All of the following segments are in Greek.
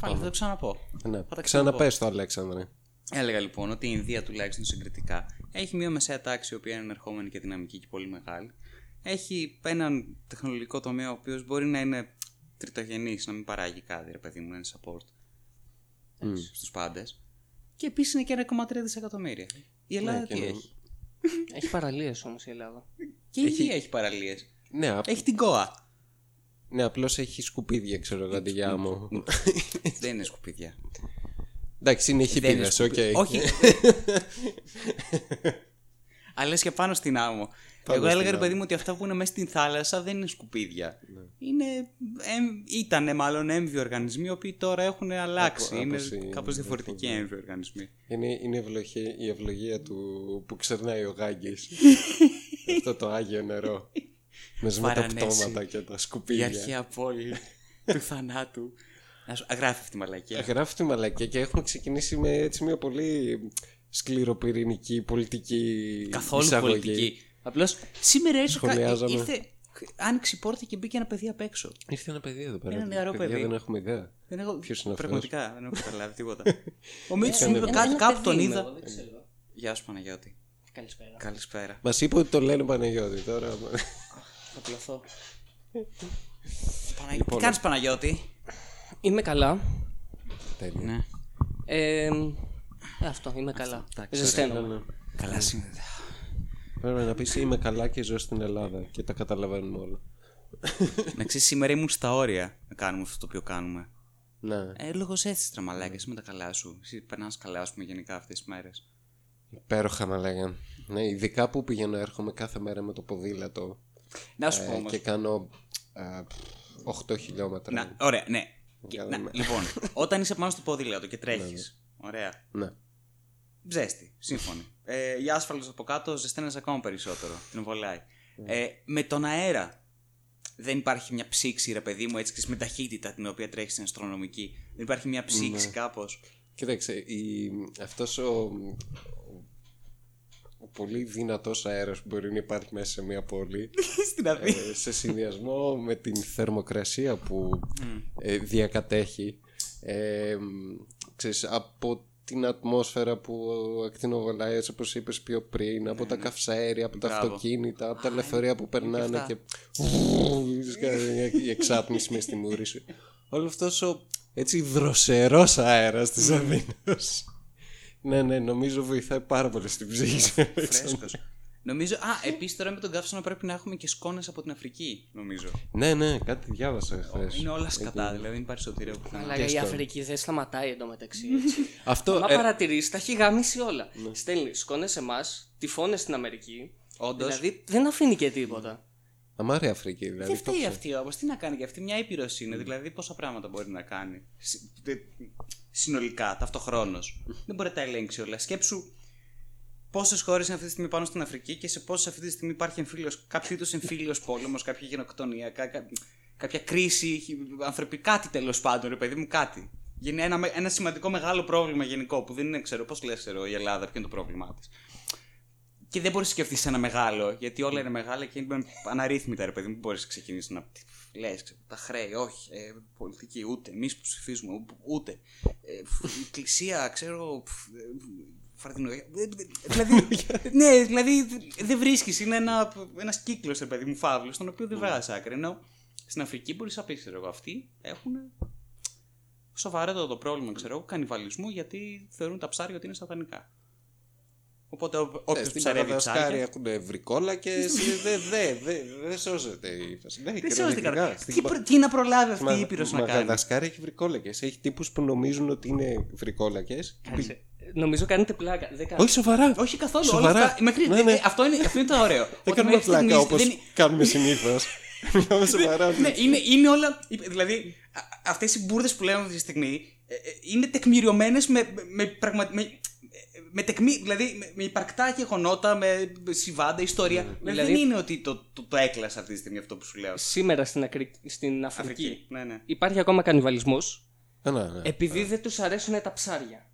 Πάλι θα το ξαναπώ. Ναι. Θα τα Ξαναπες το, Αλέξανδρε. Έλεγα λοιπόν ότι η Ινδία τουλάχιστον συγκριτικά έχει μια μεσαία τάξη η οποία είναι ενερχόμενη και δυναμική και πολύ μεγάλη. Έχει έναν τεχνολογικό τομέα ο οποίος μπορεί να είναι τριτογενής, να μην παράγει κάτι, ρε παιδί μου, να είναι support mm. στους πάντες. Και επίσης είναι και 1,3 δισεκατομμύρια. Η Ελλάδα Ναι, τι και έχει; Έχει παραλίες όμως η Ελλάδα. Και η Ινδία έχει παραλίες. Ναι, απ- Έχει την ΚΟΑ. Ναι απλώς έχει σκουπίδια, ξέρω εγώ, αντί για άμμο. Δεν είναι σκουπίδια. Εντάξει, είναι Δεν είναι χιπίδες, οκ. σκουπί- Όχι. Αλλά λες και πάνω στην άμμο. Πάνω Εγώ έλεγα στην ρε παιδί άμμο. μου ότι αυτά που είναι μέσα στην θάλασσα δεν είναι σκουπίδια. Ναι. Είναι, εμ, ήτανε μάλλον έμβιοι οργανισμοί οι οποίοι τώρα έχουν αλλάξει. Από- είναι άποψη- κάπως διαφορετικοί ναι. έμβιοι οργανισμοί. Είναι, είναι η, ευλογία, η ευλογία του που ξερνάει ο Γάγκης. Αυτό το άγιο νερό. Μέσα με τα Παρανέση. πτώματα και τα Η σκουπίδια. αρχαία πόλη του θανάτου. Να σου- Αγράφει αυτή τη μαλακία. Γράφει τη μαλακία και έχουμε ξεκινήσει με έτσι μια πολύ σκληροπυρηνική πολιτική Καθόλου εισαγωγή. πολιτική. Απλώς σήμερα ήρθε, κα- Σχολιάζαμε. ήρθε. Άνοιξε η πόρτα και μπήκε ένα παιδί απ' έξω. Ήρθε ένα παιδί εδώ πέρα. Ένα νεαρό Παιδιά, παιδί. Δεν έχουμε ιδέα. Δεν έχω... Ποιος είναι αυτός; Πραγματικά δεν έχω καταλάβει τίποτα. Ο Μίτσος Έκανε- μου είπε Ένα- κάτι, Ένα κάπου τον παιδί είμαι, είδα. εγώ, δεν ξέρω. Γεια σου Παναγιώτη. Καλησπέρα. Καλησπέρα. Μας είπε ότι το λένε Παναγιώτη τώρα. Θα πλωθώ. Παναγιώτη. Λοιπόν, Τι κάνεις Παναγιώτη. Είμαι καλά. Τέλεια. Ναι. Ε, αυτό, είμαι καλά. εντάξει, Ζεσταίνομαι. Ναι, ναι. Καλά σήμερα. Πρέπει να πεις είμαι καλά και ζω στην Ελλάδα και τα καταλαβαίνουμε όλα. Να ξέρεις σήμερα ήμουν στα όρια να κάνουμε αυτό το οποίο κάνουμε. Ναι. Ε, λόγω έτσι τρεμαλάκια, εσύ με τα καλά σου. Εσύ περνάς καλά, ας πούμε, γενικά αυτές τις μέρες. Υπέροχα να λέγανε. Ναι, ειδικά που πηγαίνω έρχομαι κάθε μέρα με το ποδήλατο Να σου πω ε, όμως. και κάνω ε, 8 χιλιόμετρα. Να, ωραία, ναι. Και- Κάναμε. να, λοιπόν, όταν είσαι πάνω στο ποδήλατο και τρέχεις, ωραία, Ναι. Ζέστη, σύμφωνοι. Ε, η άσφαλτος από κάτω ζεσταίνεσαι ακόμα περισσότερο. Την βολάει. Ε, με τον αέρα δεν υπάρχει μια ψήξη, ρε παιδί μου, έτσι και με ταχύτητα την οποία τρέχεις στην αστρονομική. Δεν υπάρχει μια ψήξη κάπως. Κοίταξε, η, αυτός ο, ο, ο πολύ δυνατός αέρας που μπορεί να υπάρχει μέσα σε μια πόλη. Στην Αθήνα. ε, σε συνδυασμό με την θερμοκρασία που ε, διακατέχει. Ε, ξέρεις, από την ατμόσφαιρα που ακτινοβολάει έτσι όπως είπες πιο πριν από τα καυσαέρια, από τα Μπράβο. αυτοκίνητα από τα λεωφορεία που περνάνε αυτά. και η εξάτμιση μες στη μούρη σου. Όλο αυτός ο έτσι δροσερός αέρας της Αθήνας ναι ναι νομίζω βοηθάει πάρα πολύ στην ψυχή σου Φρέσκος. Νομίζω. Α, επίσης τώρα με τον καύσωνα πρέπει να έχουμε και σκόνες από την Αφρική, νομίζω. ναι ναι κάτι διάβασα χθες Είναι όλα σκατά, δηλαδή δεν υπάρχει σωτηρία που θα Αλλά η στο- Αφρική δεν σταματάει εντωμεταξύ. έτσι. αυτό Μα ε, παρατηρήσει, τα έχει γάμισει όλα. Στέλνει σκόνες σε εμάς, τυφώνες στην Αμερική. Όντως. Δηλαδή δεν αφήνει και τίποτα. Αμάρια Αφρική δηλαδή Δεν φταίει πώς- αυτή όμως. Τι να κάνει και αυτή, μια ήπειρος είναι. Δηλαδή, πόσα πράγματα μπορεί να κάνει. Συ- τε- Συνολικά, ταυτοχρόνως. Δεν μπορεί να τα ελέγξει όλα. Σκέψου πόσες χώρες είναι αυτή τη στιγμή πάνω στην Αφρική και σε πόσες αυτή τη στιγμή υπάρχει εμφύλιος, κάποιο είδους εμφύλιος πόλεμος, κάποια γενοκτονία, κα- κα- κάποια κρίση, ανθρωπική, κάτι τέλος πάντων, ρε παιδί μου, κάτι. Γίνει ένα, με- ένα σημαντικό μεγάλο πρόβλημα γενικό που δεν είναι, ξέρω, πώς λες, ξέρω, η Ελλάδα, ποιο είναι το πρόβλημά της. Και δεν μπορείς να σκεφτείς ένα μεγάλο, γιατί όλα είναι μεγάλα και είναι αναρρύθμιτα, ρε παιδί μου. Δεν μπορείς να ξεκινήσεις να λες τα χρέη, όχι, ε, πολιτική, ούτε. Εμείς που ψηφίζουμε, ου- ούτε. Ε, φ, η εκκλησία, ξέρω. φ, ε, Φαρτινογία. Ε, ε, Δηλαδή, ναι, δηλαδή δεν βρίσκεις. Είναι ένα ένας κύκλος, ρε παιδί μου, φαύλος, στον οποίο δεν βγάζει άκρη. Ενώ στην Αφρική μπορεί να πει, ξέρω εγώ, αυτοί έχουν σοβαρότατο πρόβλημα, ξέρω εγώ, κανιβαλισμού γιατί θεωρούν τα ψάρια ότι είναι σατανικά. Οπότε Ε, όποιος Στην ψαρεύει Μαδαγασκάρη ψάρια. έχουν βρικόλα και δεν δε, δε, δε σώζεται η φάση. Ναι, Δεν σώζεται κυριολεκτικά. καλά. Στην Τι, Μα- προ- τι να προλάβει αυτή Μα- η Ήπειρος να κάνει; Μαδαγασκάρη έχει βρικόλακες. Έχει τύπους που νομίζουν ότι είναι βρικόλακες. Κάτσε. Νομίζω κάνετε πλάκα. Δεν κάνετε. Όχι σοβαρά. Όχι καθόλου. Σοβαρά. Όλα αυτά, μέχρι, Ναι, ναι. ε, αυτό, είναι, αυτό είναι το ωραίο. Δεν Ότι κάνουμε μέχρι πλάκα στιγμής όπως δεν- κάνουμε συνήθως. Μιλάμε σοβαρά. ναι, είναι, είναι όλα. Δηλαδή, αυτές οι μπουρδες που λέμε αυτή τη στιγμή ε, ε, είναι τεκμηριωμένες με, με, πραγμα- με, ε, με τεκμή, δηλαδή με, με υπαρκτά γεγονότα, με συμβάντα, ιστορία. Δηλαδή, Δηλαδή- δεν είναι ότι το, το, το έκλασα αυτή τη στιγμή αυτό που σου λέω. Σήμερα στην, Ακρι... στην Αφρική, Αφρική. Ναι, ναι. υπάρχει ακόμα κανιβαλισμός Ναι, ναι, ναι. επειδή δεν τους αρέσουν τα ψάρια.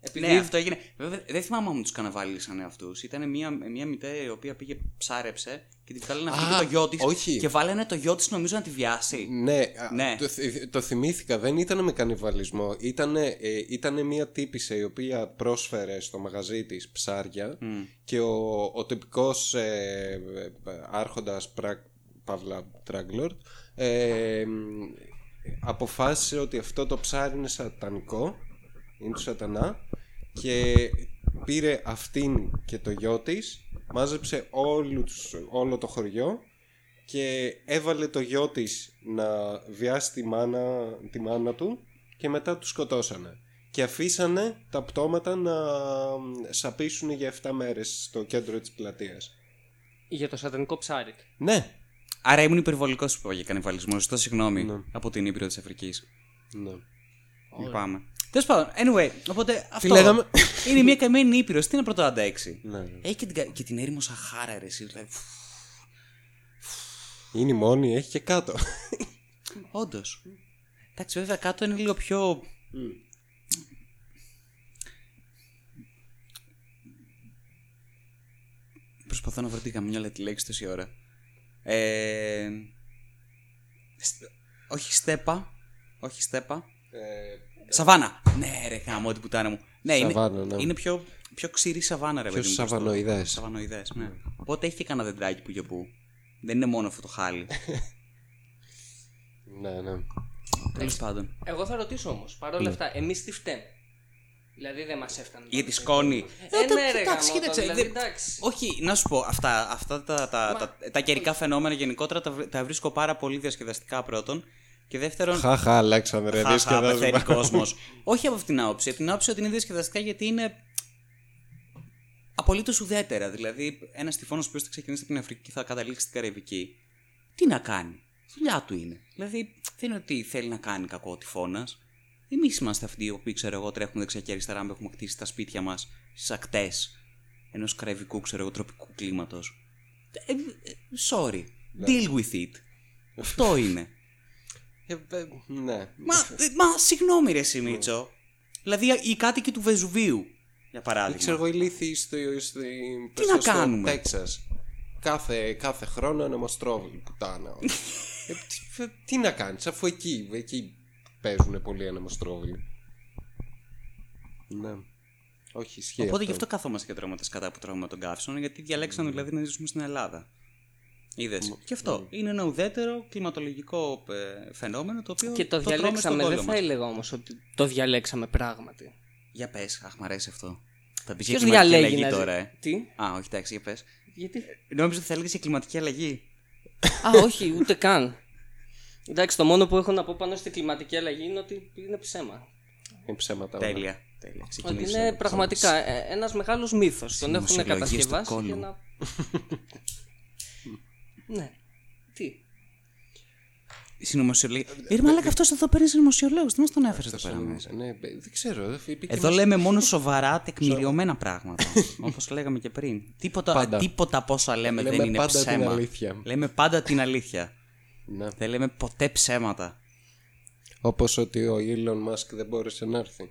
Επειδή Ναι, αυτό έγινε. Βέβαια, δεν θυμάμαι αν τους καναβάλισαν αυτούς. Ήταν μια, μια μητέρα η οποία πήγε, ψάρεψε και τη βγάλανε αυτή Α, και το γιο της. όχι. Και βάλανε το γιο της, νομίζω, να τη βιάσει. Ναι, α, Ναι. Το, θυ- το θυμήθηκα. Δεν ήταν με κανιβαλισμό. Ήτανε, ε, ήτανε μια τύπησα η οποία πρόσφερε στο μαγαζί της ψάρια και ο, ο τυπικός ε, ε, άρχοντας πρακ, Παύλα Τράγκλορτ ε, μ, αποφάσισε ότι αυτό το ψάρι είναι σατανικό, είναι του σατανά και πήρε αυτήν και το γιο της, μάζεψε όλους, όλο το χωριό και έβαλε το γιο της να βιάσει τη μάνα, τη μάνα του και μετά τους σκοτώσανε. Και αφήσανε τα πτώματα να σαπίσουν για 7 μέρες στο κέντρο της πλατείας. για το σατανικό ψάρι. Ναι. Άρα ήμουν υπερβολικός που είπα για κανιβαλισμός. Ζητώ συγγνώμη Ναι. από την Ήπειρο της Αφρικής. ναι. Λυπάμαι. Τέλος πάντων, anyway, οπότε αυτό. λέγαμε; Είναι μια καημένη Ήπειρο. Τι να πρώτο αντέξει. ναι. ναι. Έχει και την, κα- και την έρημο Σαχάρα, ρε, εσύ. Δηλαδή, Είναι η μόνη, έχει και κάτω. Όντως. Εντάξει, βέβαια κάτω είναι λίγο πιο. Προσπαθώ να βρω τη γαμιόλα τη λέξη τόση ώρα. Ε... σ- Όχι στέπα. Όχι στέπα. Ε, Σαβάνα. Ναι, ρε, γάμο την πουτάνα μου. Ναι, Σαβάνα, είναι, ναι. είναι πιο, πιο ξηρή σαβάνα, ρε, Πιο παιδί μου, προς το- σαβανοειδές. Σαβανοειδές, ναι. Οπότε έχει και κανένα δεντράκι που και που. Δεν είναι μόνο αυτό το χάλι. ναι, ναι. Τέλος πάντων. Εγώ θα ρωτήσω όμως, παρόλα αυτά, εμείς τι φταίμε; Δηλαδή δεν μας έφτανε. Για τη σκόνη. Ε, ναι, ρε, εντάξει, γαμώτο, κοίταξε. δηλαδή, δεν- εντάξει. Όχι, να σου πω, αυτά, αυτά τα, τα, τα, τα καιρικά φαινόμενα γενικότερα τα, βρ- τα βρίσκω πάρα πολύ διασκεδαστικά πρώτον. Και δεύτερον. Χαχα, Αλέξανδρε, χαχα, διασκεδάζουμε. πεθαίνει κόσμος. Όχι από αυτήν την άποψη. Από την άποψη ότι είναι διασκεδαστικά γιατί είναι απολύτως ουδέτερα. Δηλαδή, ένας τυφώνας που θα ξεκινήσει από την Αφρική και θα καταλήξει στην Καραϊβική, τι να κάνει; Δουλειά του είναι. Δηλαδή, δεν είναι ότι θέλει να κάνει κακό ο τυφώνας. Εμείς είμαστε αυτοί οι οποίοι, ξέρω εγώ, τρέχουμε δεξιά και αριστερά που έχουμε χτίσει τα σπίτια μας στις ακτές ενός καραϊβικού, ξέρω εγώ, τροπικού κλίματος. sorry. Deal with it. Αυτό είναι. Ε, ε, ναι. Μα, ε, μα συγγνώμη ρε εσύ Μίτσο. Δηλαδή οι κάτοικοι του Βεζουβίου, για παράδειγμα. Δεν ξέρω εγώ, οι λύθοι στο, στο, Τι να κάνουμε; Τέξας. Κάθε, κάθε χρόνο ένα μοστρόβιλ πουτάνα. ε, τι, ε, τι να κάνεις αφού εκεί, εκεί παίζουν πολύ ένα μοστρόβιλ. Ναι. Όχι, ισχύει Οπότε αυτό. γι' αυτό καθόμαστε και τρώμε τα σκατά που τρώμε τον καύσωνα, γιατί διαλέξαμε δηλαδή να ζήσουμε στην Ελλάδα. Είδες. Και αυτό είναι ένα ουδέτερο κλιματολογικό ε, φαινόμενο το οποίο. Και το, τρώμε στον διαλέξαμε, κόλλο δεν θα μας. έλεγα όμως ότι το διαλέξαμε πράγματι. Για πες, αχ, μ' αρέσει αυτό. Θα πει Ποιος για κλιματική διαλέγει αλλαγή να ζει- τώρα, ε. Τι, Α, όχι, εντάξει, για πες. γιατί; Νόμιζα ότι θα έλεγες για κλιματική αλλαγή. Α, όχι, ούτε καν. Εντάξει, το μόνο που έχω να πω πάνω στη κλιματική αλλαγή είναι ότι είναι ψέμα. Είναι ψέματα. όλα. Τέλεια. Τέλεια. Ότι Ξεκινήσαμε. είναι πραγματικά ε, ένας μεγάλος μύθος. Τον έχουν Συνωμοσιολογίες του κατασκευάσει κόλου. για να... ναι. Τι; Συνωμοσιολογία. Ε, μαλάκα αυτός εδώ πέρα είναι συνωμοσιολόγο. Τι μας τον έφερε εδώ πέρα; Ναι, μέσα. Ναι, δεν ξέρω. δεν- είπε και Εδώ μας- λέμε μόνο σοβαρά τεκμηριωμένα πράγματα. Όπως λέγαμε και πριν. Τίποτα, Πάντα. τίποτα από όσα λέμε, Λέμε δεν είναι πάντα την ψέμα. αλήθεια. Λέμε πάντα την αλήθεια. Ναι. δεν λέμε ποτέ ψέματα. Όπως ότι ο Elon Musk δεν μπόρεσε να έρθει.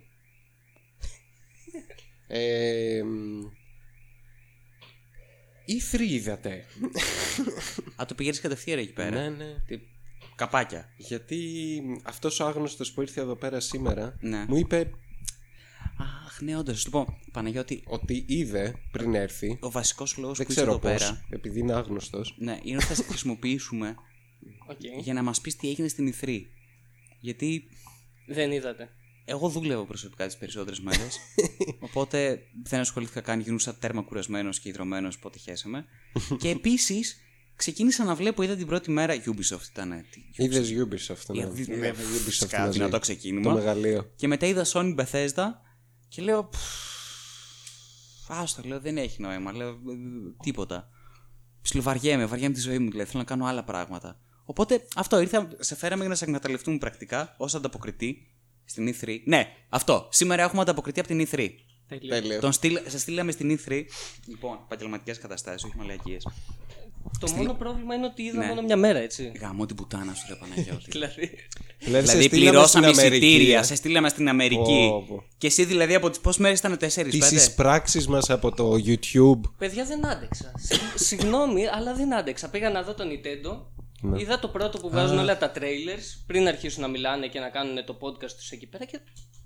ε, μ, ή είδατε. Α, το πηγαίνεις κατευθείαν εκεί πέρα. ναι, ναι. Τι... Καπάκια. Γιατί αυτός ο άγνωστος που ήρθε εδώ πέρα σήμερα Ναι. μου είπε Αχ, ναι, όντως. Λοιπόν, Παναγιώτη, ότι είδε πριν έρθει. ο βασικός λόγος που Δεν είσαι ξέρω εδώ πώς, πέρα. επειδή είναι άγνωστος. Ναι, είναι ότι θα σε χρησιμοποιήσουμε Οκ. για να μας πεις τι έγινε στην E3. Γιατί Δεν είδατε. Εγώ δούλευα προσωπικά τις περισσότερες μέρες. οπότε δεν ασχολήθηκα καν. Γινούσα τέρμα κουρασμένος και υδρωμένος, οπότε χέσαμε. και επίσης ξεκίνησα να βλέπω, είδα την πρώτη μέρα. Ubisoft ήταν. τι- Είδες Ubisoft, ναι. Είδα- Είδα ναι, Ubisoft φυσικά, μαζί. δυνατό Το ξεκίνημα. μεγαλείο. Και μετά είδα Sony Bethesda και λέω. «Πφ, Άστο, λέω, δεν έχει νόημα. Λέω, «Ε, τίποτα. Ψιλοβαριέμαι, βαριέμαι τη ζωή μου, δηλαδή θέλω να κάνω άλλα πράγματα. Οπότε αυτό, ήρθα, σε φέραμε για να σε εκμεταλλευτούμε πρακτικά ως ανταποκριτή στην E3. Ναι, αυτό. Σήμερα έχουμε ανταποκριτή από την E3. Τέλεια. Τέλειο. Τον στείλ, σε στείλαμε στην E3. Λοιπόν, επαγγελματικές καταστάσεις, όχι μαλακίες. Το μόνο πρόβλημα είναι ότι είδα Ναι. μόνο μια μέρα, έτσι. Γαμώ την πουτάνα σου, ρε Παναγιώτη. δηλαδή. Δηλαδή, σε δηλαδή στείλαμε πληρώσαμε στην Αμερική, εισιτήρια, ε. σε στείλαμε στην Αμερική. Πω, πω. Και εσύ δηλαδή από τις πόσες μέρες ήταν, τέσσερις, Τις πέντε; εισπράξεις μας από το YouTube. Παιδιά δεν άντεξα. Συ- Συγγνώμη, αλλά δεν άντεξα. Πήγα να δω το Nintendo. Ναι. Είδα το πρώτο που βγάζουν όλα τα trailers πριν αρχίσουν να μιλάνε και να κάνουν το podcast τους εκεί πέρα και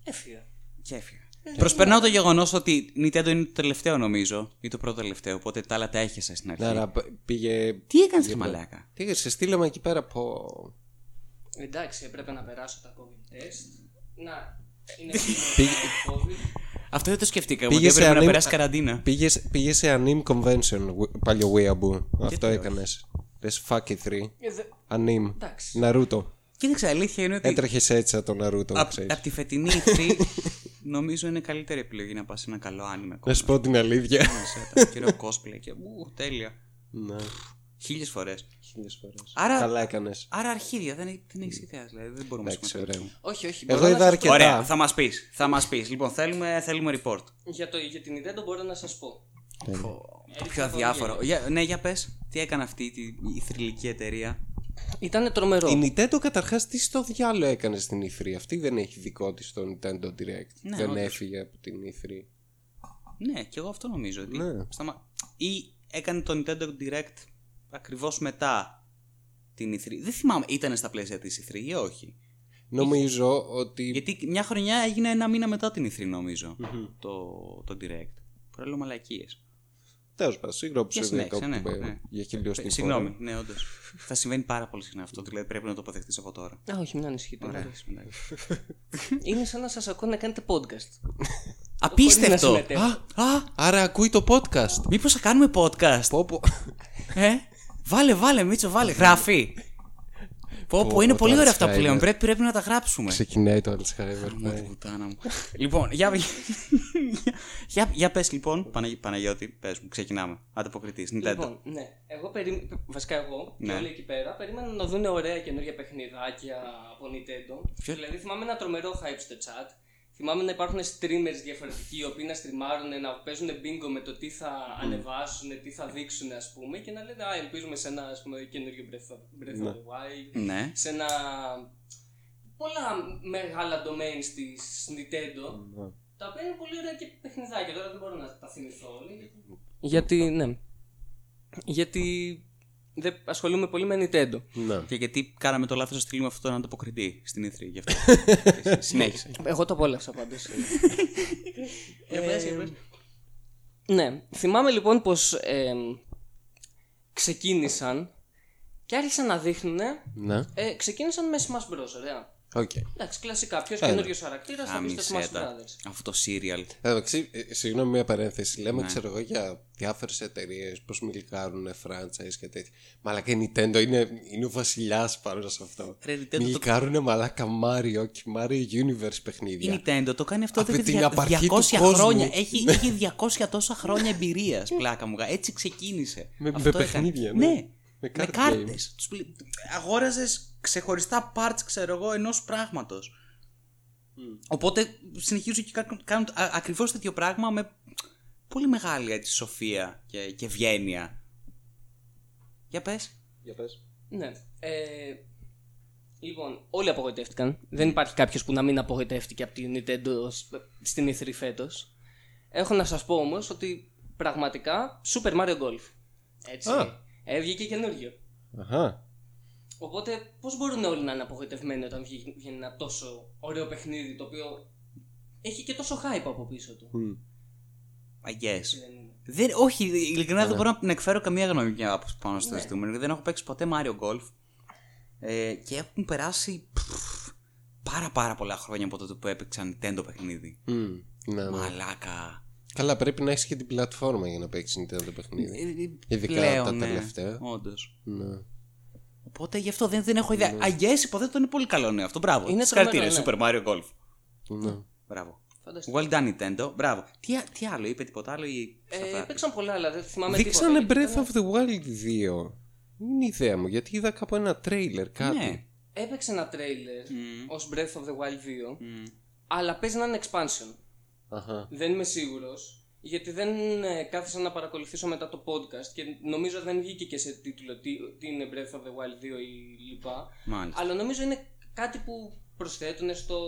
έφυγα. Και έφυγα. Προσπερνάω το γεγονός ότι Nintendo είναι το τελευταίο νομίζω, ή το πρώτο τελευταίο, οπότε τα άλλα τα έχασα στην αρχή. Άρα π- πήγε... Τι έκανες, ρε Μαλάκα; Τι σε στείλαμε εκεί πέρα από... Εντάξει, έπρεπε να περάσω τα COVID test. Να, είναι Πήγε- COVID. Αυτό δεν το σκεφτήκαμε. Πήγε Ότι σε έπρεπε να ανήμ- περάσει καραντίνα. Πήγες, πήγες σε Anim Convention, γου- παλιό Weeaboo. Αυτό όχι. Έκανες. Λες fuck it 3. Ε, δε- Anim. Εντάξει. Ναρούτο. Κοίταξε, αλήθεια είναι ότι. Έτρεχες έτσι σαν το Ναρούτο, Απ' ξέρεις. απ' τη φετινή ηθρή, νομίζω είναι καλύτερη επιλογή να πας σε ένα καλό άνιμε. Να σου πω την αλήθεια. Κύριο cosplay και. Ου, τέλεια. Ναι. Χίλιες φορές. Χίλιες φορές. Άρα- Καλά έκανες. Άρα αρχίδια, δεν, δεν έχεις ιδέα. Δηλαδή δεν μπορούμε να Εντάξει, συμμετέχουμε. ωραία. Όχι, όχι. Εγώ μπορώ να είδα σας αρκετά. Ωραία, θα μας πεις. Θα μας πεις. Λοιπόν, θέλουμε, θέλουμε report. πω- Για, το, για την Nintendo μπορώ να σας πω. Το πιο αδιάφορο. Για, ναι, για πες, τι έκανε αυτή η, η θρηλυκή εταιρεία; Ήταν τρομερό. Η Nintendo καταρχάς τι στο διάλογο έκανε στην E3. Αυτή δεν έχει δικό της το Nintendo Direct. Ναι, δεν όντως. έφυγε από την E3. Ναι, και εγώ αυτό νομίζω. Ότι Ναι. σταμα... Ή έκανε το Nintendo Direct ακριβώς μετά την E3. Δεν θυμάμαι, ήταν στα πλαίσια της E3 ή όχι; Νομίζω ότι. Γιατί μια χρονιά έγινε ένα μήνα μετά την E3, νομιζω το, το Direct. Προέλω μαλακίε. Τέλος πάντων, συγγνώμη που Για σε συνέχισε, διακόπτω ναι, ναι. για χιλιοστή φορά. Συγγνώμη, ναι, όντως. Θα συμβαίνει πάρα πολύ συχνά αυτό. Δηλαδή πρέπει να το αποδεχτεί από τώρα. Α, όχι, μην ανησυχείτε. Ωραία. εντάξει. εντάξει. Είναι σαν να σας ακούω να κάνετε podcast. Απίστευτο! συμμετέχω. Α, α, Άρα ακούει το podcast. μήπως θα κάνουμε podcast; Πω, πω. Ε, βάλε, βάλε, Μίτσο, βάλε. Γράφει. Πω, πω, Πω, είναι πω, πολύ το ωραία αυτά που Alzheimer. λέμε. Πρέπει, πρέπει να τα γράψουμε. Ξεκινάει το Alzheimer. Μου ναι. την πουτάνα μου. λοιπόν, για, για, για πες λοιπόν, Παναγι, Παναγιώτη, πες μου, ξεκινάμε. Ανταποκριτής, Nintendo. Λοιπόν, ναι. Εγώ περί... Βασικά εγώ και Ναι. όλοι εκεί πέρα περίμεναν να δουν ωραία καινούργια παιχνιδάκια από Nintendo. Ποιο- Δηλαδή θυμάμαι ένα τρομερό hype στο chat. Θυμάμαι να υπάρχουν streamers διαφορετικοί οι οποίοι να στριμάρουν, να παίζουν bingo με το τι θα ανεβάσουν, τι θα δείξουν ας πούμε και να λένε Α, ελπίζουμε σε ένα ας πούμε, καινούριο Breath of, Breath of the Wild, Ναι. σε ένα πολλά μεγάλα domains της Nintendo τα οποία είναι πολύ ωραία και παιχνιδάκια. Τώρα δεν μπορώ να τα θυμηθώ όλοι. Γιατί, ναι. Γιατί δεν ασχολούμαι πολύ με Nintendo. Ναι. Και γιατί κάναμε το λάθος να στείλουμε αυτό τον ανταποκριτή στην E3. Γι' αυτό. Συνέχισε. Εγώ το απόλαυσα πάντως. Για πες, για πες. ναι. Θυμάμαι λοιπόν πως ε, ξεκίνησαν και άρχισαν να δείχνουν. Ναι. Ε, ξεκίνησαν με Smash Bros. Ωραία. Οκ. Εντάξει, κλασικά. Ποιος Ε, καινούριο χαρακτήρας θα μπει στο Smash Άμυσέτα. Brothers. Αυτό το serial. Εντάξει, ε, συγγνώμη μια παρένθεση. Ναι. Λέμε, ξέρω εγώ, για διάφορες εταιρείες πώς μιλκάρουν franchise και τέτοια. Μαλάκα η Nintendo είναι, είναι ο βασιλιάς πάνω σε αυτό. Ρε, Nintendo το- Μιλκάρουν μαλάκα Mario και Mario Universe Η παιχνίδια. Nintendo το κάνει αυτό Από εδώ και την δια- απαρχή του 200 κόσμου. χρόνια. Έχει, έχει 200 τόσα χρόνια εμπειρίας. Πλάκα μου. Έτσι ξεκίνησε. Με- με Αυτό έκανε. παιχνίδια, ναι. Ναι. Με Με card κάρτες. Αγόραζες ξεχωριστά parts, ξέρω εγώ, ενός πράγματος. Οπότε συνεχίζουν και κάνουν, κάνουν ακριβώς τέτοιο πράγμα με πολύ μεγάλη έτσι, σοφία και, και ευγένεια. Για πες. Για πες. Ναι. Ε, λοιπόν, όλοι απογοητεύτηκαν. Δεν υπάρχει κάποιος που να μην απογοητεύτηκε από την Nintendo σ- στην E3 φέτος. Έχω να σας πω όμως ότι πραγματικά Super Mario Golf. Έτσι. Α. Έβγαινε καινούριο. Αχα. Οπότε, πώς μπορούν όλοι να είναι απογοητευμένοι όταν βγει- βγαίνει ένα τόσο ωραίο παιχνίδι το οποίο έχει και τόσο hype από πίσω του; Μμ. I guess. Δεν είναι. Δεν, όχι, ειλικρινά δεν μπορώ να εκφέρω καμία γνώμη πια από πάνω στο Ναι. ζητούμενο. Δεν έχω παίξει ποτέ Mario Golf. Ε, και έχουν περάσει πφ, πάρα πάρα πολλά χρόνια από τότε που έπαιξα Nintendo παιχνίδι. Μμ. Ναι, ναι. Μαλάκα. Καλά, πρέπει να έχεις και την πλατφόρμα για να παίξεις Nintendo το παιχνίδι. Ειδικά Πλέον, τα ναι, τελευταία. Όντως. Ναι. Οπότε γι' αυτό δεν, δεν έχω ιδέα. I guess υποθέτω είναι πολύ καλό νέο αυτό. Μπράβο. Είναι Συγχαρητήρια, τρομερό, Super Mario Golf. ναι. Μπράβο. Φανταστικό. Well done, Nintendo. Μπράβο. Τι, τι άλλο, είπε τίποτα άλλο ή. σε Ε, αυτά; παίξαν πολλά, αλλά δεν θυμάμαι Δείξανε τίποτα. Breath of the Wild 2. Είναι η ιδέα μου, γιατί είδα κάπου ένα τρέιλερ, κάτι. Ναι. Έπαιξε ένα τρέιλερ Mm. ως Breath of the Wild 2, Μμ. αλλά παίζει να είναι expansion. Αχα. Δεν είμαι σίγουρος. γιατί δεν ε, κάθισα να παρακολουθήσω μετά το podcast και νομίζω δεν βγήκε και σε τίτλο τι, τι είναι Breath of the Wild 2 ή λοιπά. Μάλιστα. Αλλά νομίζω είναι κάτι που προσθέτουν στο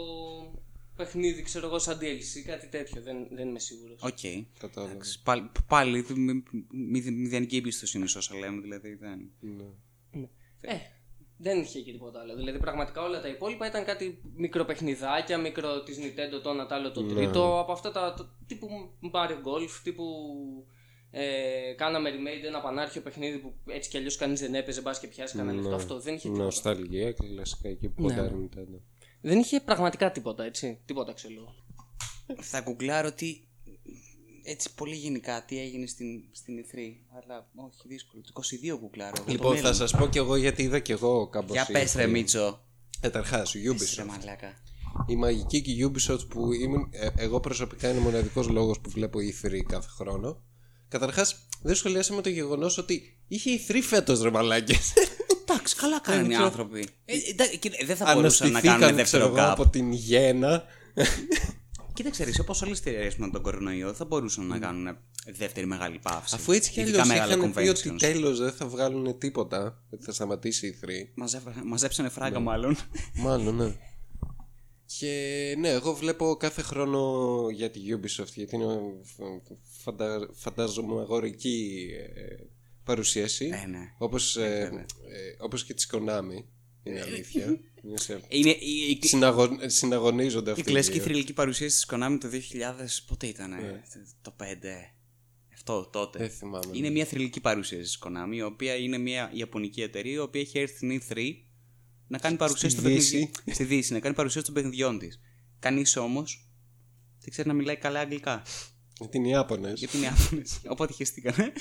παιχνίδι, ξέρω εγώ, σαν DLC, κάτι τέτοιο. Δεν, δεν είμαι σίγουρος. Οκ. Κατάλαβα. Εντάξει, Πάλι, πάλι μη- μη- μηδενική εμπιστοσύνη σε όσα λέμε, δηλαδή δεν. Ναι. Ε, δεν είχε και τίποτα άλλο. Δηλαδή, πραγματικά όλα τα υπόλοιπα ήταν κάτι μικροπαιχνιδάκια, μικρό της Nintendo το ένα, το άλλο το τρίτο. Από αυτά τα το- τύπου Mario Golf, τύπου. Ε, κάναμε remade ένα πανάρχιο παιχνίδι που έτσι κι αλλιώς κανείς δεν έπαιζε, μπας και πιάσει κανένα λεφτό. Αυτό δεν είχε τίποτα. Νοσταλγία, κλασικά εκεί που Ναι. ποντάρει Nintendo. Δεν είχε πραγματικά τίποτα, έτσι. Τίποτα ξέρω. Θα γκουγκλάρω τι. Έτσι πολύ γενικά τι έγινε στην, στην E3. Αλλά όχι δύσκολο. Το 22 γκουγκλάρω. εγώ, το Λοιπόν, μέλλον. θα σας πω κι εγώ γιατί είδα κι εγώ κάπως Για η πες ρε E3. Μίτσο. Καταρχάς, Εσύ, ρε Ubisoft. μαλάκα. Η μαγική και η Ubisoft που ήμουν, ε, εγώ προσωπικά είναι ο μοναδικός λόγος που βλέπω E3 κάθε χρόνο. Καταρχάς, δεν σχολιάσαμε το γεγονός ότι είχε E3 φέτος ρε μαλάκες. Εντάξει, καλά κάνουν οι ξέρω. άνθρωποι. Ε, εντάξει, κοίτα, δεν θα μπορούσαν να Αναστηθήκαν, κάνουν ξέρω δεύτερο εγώ, κάπ. από την γένα. Κοίταξε, ρε, όπως όλε τι εταιρείε με τον κορονοϊό δεν θα μπορούσαν να κάνουν δεύτερη μεγάλη παύση. Αφού έτσι κι Ειδικά αλλιώς μεγάλα είχαν πει ότι conventions. τέλος δεν θα βγάλουν τίποτα, ότι θα σταματήσει η E3. Μαζεύα- Μαζέψανε φράγκα, μάλλον. Μάλλον, ναι. Και ναι, εγώ βλέπω κάθε χρόνο για τη Ubisoft γιατί είναι φαντα... φανταζομαγορική ε, παρουσίαση. Ε, ναι. Όπως, ε, ε, όπως και της Konami. Είναι αλήθεια. Είναι σε... Είναι η, η, Συναγω... Συναγωνίζονται η αυτοί. κλασική οι δύο. θρηλυκή παρουσίαση της Konami το 2000. Πότε ήταν, Ναι. το 5. Αυτό τότε. Δεν θυμάμαι. Είναι μια θρηλυκή παρουσίαση της Konami, η οποία είναι μια Ιαπωνική εταιρεία, η οποία έχει έρθει στην E3 να κάνει παρουσίαση των Δύση. παιχνιδιών. Στη Δύση, να κάνει παρουσίαση των παιχνιδιών της. Κανείς όμως δεν ξέρει να μιλάει καλά αγγλικά. Γιατί είναι Ιάπωνες. Γιατί είναι Ιάπωνες. Οπότε χεστήκανε.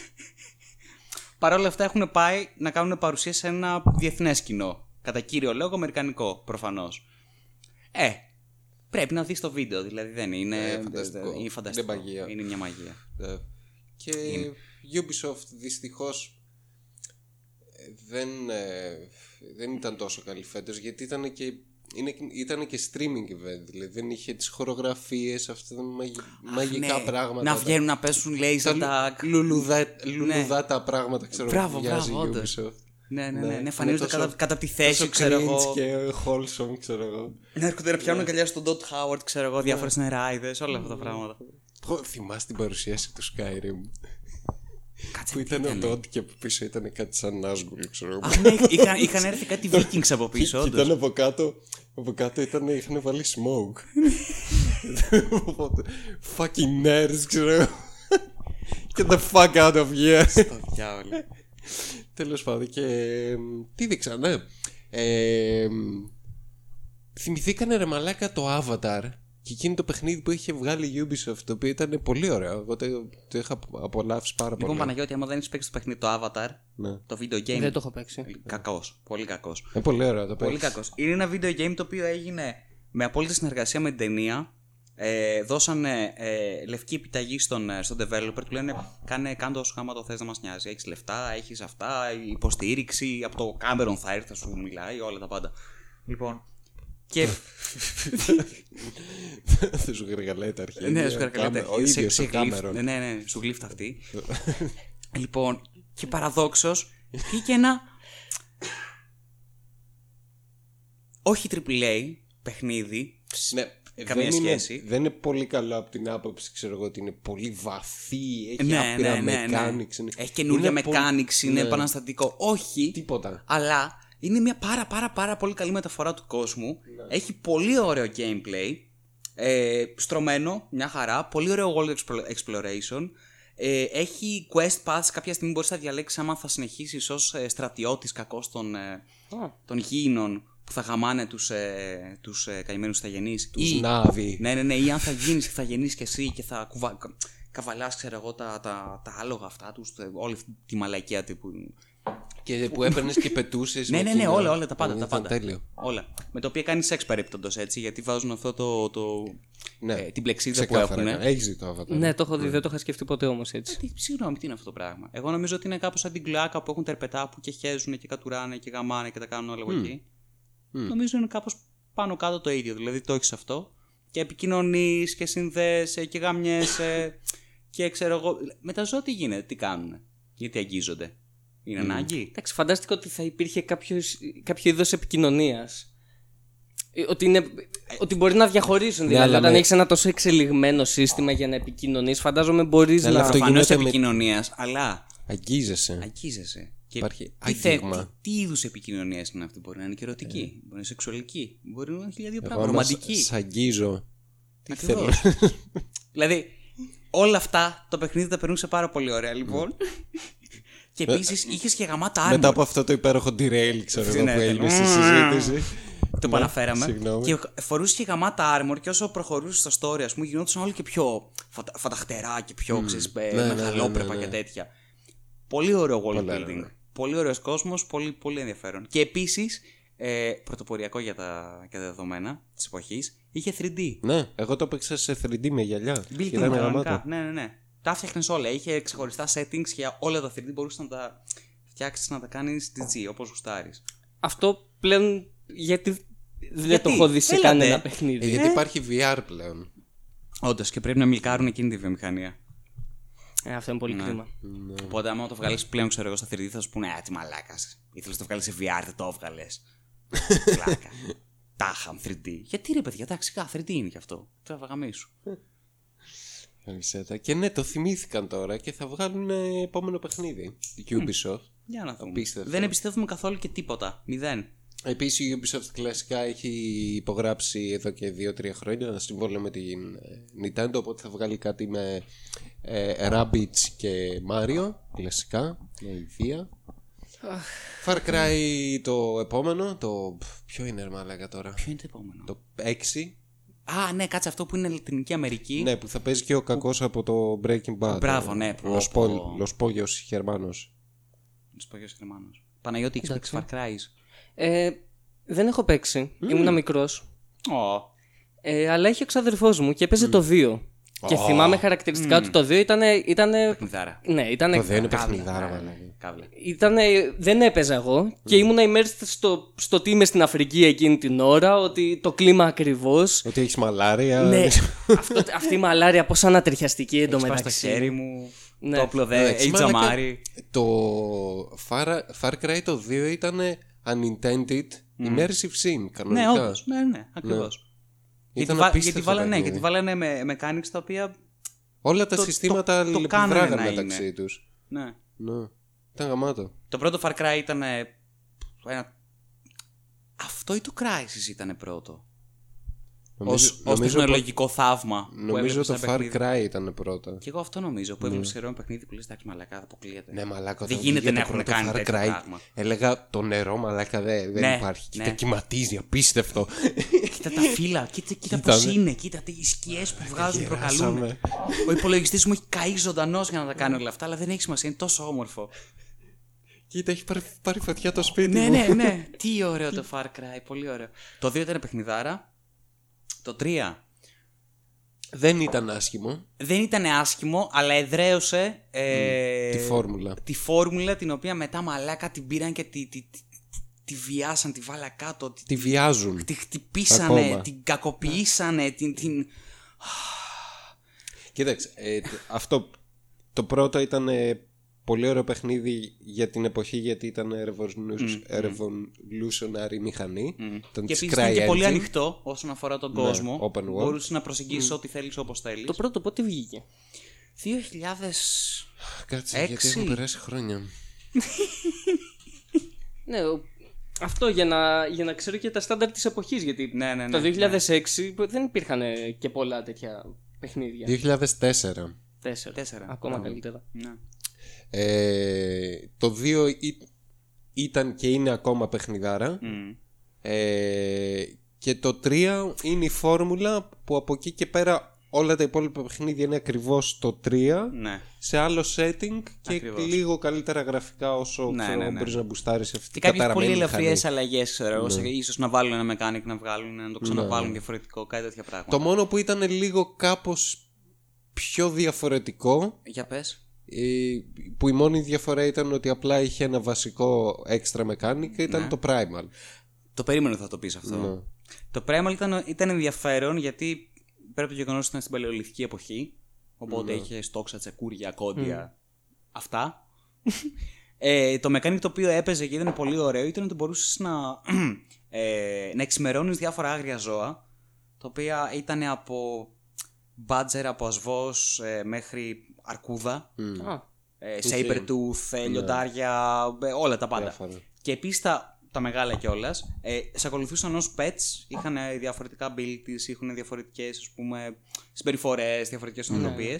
Παρ' όλα αυτά έχουν πάει να κάνουν παρουσία σε ένα διεθνές κοινό. Κατά κύριο λόγο αμερικανικό, προφανώς. Ε, πρέπει να δεις το βίντεο, δηλαδή δεν είναι. Ε, φανταστικό. Είναι φανταστικό. Είναι μαγεία. Είναι μια μαγεία. Ε, Και Ubisoft δυστυχώς ε, δεν, ε, δεν ήταν τόσο καλή φέτος γιατί ήταν και, είναι, ήταν και streaming event δηλαδή δεν είχε τις χορογραφίες αυτά τα μαγι- μαγικά Ναι, πράγματα Να τα- βγαίνουν να πέσουν laser τα tag. λουλουδά, λουλουδάτα πράγματα ξέρω Μπράβο, που βγάζει η μπράβο, όντως. Ubisoft Ναι, ναι, ναι. Ναι, ναι, είναι Φανίζονται τόσο- κατά, κατά τη θέση, τόσο ξέρω cringe εγώ. και wholesome ξέρω εγώ Να έρχονται να πιάνουν αγκαλιά στον Dot Howard, ξέρω εγώ, Ναι. διάφορες νεράιδες, όλα αυτά τα πράγματα. Εγώ θυμάσαι την παρουσίαση του Skyrim; Κάτσε που τι ήταν ο ήτανε; Todd και από πίσω ήταν κάτι σαν Nazgul ξέρω εγώ Α, ναι, είχαν, είχαν έρθει κάτι Vikings από πίσω, Και όντως. ήταν από κάτω, από κάτω ήταν, είχαν βάλει smoke. Οπότε, fucking nerds, ξέρω εγώ. Get the fuck out of here. Το διάολο. Τέλος πάντων, και εμ, τι δείξαν, ναι. Ε, εμ, θυμηθήκανε ρε μαλάκα το Avatar και εκείνο το παιχνίδι που είχε βγάλει η Ubisoft, το οποίο ήταν πολύ ωραίο. Εγώ το, το είχα απολαύσει πάρα Λοιπόν, πολύ. Παναγιώτη, άμα δεν έχεις παίξει το παιχνίδι το Avatar, Ναι. το video game. Δεν το έχω παίξει. Κακός. Πολύ κακός. Είναι πολύ ωραίο το Πολύ παίξεις. κακός. Είναι ένα video game το οποίο έγινε με απόλυτη συνεργασία με την ταινία. Ε, δώσανε ε, λευκή επιταγή στον, ε, στον developer. Του λένε κάνε, κάνε το όσο άμα το θες να μας νοιάζει. Έχεις λεφτά, έχεις αυτά, υποστήριξη. Από το Cameron θα έρθει, θα σου μιλάει, όλα τα πάντα. Λοιπόν. Και. Δεν σου γαργαλάει τα αρχαία. ναι, σου καρκαλέτε. Ο ίδιος ο γλύφ- Cameron. Ναι, ναι, ναι, σου γλύφτα αυτή. λοιπόν, και παραδόξως βγήκε ένα. Όχι AAA παιχνίδι. Ναι, Καμία δεν σχέση. Είναι, δεν είναι πολύ καλό από την άποψη, ξέρω εγώ, ότι είναι πολύ βαθύ, έχει Ναι, άπειρα ναι, ναι, ναι. mechanics. είναι- Έχει καινούργια είναι πολύ- mechanics, είναι ναι, επαναστατικό. Όχι, Τίποτα. αλλά είναι μια πάρα πάρα πάρα πολύ καλή μεταφορά του κόσμου. Ναι. Έχει πολύ ωραίο gameplay. Ε, στρωμένο, μια χαρά. Πολύ ωραίο world explo- exploration. Ε, έχει quest paths. Κάποια στιγμή μπορείς να διαλέξεις άμα θα συνεχίσεις ως ε, στρατιώτης κακός των, ε, Α, των γήινων που θα γαμάνε τους, ε, τους ε, καημένους θαγενείς. Τους Ή- Νάβη. ναι, ναι, ναι. Ή αν θα γίνεις και θα γεννήσεις κι εσύ και θα κουβα... κα- καβαλάς, ξέρω εγώ, τα, τα, τα άλογα αυτά τους, τε- όλη αυτή τη μαλακία τύπου. Και που έπαιρνες και πετούσες. ναι, ναι, ναι, όλα, όλα, τα πάντα, τα πάντα. Τέλειο. Όλα. Με το οποίο κάνει σεξ περίπτοντο έτσι, γιατί βάζουν αυτό το. το Ναι, ε, την πλεξίδα που ξεκάθαρα. έχουν. Έχεις δει το Avatar. ναι, το έχω δει, δεν το είχα σκεφτεί ποτέ όμως έτσι. Τι, συγγνώμη, τι είναι αυτό το πράγμα. Εγώ νομίζω ότι είναι κάπως σαν την κλάκα που έχουν τερπετά που και χέζουν και κατουράνε και γαμάνε και τα κάνουν όλα από εκεί. Νομίζω είναι κάπως πάνω κάτω το ίδιο. Δηλαδή το έχεις αυτό και επικοινωνείς και συνδέεσαι και γαμιέσαι Και ξέρω εγώ. Με τα ζώα τι γίνεται, τι κάνουν. Γιατί αγγίζονται. Είναι ανάγκη; Εντάξει, φαντάστηκα ότι θα υπήρχε κάποιος, κάποιο είδος επικοινωνίας. Ότι, είναι, ότι μπορεί να διαχωρίσουν. δηλαδή, αλλά όταν με- έχεις ένα τόσο εξελιγμένο σύστημα για να επικοινωνείς, φαντάζομαι μπορείς Ναι, αλλά να. αυτό Προφανώς γίνεται με- επικοινωνίας, αλλά Αγγίζεσαι. αγγίζεσαι. Και Υπάρχει τι, θε, άγγιγμα. τι, τι είδους επικοινωνία είναι αυτή, Μπορεί να είναι και ερωτική, μπορεί να είναι σεξουαλική, μπορεί να είναι χίλια δύο Εγώ πράγματα. άμα Ρομαντική. σ' αγγίζω. Τι Ακριβώς. θέλω. δηλαδή, όλα αυτά το παιχνίδι τα περνούσε πάρα πολύ ωραία, λοιπόν. και επίσης είχες και γαμάτα armor. Μετά από αυτό το υπέροχο derail, ξέρω εγώ, Ναι, που έγινε στη τέλο. συζήτηση. Το Ναι, παραφέραμε. Συγγνώμη. Και φορούσες και γαμάτα armor και όσο προχωρούσες στο story, ας πούμε, γινόντουσαν όλο και πιο φατα- φαταχτερά και πιο ξέρεις, ε, Ναι, ναι, μεγαλόπρεπα ναι, ναι, και ναι. τέτοια. Πολύ ωραίο world Πολύ building. Ωραίο. Πολύ ωραίος κόσμος, πολύ, πολύ ενδιαφέρον. Και επίσης, ε, πρωτοποριακό για τα, για τα δεδομένα της εποχής, είχε 3D. Ναι, εγώ το έπαιξα σε 3D με γυαλιά. Built-in Και ήταν κανονικά. γαμάτο. Ναι, ναι, ναι. Τα φτιάχνει όλα. Είχε ξεχωριστά settings για όλα τα 3D. Μπορούσες να τα φτιάξεις να τα κάνεις DG όπως γουστάρεις. Αυτό πλέον γιατί δεν Γιατί; το έχω δει σε Έλατε. κανένα Ε, παιχνίδι. γιατί υπάρχει VR πλέον. Όντως και πρέπει να μιλκάρουν εκείνη τη βιομηχανία. Ε, αυτό είναι πολύ Ναι. κρίμα. Οπότε, άμα το βγάλεις πλέον, ξέρω εγώ, στα 3D, θα σου πούνε Α, τι μαλάκας. Ήθελες να το βγάλεις σε VR, δεν το έβγαλες. Πλάκα. Τάχαμ 3D. Γιατί ρε παιδιά, εντάξει, κα, 3D είναι κι αυτό. Το έβαγα σου. Αλυσέτα. Και ναι, το θυμήθηκαν τώρα και θα βγάλουν ε, επόμενο παιχνίδι. Η Ubisoft. Για να δούμε. Απίστευτο. Δεν εμπιστεύουμε καθόλου και τίποτα. Μηδέν. Επίσης η Ubisoft κλασικά έχει υπογράψει εδώ και 2-3 χρόνια ένα συμβόλαιο με την ε, Nintendo οπότε θα βγάλει κάτι με ε, Rabbids και Mario κλασικά με ιδία. Far Cry το επόμενο, το ποιο είναι ρε μαλάκα τώρα, Ποιο είναι το επόμενο; το 6 Α, ναι, κάτσε αυτό που είναι Λατινική Αμερική. Ναι, που θα παίζει και ο κακός από το Breaking Bad. Μπράβο, ναι, πω, Los, πω. Pol- Los Pollos Hermanos. Του Παγιό Γερμανό. Παναγιώτη, έχεις παίξει Far Cry. Ε, δεν έχω παίξει. Ήμουν μικρός. Ω. Ε, αλλά είχε εξαδερφός μου και έπαιζε το 2. Και θυμάμαι χαρακτηριστικά του το 2 ήταν. Ήτανε, Παιχνιδάρα. ναι, ήταν. Το δεν είναι Κάβλα. παιχνιδάρα, Ναι, μαλάκα. ναι, Κάβλα. Ήτανε, δεν έπαιζα εγώ και ήμουν immersed στο, στο ότι είμαι στην Αφρική εκείνη την ώρα, ότι το κλίμα ακριβώς. Ότι έχεις μαλάρια. ναι, αυτό, αυτή η μαλάρια πώς ανατριχιαστική Έχεις πάει στο εντωμεταξύ. χέρι μου. Ναι. Το όπλο δε. Εντάξει, Έχει μαλάκα, τζαμάρι. Το Far, Far Cry το 2 ήταν unintended immersive sim Ναι, κανονικά. όντως. Ναι, ναι, ακριβώς. Γιατί, Ήταν βα- απίστευτο γιατί βάλανε, ναι, παιχνίδι. γιατί βάλανε με mechanics τα οποία. Όλα τα το- συστήματα το- το κάνανε λεπιδράγαν να μεταξύ είναι. τους. Ναι. Ναι. Ήταν γαμάτο. Το πρώτο Far Cry ήταν. ε, Ένα... Αυτό ή το Crysis ήταν πρώτο; Νομίζω, Ως, ως νομίζω, τεχνολογικό θαύμα. που νομίζω έβλεπες το ένα Far παιχνίδι. Cry ήταν πρώτα. Και εγώ αυτό νομίζω που έβλεπε σε ένα παιχνίδι που λες: Εντάξει, μαλακά, αποκλείεται. Ναι, μαλάκα. Δεν όταν γίνεται βγήκε να το έχουν πρώτο κάνει Far τέτοιο Cry, πράγμα. Έλεγα το νερό, μαλάκα δεν, δεν Ναι, υπάρχει. ναι. Κοίτα, κυματίζει, απίστευτο. Κοίτα τα φύλλα, κοίτα, κοίτα πώς Κοίτανε. είναι, κοίτα τι- οι σκιές που βγάζουν, προκαλούν. Γεράσαμε. Ο υπολογιστής μου έχει καεί ζωντανός για να τα κάνει όλα αυτά, αλλά δεν έχει σημασία, είναι τόσο όμορφο. Κοίτα, έχει πάρει, πάρει φωτιά το σπίτι ναι, μου. ναι, ναι. Τι ωραίο το Far Cry, πολύ ωραίο. Το 2 ήταν παιχνιδάρα. Το 3 Δεν ήταν άσχημο. δεν ήταν άσχημο, αλλά εδραίωσε ε, Τη φόρμουλα. τη φόρμουλα την οποία μετά μαλάκα την πήραν και τη, τη, τη, τη βιάσαν, τη βάλα κάτω, τη, Τη βιάζουν. τη χτυπήσανε, Ακόμα. την κακοποιήσανε, την, την... Κοίταξε, ε, τ- αυτό το πρώτο ήταν ε, πολύ ωραίο παιχνίδι για την εποχή γιατί ήταν revolution- revolutionary μηχανή. Ήταν Και της επίσης ήταν και Cry πολύ Engine. ανοιχτό όσον αφορά τον κόσμο. open world. Μπορούσες να προσεγγίσεις ό,τι θέλεις όπως θέλεις. Το πρώτο πότε βγήκε; 2000. Κάτσε, Έξι. γιατί έχουν περάσει χρόνια. Ναι, ο- αυτό για να, για να ξέρω και τα στάνταρ της εποχής γιατί Ναι, ναι, ναι, το ναι. 2006 δεν υπήρχαν ε, και πολλά τέτοια παιχνίδια. 2004. Τέσσερα. Τέσσερα. Ακόμα καλύτερα. Ναι. Ε, το 2 ή- ήταν και είναι ακόμα παιχνιδάρα. Μμ. Ε, και το 3 είναι η φόρμουλα που από εκεί και πέρα όλα τα υπόλοιπα παιχνίδια είναι ακριβώς το 3 Ναι. σε άλλο setting και Ακριβώς. λίγο καλύτερα γραφικά όσο Ναι, ξέρω, ναι, ναι. μπορείς να μπουστάρεις αυτή Και την κάποιες πολύ καταραμένη ελαφριές μηχανή. αλλαγές, ξέρω εγώ. σε- ίσως να βάλουν ένα mechanic να βγάλουν, να το ξαναβάλουν Ναι. διαφορετικό, κάτι τέτοια πράγματα. Το μόνο που ήταν λίγο κάπως πιο διαφορετικό Για πες. Ε, που η μόνη διαφορά ήταν ότι απλά είχε ένα βασικό extra mechanic ήταν Ναι. το primal. Το περίμενα ότι θα το πεις αυτό. Ναι. Το Primal ήταν, ήταν ενδιαφέρον γιατί πρέπει το γεγονός ότι ήταν στην παλαιολιθική εποχή. Οπότε είχε στόξα, τσεκούρια, κόντια. Αυτά. ε, το mechanic το οποίο έπαιζε και ήταν πολύ ωραίο ήταν ότι μπορούσες να, ε, να εξημερώνεις διάφορα άγρια ζώα. Τα οποία ήταν από μπάτζερ, από ασβός ε, μέχρι αρκούδα. Α, Ε, Sabertooth, ε, λιοντάρια, ε, όλα τα πάντα. Διάφορα. Και επίσης τα, τα μεγάλα κιόλας. Ε, σε ακολουθούσαν ως pets. Είχαν ε, διαφορετικά abilities, είχαν διαφορετικές συμπεριφορές, διαφορετικές νοοτροπίε.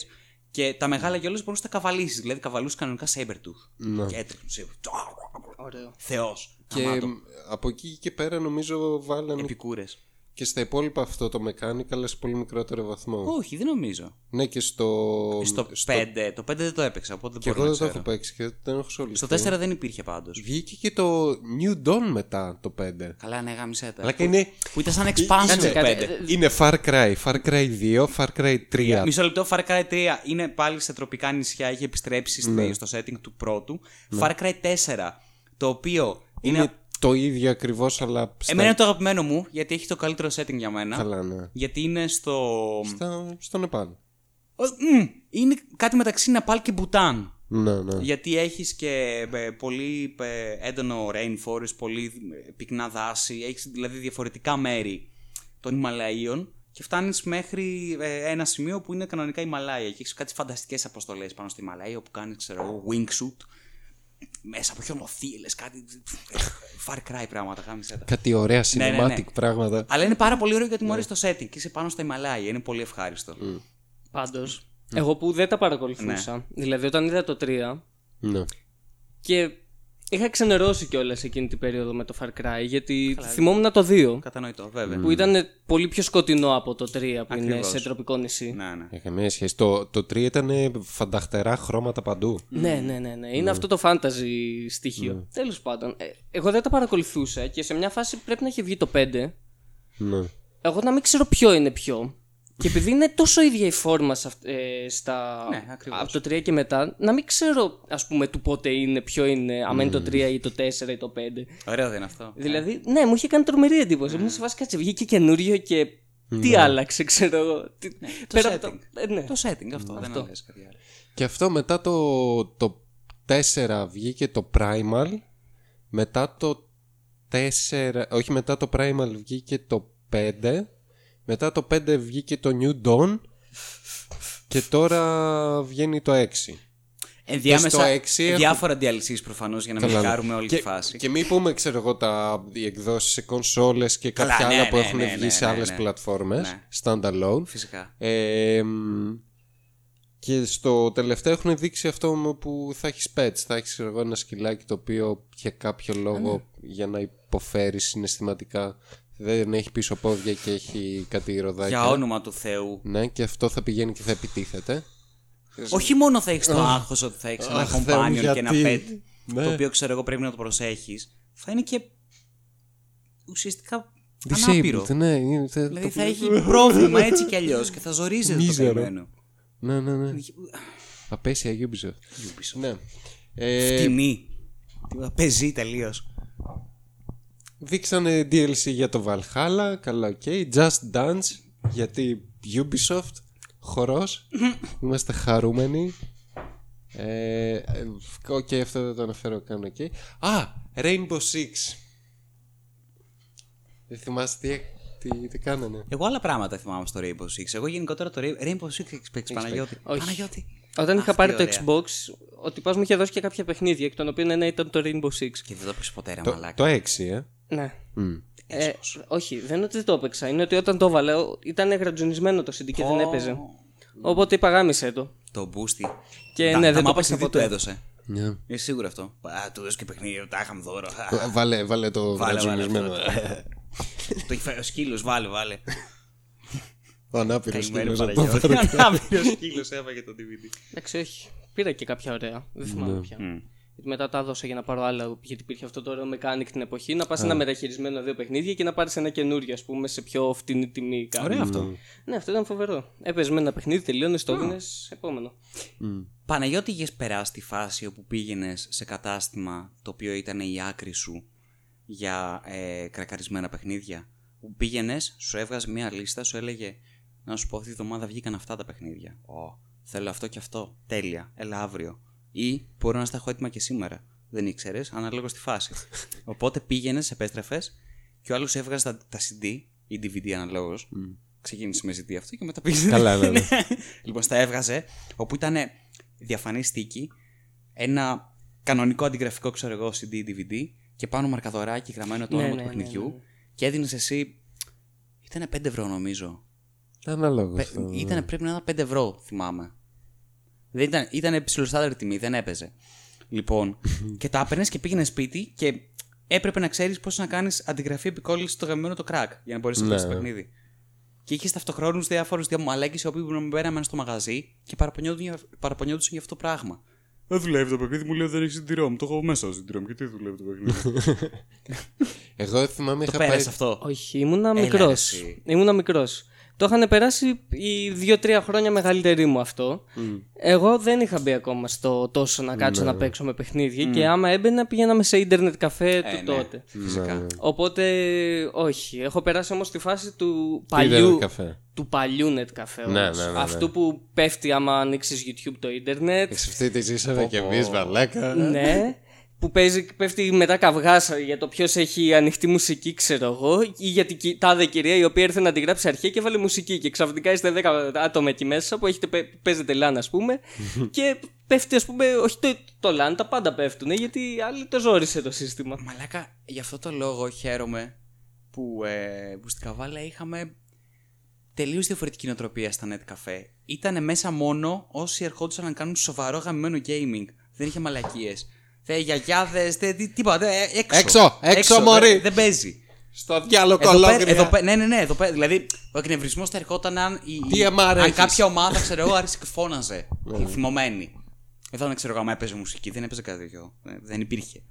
Και τα μεγάλα κιόλας μπορούσες να τα καβαλήσεις. Δηλαδή καβαλούσες κανονικά Sabertooth. Ναι. Και έτρεχε. ωραίο. Θεός. Και από εκεί και πέρα νομίζω βάλανε Επικούρες. Και στα υπόλοιπα αυτό το mechanic αλλά σε πολύ μικρότερο βαθμό. Όχι, δεν νομίζω. Ναι και στο... Στο 5, το 5 δεν το έπαιξα, οπότε Και δεν εγώ μπορώ δεν να το έχω ξέρω. παίξει και δεν έχω ασχοληθεί. Στο 4 δεν υπήρχε πάντως. Βγήκε και το New Dawn μετά το 5. Καλά, ναι, γάμισέ Αλλά και είναι, Που ήταν σαν expansion είναι, του 5. είναι Far Cry, Far Cry 2, Far Cry 3. Μισό λεπτό, Far Cry 3 είναι πάλι σε τροπικά νησιά, έχει επιστρέψει στη- Ναι. στο setting του πρώτου. Far Cry 4, το οποίο είναι. Είναι το ίδιο ακριβώς, αλλά. Στα... Εμένα είναι το αγαπημένο μου, γιατί έχει το καλύτερο setting για μένα. Καλά, ναι. Γιατί είναι στο. Στα... Στο Νεπάλ. Ο, μμ, είναι κάτι μεταξύ Νεπάλ και Μπουτάν. Ναι, ναι. Γιατί έχεις και ε, πολύ ε, έντονο rainforest, πολύ ε, πυκνά δάση, έχεις δηλαδή διαφορετικά μέρη των Ιμαλαίων και φτάνεις μέχρι ε, ένα σημείο που είναι κανονικά Ιμαλάια και έχεις κάτι φανταστικές αποστολές πάνω στη Ιμαλάια όπου κάνεις, ξέρω εγώ, wingsuit μέσα από χιονοθύελες, κάτι Far Cry πράγματα, γάμισε τα. Κάτι ωραία Ναι, cinematic ναι, ναι. πράγματα. Αλλά είναι πάρα πολύ ωραίο γιατί μου αρέσει το setting και είσαι πάνω στα Ιμαλάια, είναι πολύ ευχάριστο. Πάντως, εγώ που δεν τα παρακολουθούσα, δηλαδή όταν είδα το 3 Ναι. και είχα ξενερώσει κιόλας εκείνη την περίοδο με το Far Cry, γιατί θυμόμουν το 2 Κατανοητό, βέβαια. που ήταν πολύ πιο σκοτεινό από το 3 που είναι Ακριβώς. σε τροπικό νησί. Ναι, ναι. Έχει καμία σχέση. Το, το 3 ήταν φανταχτερά χρώματα παντού. Ναι, ναι, ναι, ναι. Είναι αυτό το fantasy στοιχείο. Τέλος πάντων, ε, εγώ δεν τα παρακολουθούσα και σε μια φάση πρέπει να έχει βγει το 5. Ναι. Εγώ να μην ξέρω ποιο είναι ποιο. Και επειδή είναι τόσο ίδια η φόρμα σε αυ- ε, στα... Ναι, ακριβώς. από το 3 και μετά, να μην ξέρω ας πούμε του πότε είναι, ποιο είναι, αν είναι το 3 ή το 4 ή το 5. Ωραίο δεν είναι αυτό. Δηλαδή, ναι, μου είχε κάνει τρομερή εντύπωση. Μου σε βάση κάτσε, βγήκε καινούριο και τι άλλαξε, ξέρω εγώ. Τι- Το πέρα από setting. το- ε, ναι. Το setting αυτό, δεν Αυτό. αλλάζει κάτι άλλο. Και αυτό μετά το, το 4 βγήκε το Primal. Μετά το 4. Όχι, μετά το Primal βγήκε το 5. Μετά το 5 βγήκε το New Dawn. Και τώρα βγαίνει το 6. Ενδιάμεσα στο έξι έχω- διάφορα DLCs προφανώς για να μην Καλά, ναι. χάρουμε όλη και, τη φάση. Και μην πούμε, ξέρω εγώ, τα, οι εκδόσεις σε κονσόλες και Καλά, κάποια ναι, άλλα που ναι, έχουν ναι, βγει ναι, σε ναι, άλλες ναι. πλατφόρμες, Ναι. standalone. Φυσικά. Ε, μ, και στο τελευταίο έχουν δείξει αυτό με που θα έχεις pets. Θα έχεις ξέρω εγώ, ένα σκυλάκι το οποίο για κάποιο λόγο για να υποφέρεις συναισθηματικά δεν έχει πίσω πόδια και έχει κάτι ροδάκια. Για όνομα του Θεού. Ναι, και αυτό θα πηγαίνει και θα επιτίθεται. Όχι μόνο θα έχεις το άγχος ότι θα έχεις ένα Αχ, Θεέ μου, companion και ένα γιατί; pet, Ναι. το οποίο ξέρω εγώ πρέπει να το προσέχεις, θα είναι και ουσιαστικά Disabled, ανάπηρο. ναι. είναι- θα- Δηλαδή το- θα έχει πρόβλημα έτσι κι αλλιώς και θα ζορίζεται το Μίζερο. καημένο. Ναι, ναι, ναι. Απαίσια Ubisoft. Ναι. Ε, Φτηνή. Πεζή τελείως. Δείξανε DLC για το Valhalla, καλά οκ. Just Dance, γιατί Ubisoft, χορός, είμαστε χαρούμενοι. Ε, ε, οκ, αυτό δεν το αναφέρω καν οκ. Α, Rainbow Six. Δεν θυμάστε τι, τι, τι κάνανε. Εγώ άλλα πράγματα θυμάμαι στο Rainbow Six. Εγώ γενικότερα το Rainbow Rainbow Six έχει παίξει Παναγιώτη. Όχι. Παναγιώτη. Όταν Αχ, είχα τι πάρει το ωραία. Xbox, ο τυπάς μου είχε δώσει και κάποια παιχνίδια, εκ των οποίων ένα ήταν το Rainbow Six. Και δεν το παίξει ποτέ, ρε Το, μαλάκα. το 6, ε. Ναι. Μμ. Ε, όχι, δεν είναι ότι δεν το έπαιξα. Είναι ότι όταν το έβαλε, ήταν γρατζουνισμένο το CD και δεν Ω. έπαιζε. Οπότε είπα γάμισε το. Το boosty. Και Τα- ναι, τα δεν το μάπας έπαιξα CD του ποτέ. έδωσε. Ναι. Είσαι σίγουρο αυτό. Α, του έδωσε και παιχνίδι, τα είχαμε δώρο. Ε, Βάλε, βάλε το Βάλε, βάλε βραζονισμένο. Το έχει φάει ο σκύλος, βάλε, βάλε. Ο ανάπηρος Καημένο σκύλος. να το Παναγιώτη. πάρει. Ανάπηρος σκύλος έφαγε το DVD. Εντάξει, όχι. Πήρα και κάποια ωραία. Δεν θυμάμαι πια. Γιατί μετά τα έδωσα για να πάρω άλλα, γιατί υπήρχε αυτό το ωραίο mechanic την εποχή. Να πας ένα μεταχειρισμένο δύο παιχνίδια και να πάρεις ένα καινούριο, ας πούμε, σε πιο φτηνή τιμή. κάτι. Ωραίο αυτό. Ναι, αυτό ήταν φοβερό. Έπαιζε με ένα παιχνίδι, τελείωνε, το έδινε, επόμενο. Παναγιώτη, είχες περάσει τη φάση όπου πήγαινες σε κατάστημα το οποίο ήταν η άκρη σου για ε, κρακαρισμένα παιχνίδια; Που πήγαινες, σου έβγαζε μια λίστα, σου έλεγε Να σου πω, αυτή τη βδομάδα βγήκαν αυτά τα παιχνίδια. Ω, Θέλω αυτό και αυτό. Τέλεια. Έλα αύριο. Ή μπορώ να στα έχω έτοιμα και σήμερα. Δεν ήξερες, ανάλογα στη φάση. Οπότε πήγαινες, επέστρεφες και ο άλλος έβγαζε τα, τα CD ή DVD αναλόγως. Ξεκίνησε με CD αυτό και μετά πήγε. Καλά, ναι, ναι. λοιπόν, στα έβγαζε, όπου ήταν διαφανή στίκη, ένα κανονικό αντιγραφικό, ξέρω εγώ, CD ή DVD και πάνω μαρκαδοράκι γραμμένο το Ναι, όνομα ναι, του ναι, παιχνιδιού ναι. και έδινες εσύ. Ήταν 5 ευρώ νομίζω. Ανάλογο. Πε- αυτό. Ήταν πρέπει να ήταν 5 ευρώ, θυμάμαι. Δεν ήταν, ήταν ψηλοστάδερη τιμή, δεν έπαιζε. Λοιπόν, και τα έπαιρνες και πήγαινες σπίτι και έπρεπε να ξέρεις πώς να κάνεις αντιγραφή επικόλληση στο γαμμένο το crack για να μπορέσει να Ναι, παίξεις το ναι. παιχνίδι. Και είχες ταυτοχρόνους διάφορους διαμαλέκε οι οποίοι μου μπαίναμε στο μαγαζί και παραπονιόντουσαν για, παραπονιόντουσαν για αυτό το πράγμα. Δεν δουλεύει το παιχνίδι, μου λέει δεν έχεις συντηρό μου. Το έχω μέσα στο συντηρό μου. Και τι δουλεύει το παιχνίδι. Εγώ θυμάμαι το είχα πάει. πέρασε αυτό. Όχι, ήμουνα Έλα, μικρός. εσύ. Ήμουνα μικρός. Το είχαν περάσει οι δύο-τρία χρόνια μεγαλύτεροι μου αυτό. Εγώ δεν είχα μπει ακόμα στο τόσο να κάτσω να παίξω με παιχνίδια και άμα έμπαινα πήγαιναμε σε ίντερνετ καφέ Ε, του ναι, τότε. Φυσικά. Οπότε, όχι. Έχω περάσει όμως τη φάση του Ίντερνετ παλιού, καφέ. του παλιού net καφέ. Ναι, όμως. ναι, ναι, ναι. Αυτού που πέφτει άμα ανοίξεις YouTube το ίντερνετ. Σε αυτή τη ζήσαμε κι εμείς, βαλάκα. ναι. Που παίζει, πέφτει μετά καυγάς για το ποιος έχει ανοιχτή μουσική, ξέρω εγώ, ή για την κι- τάδε κυρία η οποία ήρθε να την γράψει αρχαία και βάλε μουσική. Και ξαφνικά είστε 10 άτομα εκεί μέσα που έχετε, παι- παίζετε LAN, ας πούμε, και πέφτει, ας πούμε, όχι το, το LAN, τα πάντα πέφτουν, γιατί άλλοι το ζόρισε το σύστημα. Μαλάκα, γι' αυτό το λόγο χαίρομαι που, ε, που στην Καβάλα είχαμε τελείως διαφορετική νοοτροπία στα net cafe. Ήταν μέσα μόνο όσοι ερχόντουσαν να κάνουν σοβαρό γαμμένο gaming. Δεν είχε μαλακίες. Δεν γιαγιάδες, δεν τι- τίποτα. δεν- ε, έξω. Έξω, έξω, μωρή. Δεν, δεν παίζει. Στο διάλογο Εδώ πέρα, ολόκληρα. εδώ πέρα- ναι, ναι, ναι. Εδώ πέρα, δηλαδή, ο εκνευρισμός θα ερχόταν αν, η, η- Τι MR αν έχεις; κάποια ομάδα, ξέρω εγώ, άρχισε και φώναζε. Ναι. θυμωμένη. Εδώ δεν ξέρω εγώ, άμα έπαιζε μουσική, δεν έπαιζε κάτι τέτοιο. Ε, Δεν υπήρχε.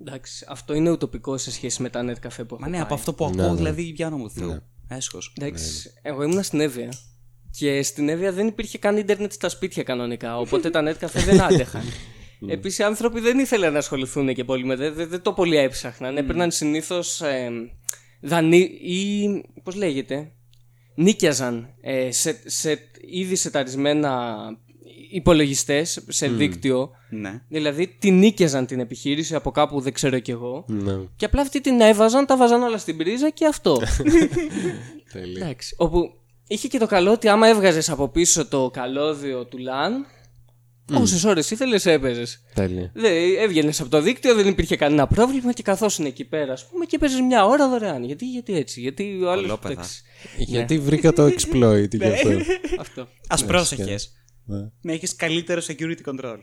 Εντάξει, αυτό είναι ουτοπικό σε σχέση με τα net cafe που έχω Μα ναι, πάει. από αυτό που ακούω, δηλαδή, πιάνω μου Θεού. Έσχος. Εντάξει, εγώ ήμουν στην Εύβοια. Και στην Εύβοια δεν υπήρχε καν ίντερνετ στα σπίτια κανονικά. Οπότε τα net cafe δεν άντεχαν. Επίσης, οι άνθρωποι δεν ήθελαν να ασχοληθούν και πολύ με. Δεν, δεν, δεν το πολύ έψαχναν. Έπαιρναν συνήθως ε, δανεί ή. Πώς λέγεται. Νίκιαζαν ε, σε, σε ήδη σεταρισμένα υπολογιστές σε δίκτυο. Ναι. Δηλαδή, την νίκιαζαν την επιχείρηση από κάπου δεν ξέρω κι εγώ. Ναι, Και απλά αυτοί την έβαζαν, τα βάζαν όλα στην πρίζα και αυτό. τέλεια. Εντάξει. Όπου είχε και το καλό ότι άμα έβγαζες από πίσω το καλώδιο του LAN, mm. όσε ώρε ήθελες έπαιζες. Τέλεια. Έβγαινες από το δίκτυο, δεν υπήρχε κανένα πρόβλημα και καθόσουν εκεί πέρα, ας πούμε, και παίζεις μια ώρα δωρεάν. Γιατί, γιατί έτσι, γιατί ο άλλος. Κολόπεδα. Γιατί βρήκα το exploit γι' αυτό. Αυτό. Α πρόσεχες. Ναι. Να έχεις καλύτερο security control.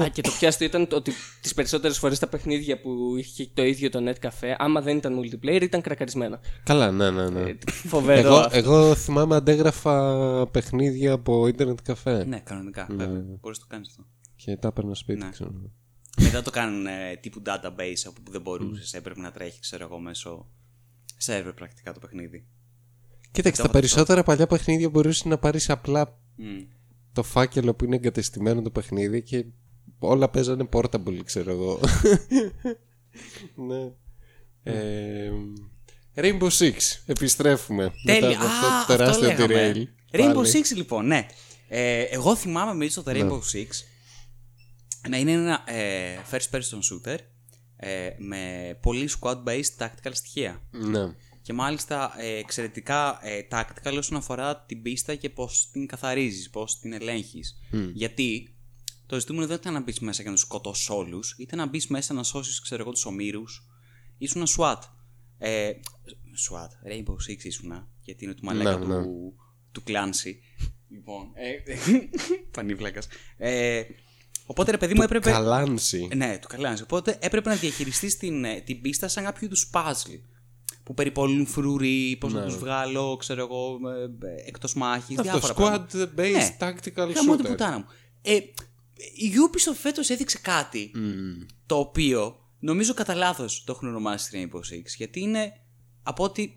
Α, και το πιάστο ήταν το ότι τις περισσότερες φορές τα παιχνίδια που είχε το ίδιο το net cafe, άμα δεν ήταν multiplayer, ήταν κρακαρισμένα. Καλά, ναι, ναι, ναι. Φοβερό. Εγώ, αυτό. εγώ θυμάμαι αντέγραφα παιχνίδια από ίντερνετ καφέ. Ναι, κανονικά. Βέβαια. Μπορείς να το κάνεις αυτό. Και τα έπαιρνα σπίτι, Ναι. ξέρω. Μετά το κάνουν ε, τύπου database όπου δεν μπορούσες, έπρεπε να τρέχει, ξέρω εγώ, μέσω server πρακτικά το παιχνίδι. Κοίταξε, τα περισσότερα παλιά παιχνίδια μπορούσες να πάρεις απλά Μμ. Το φάκελο που είναι εγκατεστημένο το παιχνίδι και όλα παίζανε portable, ξέρω εγώ. ναι. Ε, Rainbow Six, επιστρέφουμε. Τέλεια. Μετά από αυτό Α, το τεράστιο αυτό λέγαμε. derail. Rainbow Πάλι. Six λοιπόν, ναι. Ε, εγώ θυμάμαι με το Rainbow Six να είναι ένα ε, first person shooter ε, με πολύ squad-based tactical στοιχεία. Ναι. Και μάλιστα ε, εξαιρετικά ε, tactical όσον αφορά την πίστα και πώς την καθαρίζεις, πώς την ελέγχεις. Γιατί το ζητούμενο δεν ήταν να μπεις μέσα και να τους σκοτώσεις όλους, ήταν να μπεις μέσα να σώσεις, ξέρω εγώ, τους ομήρους. Ήσουν SWAT. Ε, SWAT, Rainbow Six ήσουνα, γιατί είναι του μαλάκα Ναι, του, ναι. του Clancy. Λοιπόν, ε, πανίβλακας. Ε, οπότε ρε παιδί μου έπρεπε... Καλάνση. Ναι, του Καλάνση. Οπότε έπρεπε να διαχειριστείς την, ε, την πίστα σαν κάποιο είδους puzzle. Που περιπολούν φρουροί, πώς να τους βγάλω, ξέρω εγώ, εκτός μάχης. Αυτό, διάφορα squad πράγματα. based Ναι. tactical Γαμώ την shooter. πουτάνα μου. Ε, η Ubisoft φέτος έδειξε κάτι το οποίο νομίζω κατά λάθος το έχουν ονομάσει Rainbow Six. Γιατί είναι από ό,τι,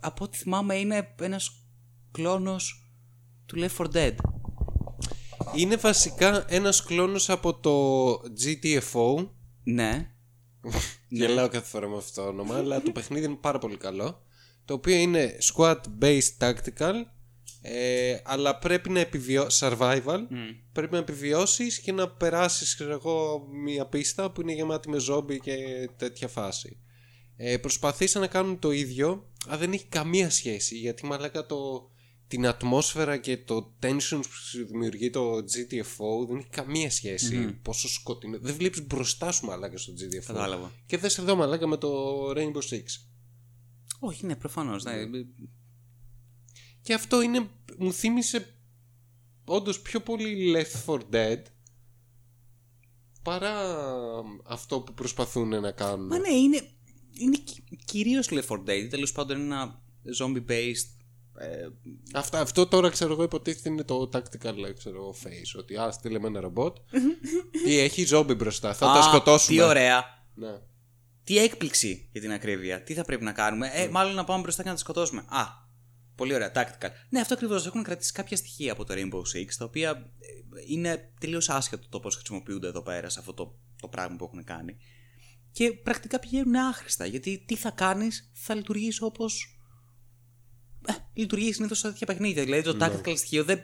από ό,τι θυμάμαι είναι ένας κλόνος του Left 4 Dead. Είναι βασικά ένας κλόνος από το GTFO. Ναι. Γελάω κάθε φορά με αυτό το όνομα, αλλά το παιχνίδι είναι πάρα πολύ καλό. Το οποίο είναι squad based tactical Ε, αλλά πρέπει να επιβιώσει. Survival. Πρέπει να επιβιώσεις και να περάσεις, ξέρω εγώ, μια πίστα που είναι γεμάτη με ζόμπι και τέτοια φάση. Ε, προσπαθήσαν να κάνουν το ίδιο, αλλά δεν έχει καμία σχέση. Γιατί μαλάκα το, την ατμόσφαιρα και το tension που σου δημιουργεί το GTFO δεν έχει καμία σχέση. Πόσο σκοτεινό. Δεν βλέπεις μπροστά σου μαλάκα στο GTFO. Κατάλαβα. Και δεν σε εδώ μαλάκα με το Rainbow Six. Όχι, ναι, προφανώς. Ναι. Και αυτό είναι, μου θύμισε όντως πιο πολύ Left 4 Dead παρά αυτό που προσπαθούν να κάνουν. Μα ναι, είναι, είναι κυρίως Left 4 Dead. Τέλος πάντων, είναι ένα zombie based. Ε, Αυτό, αυτό τώρα ξέρω εγώ υποτίθεται είναι το tactical ξέρω, εγώ, face. Ότι α, στείλε με ένα ρομπότ ή έχει ζόμπι μπροστά. Θα τα α, σκοτώσουμε. Τι ωραία. Ναι. Τι έκπληξη για την ακρίβεια. Τι θα πρέπει να κάνουμε. Ε, μάλλον να πάμε μπροστά και να τα σκοτώσουμε. Α, πολύ ωραία. Tactical. Ναι, αυτό ακριβώς. Έχουν κρατήσει κάποια στοιχεία από το Rainbow Six τα οποία ε, είναι τελείως άσχετο το πώς χρησιμοποιούνται εδώ πέρα σε αυτό το, το πράγμα που έχουν κάνει. Και πρακτικά πηγαίνουν άχρηστα. Γιατί τι θα κάνεις, θα λειτουργήσει όπως. Ε, λειτουργεί συνήθως σε τέτοια παιχνίδια. Δηλαδή το tactical στοιχείο δεν.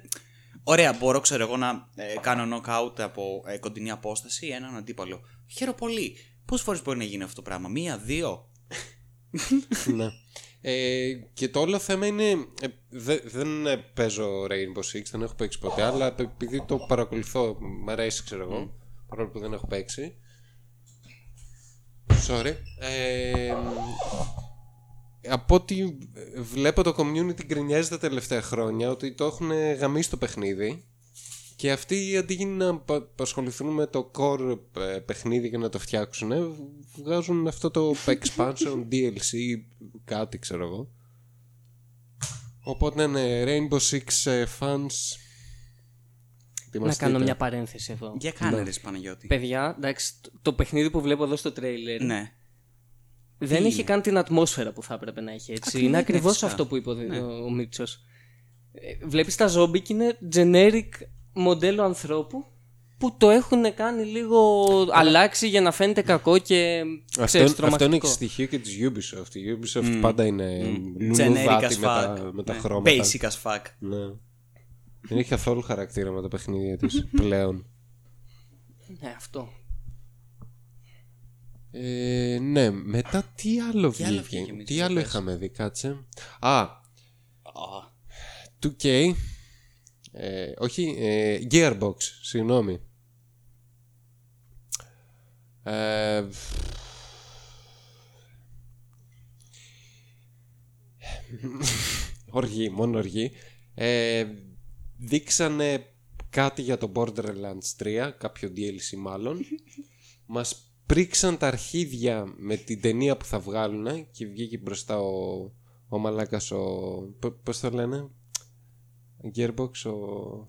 Ωραία, μπορώ, ξέρω εγώ, να ε, κάνω knockout από ε, κοντινή απόσταση έναν αντίπαλο. Χαίρομαι πολύ. Πόσες φορές μπορεί να γίνει αυτό το πράγμα, Μία, δύο; ναι. Ε, και το όλο θέμα είναι. ε, δε- δεν ε, παίζω Rainbow Six, δεν έχω παίξει ποτέ, αλλά επειδή το παρακολουθώ, μ' αρέσει, ξέρω εγώ, παρόλο που δεν έχω παίξει. Sorry. Ε, από ό,τι βλέπω το community γκρινιάζει τα τελευταία χρόνια ότι το έχουν γαμίσει το παιχνίδι και αυτοί αντί να πα- ασχοληθούν με το core ε, παιχνίδι και να το φτιάξουν ε, βγάζουν αυτό το expansion DLC κάτι ξέρω εγώ οπότε ναι Rainbow Six ε, fans Να ετοιμαστείτε. κάνω μια παρένθεση εδώ. Για κάνε ρε Παναγιώτη. Παιδιά, εντάξει, το- το παιχνίδι που βλέπω εδώ στο τρέιλερ Ναι. Δεν έχει καν την ατμόσφαιρα που θα έπρεπε να έχει. Έτσι. Ακριβώς, είναι ναι, ακριβώς φυσικά. αυτό που είπε ο, ο Μίτσος. Βλέπεις τα ζόμπι και είναι generic μοντέλο ανθρώπου που το έχουν κάνει λίγο αλλάξει για να φαίνεται κακό και αυτό, ξέρεις, αυτό είναι τρομακτικό. και στοιχείο και της Ubisoft η Ubisoft πάντα είναι Generic λουλουδάτη as με, τα, fuck. με τα Ναι. χρώματα Basic as fuck. ναι. δεν έχει καθόλου χαρακτήρα με τα παιχνίδια της πλέον Ναι, αυτό. Ε, ναι, μετά τι άλλο Τι άλλο βγήκε; βγήκε, Μίτσο, τι για άλλο πες. είχαμε δει, κάτσε. Α, Α, 2K. Ε, όχι, ε, Gearbox, συγγνώμη. Ε, οργή, μόνο οργή. Ε, δείξανε κάτι για το Borderlands 3, κάποιο DLC μάλλον. Μας πρίξαν τα αρχίδια με την ταινία που θα βγάλουν και βγήκε μπροστά ο, ο μαλάκας ο... π- Πώς το λένε; Ο Gearbox, ο...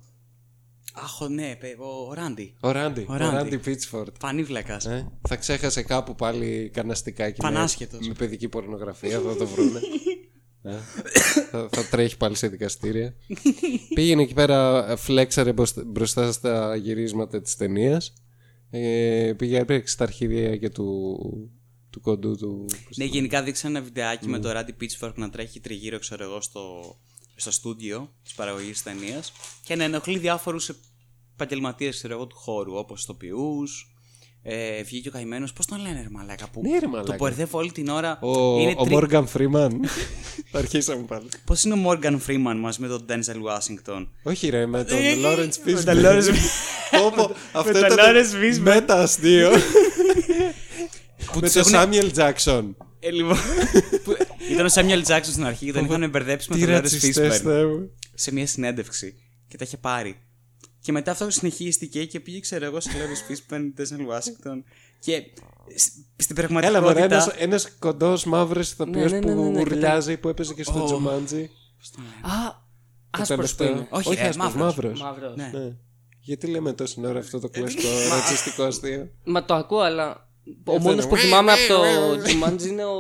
Αχ, ο, ναι, παι- ο Ράντι. Ο Ράντι, Ο ο Ράντι. Ράντι Πίτσφορντ. Πανίβλακας. Ε, θα ξέχασε κάπου πάλι καναστικά με, Πανάσχετος. με παιδική πορνογραφία, θα το βρούνε. Ε, θα, θα τρέχει πάλι σε δικαστήρια. Πήγαινε εκεί πέρα, φλέξαρε μπροστά- μπροστά στα γυρίσματα της ταινίας. Ε, πήγε έπαιξε τα αρχίδια και του, του κοντού του. Ναι, γενικά δείξανε ένα βιντεάκι με το Ράντι Pitchfork να τρέχει τριγύρω, ξέρω εγώ, στο, στο στούντιο της παραγωγής της ταινίας και να ενοχλεί διάφορους επαγγελματίες του χώρου, όπως ηθοποιού. Ε, βγήκε ο καημένος, πώς τον λένε, ρε Μαλάκα, που Ναι, ρε μαλάκα. το μπερδεύω όλη την ώρα. Ο, είναι ο τρι- Morgan Freeman. θα αρχίσαμε πάλι. Πώς είναι ο Morgan Freeman μαζί με τον Denzel Washington; Όχι ρε, με τον Ε, Lawrence με τον Fishburne. Lawrence- Πω, πω, Αυτό τον ήταν Lawrence Fishburne. μετα αστείο. Που με τους τον έχουν- Samuel Jackson. Ε, λοιπόν, που- Ήταν ο Samuel Jackson στην αρχή και τον είχαν μπερδέψει με Τι τον Lawrence ρατσιστές Fishburne Θεέ μου. σε μια συνέντευξη και τα είχε πάρει. Και μετά αυτό συνεχίστηκε και πήγε, ξέρω εγώ, σε Lawrence Fishburne, Denzel Washington. Και σ- στην Έλα μωρέ, πραγματικότητα. ένας, ένας κοντός μαύρος ηθοποιός Ναι, ναι, ναι, που ναι, ναι, ουρλιάζει που έπαιζε και στο Ω. Τζομάντζι. Α, άσπρος που τελευταίο. είναι. Όχι, Όχι ρε, άσπρος, μαύρος. μαύρος. Μαύρος. Ναι. Ναι. Γιατί λέμε τόση ώρα αυτό το κλασικό Ε, ρατσιστικό αστείο; Μα το ακούω, αλλά ο Αυτό μόνος είναι. που θυμάμαι από το Jumanji είναι ο...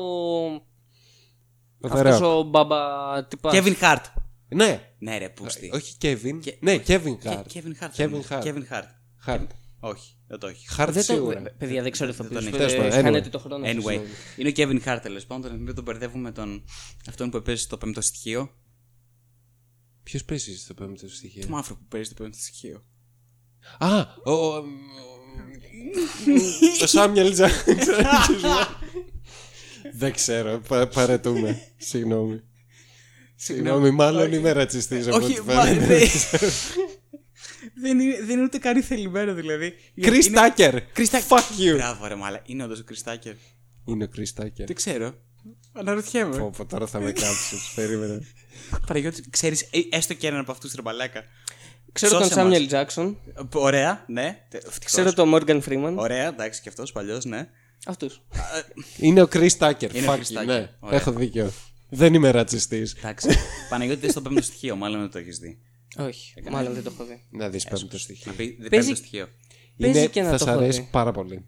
Ο Αυτός The Rock. ο μπαμπα τυπάς. Kevin Hart. Ναι, Ναι, ρε, πούστη. όχι Kevin. Και- Ναι, Kevin Ke- Hart. Kevin Hart. Kevin είναι. Hart. Kevin Hart. Hart. Όχι, δεν το έχει. Hart Δεν το... σίγουρα. Παιδιά, δεν ξέρω Δεν ηθοποιούς. τον Ε, έχει. Τέλος πάντων, Χάνετε anyway. το χρόνο σας. Anyway, είναι ο Kevin Hart τέλος πάντων. Μην τον μπερδεύουμε με τον. αυτόν που έπαιζε στο πέμπτο στοιχείο. Ποιος παίζει στο πέμπτο Το στοιχείο. μαύρο που παίζει το πέμπτο στοιχείο. Α! Ο. ο- Το Σάμιελ Τζάξον. Δεν ξέρω. πα- Παρετούμε. Συγγνώμη. Συγγνώμη, μάλλον είμαι ρατσιστής. Όχι, μα, δεν, δεν, είναι, δεν είναι ούτε καν θελημένο δηλαδή. Κρι Είναι- Τάκερ. Chris Tucker. Fuck you. Μπράβο ρε μάλα. Είναι όντως ο Chris Tucker. Είναι ο Κρι Τάκερ. Δεν ξέρω. Αναρωτιέμαι. Πω, πω, τώρα θα με κάψεις. Περίμενε. Παναγιώτη, ξέρεις ε, έστω και έναν από αυτούς ρε μαλάκα. Ξέρω τον Σώσε Σάμιελ μας. Τζάξον. Ε, Ωραία, ναι. Τε- ευτυχώς. Ξέρω τον Μόργαν Φρήμαν. Ωραία, εντάξει και αυτός παλιός, ναι. Αυτούς. Είναι ο Κρι Τάκερ. Είναι ο Fuck Chris you, Tucker. Ναι, Ωραία. έχω δίκιο. Δεν είμαι ρατσιστής. Εντάξει. Παναγιώτη δεν στο πέμπτο στοιχείο, μάλλον δεν το έχεις δει. Όχι, μάλλον δεν το έχω δει. Να δεις πέμπτο στοιχείο. Να πει δεν Παίζει- πέμπτο στοιχείο. Παίζει Είναι, και να θα το σ' έχω αρέσει δει. πάρα πολύ.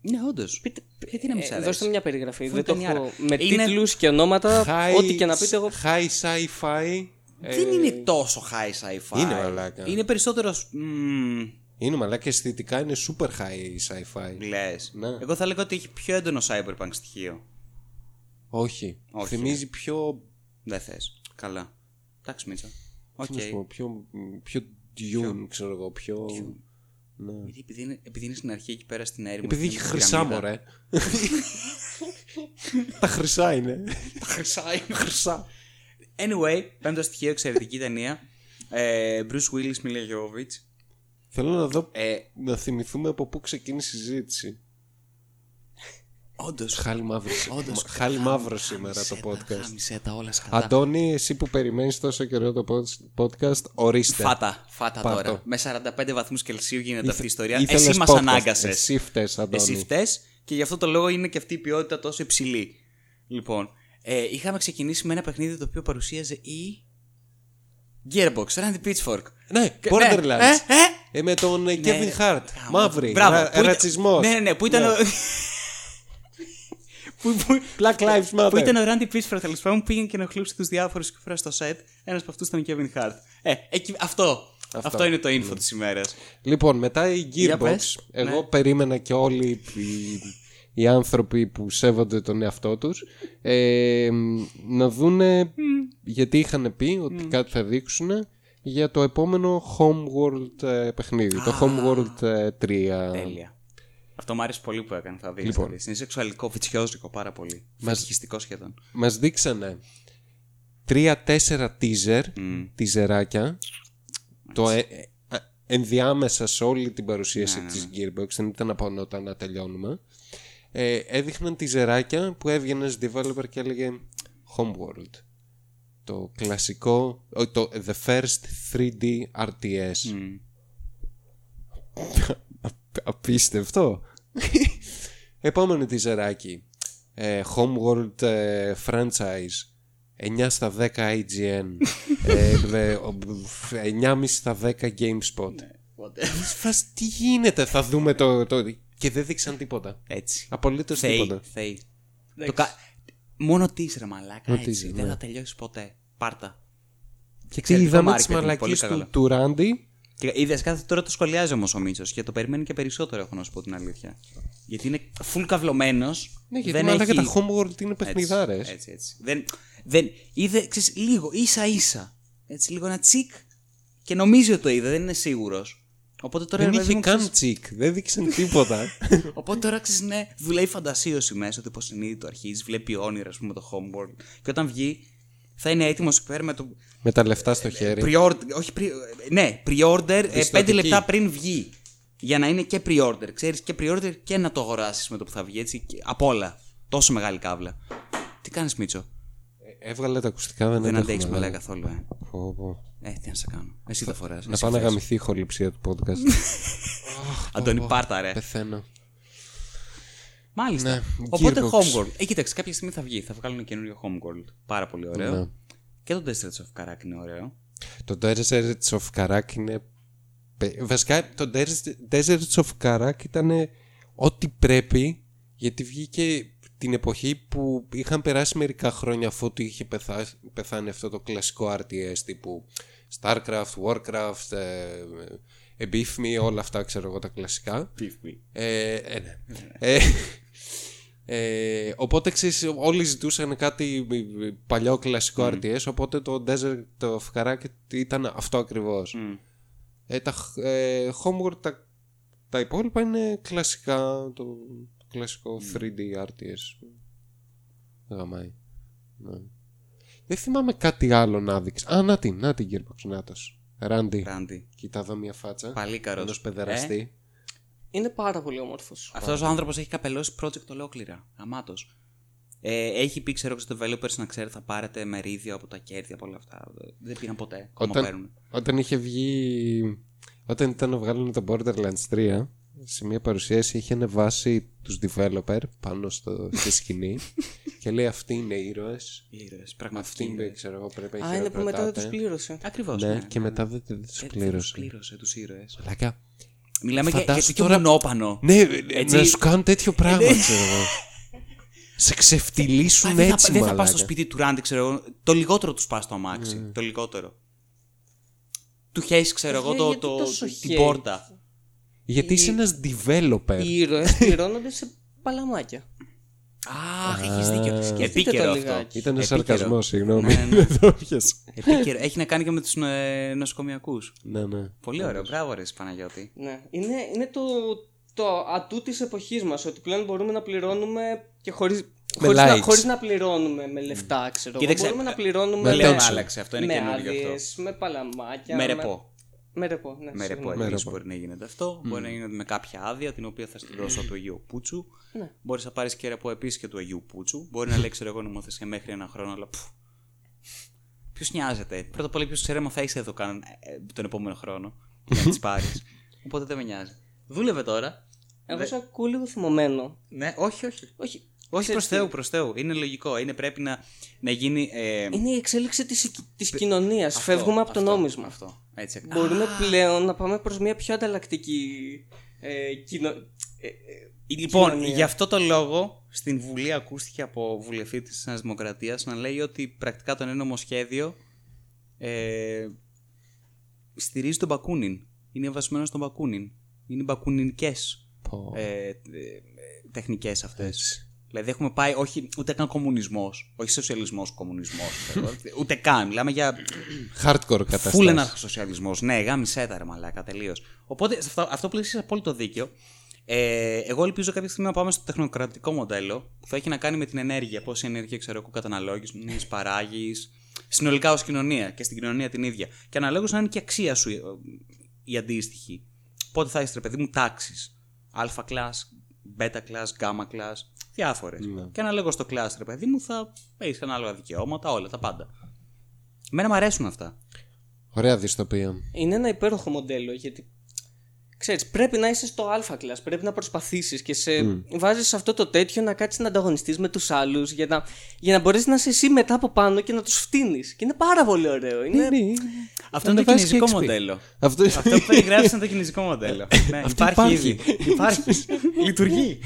Ναι, όντως. Γιατί να μην σ' Ε, αρέσει; δώστε μια περιγραφή. Αφού Δεν το ήταν η έχω... άρα. Με Είναι- τίτλους και ονόματα, High- ό,τι και να πείτε εγώ. High sci-fi. Δεν ε, είναι τόσο high sci-fi. Είναι, μαλάκα. Είναι περισσότερος. Μμμ, Είναι μαλάκα αισθητικά είναι super high sci-fi. λες. Ναι. Εγώ θα έλεγα ότι έχει πιο έντονο cyberpunk στοιχείο. Όχι. Όχι. Θυμίζει πιο. Δεν θες. Καλά. Εντάξει, Μίτσα. Οκ. τι να σου πω, πιο, πιο Dune, ξέρω εγώ. Πιο. Ναι. Γιατί επειδή είναι, επειδή είναι στην αρχή εκεί πέρα στην έρημο. Επειδή και έχει είναι χρυσά, πυραμίδα. μωρέ. Τα χρυσά είναι. Τα χρυσά είναι. Χρυσά. Anyway, πέμπτο στοιχείο, εξαιρετική ταινία. Ε, Bruce Willis, Mila Jovovich. Θέλω να δω. Ε, Να θυμηθούμε από πού ξεκίνησε η συζήτηση. Όντως. Χάλι μαύρος, Όντως. χάλι μαύρος σήμερα το podcast. Χάμισε τα όλα σκατά. Αντώνη, εσύ που περιμένεις τόσο καιρό το pod- podcast, ορίστε. Φάτα, φάτα Πάτο. τώρα. Με 45 βαθμούς Κελσίου γίνεται αυτή η ιστορία. Ήθελες Εσύ μας podcast. ανάγκασες. Εσύ φταίς, Αντώνη. Εσύ φταίς και γι' αυτό το λόγο είναι και αυτή η ποιότητα τόσο υψηλή. Λοιπόν, ε, είχαμε ξεκινήσει με ένα παιχνίδι το οποίο παρουσίαζε η Gearbox, Randy Pitchfork. Ναι, Και- Borderlands. ναι, ε, ε. Ε, με τον ε, Ναι, Kevin Hart. γάμο. Μαύρη. Μπράβο, ρα- που ήταν- ρατσισμός. Ναι, ναι, ναι, που ήταν. Ο- που, που, Black Lives Matter. που ήταν ο Randy Pitchfork, τέλος πάντων, που πήγαινε και ενοχλούσε τους διάφορους και φοράς στο set. Ένας από αυτούς ήταν ο Kevin Hart. Ε, εκεί, αυτό. αυτό. είναι το info της ημέρας. Λοιπόν, μετά η Για Gearbox, πες. εγώ Ναι. περίμενα και όλοι οι, οι άνθρωποι που σέβονται τον εαυτό τους ε, να δούνε, γιατί είχαν πει ότι κάτι θα δείξουν για το επόμενο Homeworld ε, παιχνίδι, το Homeworld ε, 3. Τέλεια. Αυτό μου άρεσε πολύ που έκανε. Θα δεις. Λοιπόν. Είναι σεξουαλικό, βιτσιόζικο πάρα πολύ. Μας- Φασιστικό σχεδόν. Μας δείξανε τρία-τέσσερα teaser, Μμ. τιζεράκια, το ε, ε, ε, ενδιάμεσα σε όλη την παρουσίαση Ναι, ναι, της Gearbox, δεν ήταν από νότα να τελειώνουμε, ε, έδειχναν τιζεράκια που έβγαινε ένας developer και έλεγε Homeworld. Το κλασικό, όχι, το The First 3D RTS. Μμ. Α- Απίστευτο. Επόμενο τιζεράκι. Ε, Homeworld ε, franchise. 9 στα 10 IGN. ε, δε- ο- β- 9,5 στα 10 GameSpot. Φας, τι γίνεται, θα δούμε το, το... Και δεν δείξαν τίποτα. Έτσι. Απολύτως Θεοί. τίποτα. Θεοί. Το κα... Μόνο teaser, μαλάκα. Μόνο έτσι. teaser, Δεν ναι. θα τελειώσει ποτέ. Πάρτα. Και εξαιρετικό είδαμε τις marketing, πολύ μαλακίες καλό. του, του Ράντι. Και είδες κάθε τώρα το σχολιάζει όμως ο Μίτσος και το περιμένει και περισσότερο, έχω να σου πω την αλήθεια. Γιατί είναι full καυλωμένος. Ναι, γιατί δεν μαλάκα έχει... τα Homeworld είναι παιχνιδάρες. Έτσι, έτσι, έτσι. Δεν, δεν, είδε, ξέρεις, λίγο, ίσα ίσα. Έτσι, λίγο ένα τσικ και νομίζει ότι το είδε, δεν είναι σίγουρος. Οπότε τώρα, Δεν ρε παιδί είχε μου, καν ξέρεις, τσικ, δεν δείξαν τίποτα. Οπότε τώρα ξέρεις, ναι, δουλεύει φαντασίωση μέσα του υποσυνείδητο αρχίζεις, βλέπει όνειρα, ας πούμε, το homeworld. Και όταν βγει, θα είναι έτοιμος πέρα με το Με τα λεφτά στο χέρι. pre-order. Όχι, pre, ναι, pre-order ε, Πιστωτική. 5 λεπτά πριν βγει. Για να είναι και pre-order. Ξέρεις και pre-order και να το αγοράσεις με το που θα βγει. Έτσι, και- απ' όλα. Τόσο μεγάλη κάβλα. Τι κάνεις, Μίτσο; Ε, Έβγαλε τα ακουστικά, δεν Δεν αντέχω, αντέχεις μαλάκα. μαλάκα καθόλου, ε. Πω, πω. Ε, τι να σε κάνω. Εσύ το φοράς. Να πάω να γαμηθεί η ηχοληψία του podcast. Αντώνη, πάρτα, ρε. Πεθαίνω. Μάλιστα. Ναι, Οπότε Gearbox. Homeworld. Ε, κοίταξε, κάποια στιγμή θα βγει. Θα βγάλουν καινούριο Homeworld. Πάρα πολύ ωραίο. Ναι. Και το Desert of Karak είναι ωραίο. Το Deserts of Karak είναι. πε- Βασικά το Desert- Deserts of Karak ήταν ό,τι πρέπει γιατί βγήκε την εποχή που είχαν περάσει μερικά χρόνια αφού του είχε πεθά- πεθάνει αυτό το κλασικό RTS τύπου Starcraft, Warcraft, ε, Beef Me, όλα αυτά ξέρω εγώ τα κλασικά. Ε, ε, ναι. Ε, Ε, οπότε ξέρεις, όλοι ζητούσαν κάτι παλιό κλασικό Mm. RTS, οπότε το Desert of Karak ήταν αυτό ακριβώς. Μμ. Ε, τα ε, Homeworld, τα, τα υπόλοιπα είναι κλασικά, το, το κλασικό 3D RTS. Γαμάει. Ναι. Δεν θυμάμαι κάτι άλλο να δείξεις. Α, να την, να την Gearbox, νάτος. Ράντι. Ράντι. Κοίτα εδώ μια φάτσα. Παλίκαρος. Ενός παιδεραστή. Είναι πάρα πολύ όμορφος. Αυτός ο άνθρωπος έχει καπελώσει project ολόκληρα. Γαμάτος. Ε, έχει πει, ξέρω, στου developers να ξέρει θα πάρετε μερίδιο από τα κέρδη από όλα αυτά. Δεν πήραν ποτέ. Ακόμα Όταν, παίρνουν. όταν είχε βγει. Όταν ήταν να βγάλουν το Borderlands 3, σε μια παρουσίαση είχε ανεβάσει τους developer πάνω στο, στη σκηνή και λέει αυτοί είναι ήρωες. Ήρωες, Αυτοί πραγματικοί. είναι, ξέρω εγώ, πρέπει να Α, είναι που μετά δεν τους χειροκροτάτε. πλήρωσε. Ακριβώς. Ναι, και μετά δεν δεν τους πλήρωσε. Πλήρωσε τους ήρωες. Μαλάκα. Μιλάμε για, για Φαντάσου τέτοιο τώρα- μονόπανο. Ναι, Έτσι- να σου κάνουν τέτοιο πράγμα, ξέρω εγώ. Σε ξεφτυλίσουν δεν θα, έτσι, δεν θα μαλάκα. πας στο σπίτι του Ράντι, ξέρω εγώ. Το λιγότερο τους πας στο αμάξι. Το λιγότερο. Του χέσεις, ξέρω εγώ, Για- το, γιατί το, τόσο την hate? πόρτα. Γιατί είσαι ένας developer. Οι ήρωες πληρώνονται σε παλαμάκια. Αχ, έχεις δίκιο. Σκεφτείτε Επίκαιρο το αυτό. λιγάκι. Ήταν Επίκαιρο. σαρκασμός, συγγνώμη. Ναι, ναι. Δεν το πιάσα. Επίκαιρο. Έχει να κάνει και με τους ε, νοσοκομιακούς. Ναι, ναι. Πολύ ωραίο. Μπράβο, ρε Παναγιώτη. Ναι. Είναι, είναι το, το ατού της εποχής μας. Ότι πλέον μπορούμε να πληρώνουμε και χωρίς. Με Χωρίς να, likes. χωρίς να πληρώνουμε με λεφτά, ξέρω. Κοίταξε, εγώ. μπορούμε να πληρώνουμε με Πλέον attention. άλλαξε αυτό, είναι με καινούργιο αυτό. άδειες, με παλαμάκια. Με ρεπό. Με ρεπό, ναι. Με ρεπό συγγνώμη. επίση μπορεί να γίνεται αυτό. Μπορεί να γίνεται με κάποια άδεια την οποία θα στη δώσω του Αγίου Πούτσου. Ναι. Μπορείς να πάρεις και ρεπό επίσης και του Αγίου Πούτσου. Μπορεί να λέει, ξέρω εγώ, νομοθεσία μέχρι ένα χρόνο, αλλά. Ποιος νοιάζεται. Πρώτα απ' όλα, ποιος ξέρει αν θα είσαι εδώ καν ε, τον επόμενο χρόνο για να τις πάρεις. Οπότε δεν με νοιάζει. Δούλευε τώρα. Εγώ σε ακούω λίγο θυμωμένο. Ναι, όχι, όχι. Όχι. Όχι Ξέρεις προς τι, Θεού, προς Θεού. Είναι λογικό. Είναι πρέπει να, να γίνει. Ε, Είναι η εξέλιξη της, της κοινωνίας. αυτό, Φεύγουμε από το αυτό, νόμισμα. Αυτό. Έτσι. Μπορούμε πλέον να πάμε προς μια πιο ανταλλακτική ε, κοινο... ε, ε, Λοιπόν, κοινωνία. γι' αυτό το λόγο στην Βουλή ακούστηκε από βουλευτή της Νέας Δημοκρατίας να λέει ότι πρακτικά το νέο νομοσχέδιο ε, στηρίζει τον Μπακούνιν. Είναι βασισμένο στον Μπακούνιν. Είναι μπακουνινικές Πω. ε, ε, τεχνικές αυτές. Δηλαδή έχουμε πάει όχι ούτε καν κομμουνισμός, όχι σοσιαλισμός, κομμουνισμός. ούτε καν. Μιλάμε για Hardcore Φούλ κατάσταση. αναρχοσοσιαλισμό. Ναι, γάμισε τα ρε μαλάκα, τελείως. Οπότε σε αυτό, αυτό που λες είσαι απόλυτο δίκιο. Ε, εγώ ελπίζω κάποια στιγμή να πάμε στο τεχνοκρατικό μοντέλο που θα έχει να κάνει με την ενέργεια. Πόση ενέργεια ξέρω εγώ καταναλώγει, παράγεις. Συνολικά ως κοινωνία και στην κοινωνία την ίδια. Και αναλόγως να είναι και η αξία σου ε, η αντίστοιχη. Πότε θα έχεις ρε παιδί μου τάξεις. Α class, β class, γ class. Διάφορες. Και αναλόγω στο class, ρε παιδί μου, θα έχεις ανάλογα δικαιώματα, όλα τα πάντα. Εμένα μου αρέσουν αυτά. Ωραία δυστοπία. είναι ένα υπέροχο μοντέλο γιατί ξέρεις πρέπει να είσαι στο α class πρέπει να προσπαθήσεις και σε βάζεις σε αυτό το τέτοιο να κάτσεις να ανταγωνιστείς με τους άλλους για να, για να μπορείς να είσαι εσύ μετά από πάνω και να τους φτύνεις και είναι πάρα πολύ ωραίο είναι... Αυτό είναι το Ανεβάζει κινέζικο XP. μοντέλο. Αυτό, Αυτό που περιγράφεις είναι το κινέζικο μοντέλο. ναι, υπάρχει, υπάρχει. ήδη. υπάρχεις. Λειτουργεί.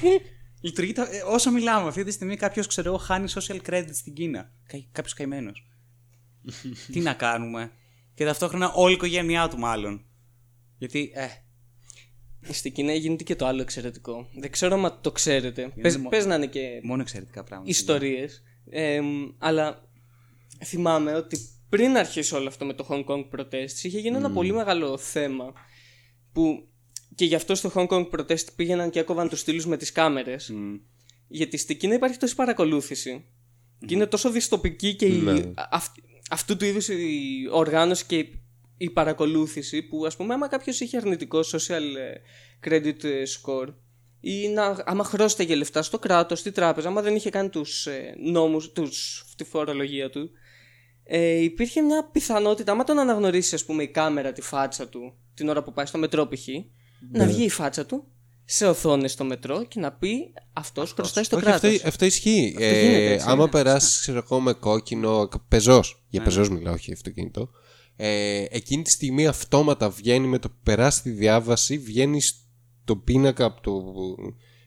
Λειτουργεί το- ε, όσο μιλάμε αυτή τη στιγμή, κάποιος ξέρω εγώ χάνει social credit στην Κίνα. Κάποιος καημένος. Τι να κάνουμε; Και ταυτόχρονα όλη η οικογένειά του, μάλλον. Γιατί, ε, Στην Κίνα γίνεται και το άλλο εξαιρετικό δεν ξέρω αν το ξέρετε πες, μο- πες να είναι και μόνο εξαιρετικά πράγματα. ιστορίες ε, αλλά θυμάμαι ότι πριν αρχίσει όλο αυτό με το Hong Kong protest είχε γίνει ένα πολύ μεγάλο θέμα που και γι' αυτό στο Hong Kong protest πήγαιναν και έκοβαν τους στήλους με τις κάμερες Μμ. γιατί στην Κίνα υπάρχει τόση παρακολούθηση και είναι τόσο δυστοπική και η, Ναι. α- αυ- αυτού του είδους η οργάνωση και η, η παρακολούθηση που ας πούμε άμα κάποιος είχε αρνητικό social ε, credit ε, score ή να, άμα χρώσταγε λεφτά στο κράτος, στη τράπεζα, άμα δεν είχε κάνει τους ε, νόμους, τους, τη φορολογία του ε, υπήρχε μια πιθανότητα, άμα τον αναγνωρίσει ας πούμε η κάμερα τη φάτσα του την ώρα που πάει στο μετρό π.χ. να βγει η φάτσα του σε οθόνε στο μετρό και να πει αυτός χρωστάει στο Όχι, κράτος. αυτό, αυτό ισχύει. Αυτό γίνεται, έτσι, άμα ναι. περάσεις, ξέρω εγώ, με κόκκινο. Πεζός. Για πεζός μιλάω, όχι αυτοκίνητο. Ε, εκείνη τη στιγμή αυτόματα βγαίνει με το που περάσει τη διάβαση, βγαίνει στο πίνακα από το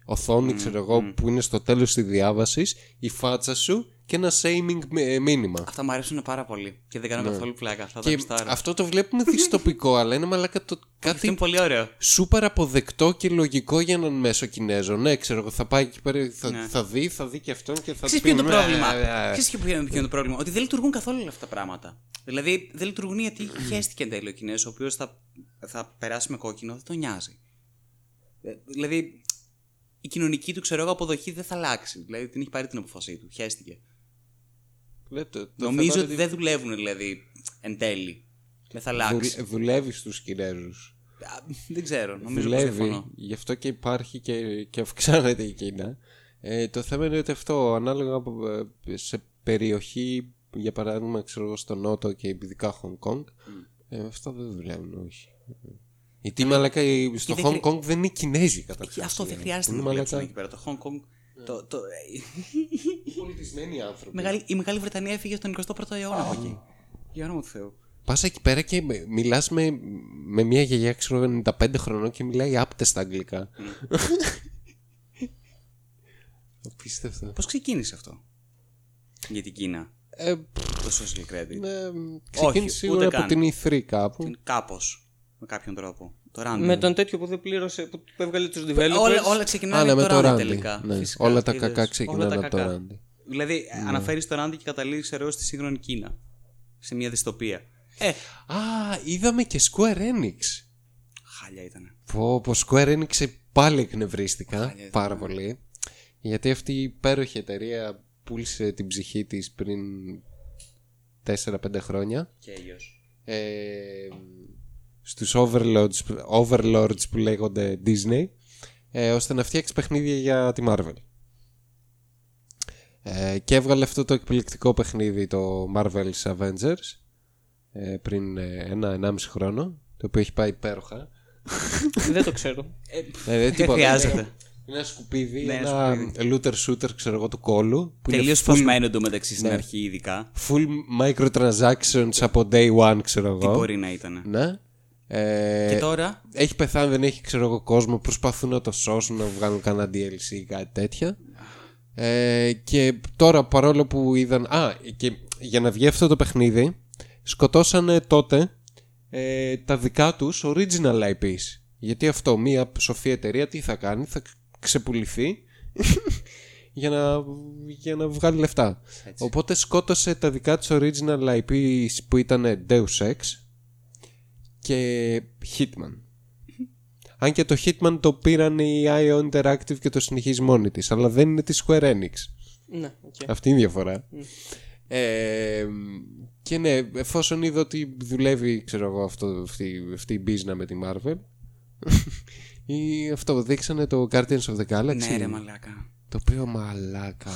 οθόνη, ξέρω εγώ, που είναι στο τέλος της διάβασης, η φάτσα σου και ένα shaming ε, μήνυμα. Αυτά μου αρέσουν πάρα πολύ. Και δεν κάνω καθόλου πλάκα. Αυτά τα Και γουστάρω. αυτό το βλέπουμε δυστοπικό, αλλά είναι μαλάκα το Αυτό κάτι είναι πολύ ωραίο. σούπερ αποδεκτό και λογικό για έναν μέσο Κινέζο. Ναι, ξέρω εγώ, θα πάει εκεί πέρα, θα, Ναι. θα δει, θα δει και αυτόν και θα Ξέρεις του πει, ποιο είναι το «Ναι, πρόβλημα; ε, ε, ε». Ξέρεις ποιο είναι ποιο είναι το πρόβλημα; Ότι δεν λειτουργούν καθόλου όλα αυτά τα πράγματα. Δηλαδή δεν λειτουργούν γιατί χαίστηκε εν τέλει ο Κινέζος, ο οποίος θα, θα περάσει με κόκκινο, δεν τον νοιάζει. Ε, Δηλαδή η κοινωνική του ξέρω εγώ αποδοχή δεν θα αλλάξει. Δηλαδή την έχει πάρει την αποφασή του. Χαίστηκε. Λέτε, το Νομίζω θέμα ότι είναι δεν δουλεύουν δηλαδή εν τέλει. Δεν θα αλλάξει. δουλε- δουλεύεις στους Κινέζους. Α, Δεν ξέρω. Νομίζω πως δουλεύει, διαφωνώ. γι' αυτό και υπάρχει και, και αυξάνεται η Κίνα. Ε, το θέμα είναι ότι αυτό ανάλογα από, ε, σε περιοχή, για παράδειγμα, ξέρω εγώ, στο Νότο και ειδικά Χονγκ Κονγκ, ε, αυτά δεν δουλεύουν, όχι. Γιατί μαλάκα η- στο δεν Χονγκ χρει- Κονγκ δεν είναι Κινέζοι Και καταρχάς. αυτό δεν Είναι χρειάζεται να μαλάκα δουλέψουν εκεί πέρα. Το Hong Kong. Το, το, πολιτισμένοι άνθρωποι. η, Μεγάλη, η Μεγάλη Βρετανία έφυγε στον 21ο αιώνα από εκεί. Για όνομα του Θεού. Πας εκεί πέρα και με- μιλάς με, με μια γιαγιά, ξέρω, 95 χρονών και μιλάει άπτεστα αγγλικά. Απίστευτο. Πώς ξεκίνησε αυτό; Για την Κίνα, Ε, το social credit. Ναι, ξεκίνησε ούτε σίγουρα από καν. την E3 κάπου. Κάπως. Με κάποιον τρόπο. Το Randy. Με τον τέτοιο που δεν πλήρωσε, που που έβγαλε τους developers. όλα, όλα ξεκινάνε Α, ναι, από με το το Randy Randy. τελικά. Ναι. Φυσικά, Όλα τα είδες. κακά Όλα ξεκινάνε τα από το κακά. Randy. Δηλαδή, αναφέρεις το Randy και καταλήγεις, ξέρω, στη σύγχρονη Κίνα. Σε μια δυστοπία. Ε, Α, είδαμε και Square Enix. χάλια ήταν. Πω, πω Square Enix πάλι εκνευρίστηκα Χάλια, πάρα πολύ. Γιατί αυτή η υπέροχη εταιρεία πούλησε την ψυχή της πριν 4-5 χρόνια. Και έλειο. ε, στους overlords, overlords που λέγονται Disney ε, ώστε να φτιάξει παιχνίδια για τη Marvel. Ε, και έβγαλε αυτό το εκπληκτικό παιχνίδι το Marvel's Avengers ε, πριν ε, ένα-ενάμιση χρόνο το οποίο έχει πάει υπέροχα. δεν το ξέρω. Ε, Δεν τίποτα, χρειάζεται. είναι Ένα σκουπίδι, Ναι, ένα looter shooter ξέρω εγώ του κόλου που είναι Τελείως full, σπασμένο εντωμεταξύ στην Ναι. αρχή, ειδικά. full microtransactions από day one ξέρω Τι εγώ. μπορεί να ήταν. Ναι. Ε, Και τώρα; έχει πεθάνει, δεν έχει ξέρω εγώ κόσμο. Προσπαθούν να το σώσουν, να βγάλουν κανένα DLC ή κάτι τέτοια. Ε, και τώρα παρόλο που είδαν. Α, και για να βγει αυτό το παιχνίδι, σκοτώσανε τότε ε, τα δικά τους original IPs. Γιατί αυτό, μία σοφή εταιρεία τι θα κάνει, θα ξεπουληθεί για να, για να βγάλει λεφτά. Οπότε σκότωσε τα δικά της original IPs που ήταν Deus Ex και Hitman. Αν και το Hitman το πήραν η IO Interactive και το συνεχίζει μόνη της, αλλά δεν είναι της Square Enix. Ναι, οκ. Αυτή είναι η διαφορά. Ε, και ναι, εφόσον είδα ότι δουλεύει, ξέρω εγώ, αυτό, αυτή, αυτή η μπίζνα με τη Marvel, ή αυτό, δείξανε το Guardians of the Galaxy. Ναι, ρε μαλάκα. Το οποίο μαλάκα.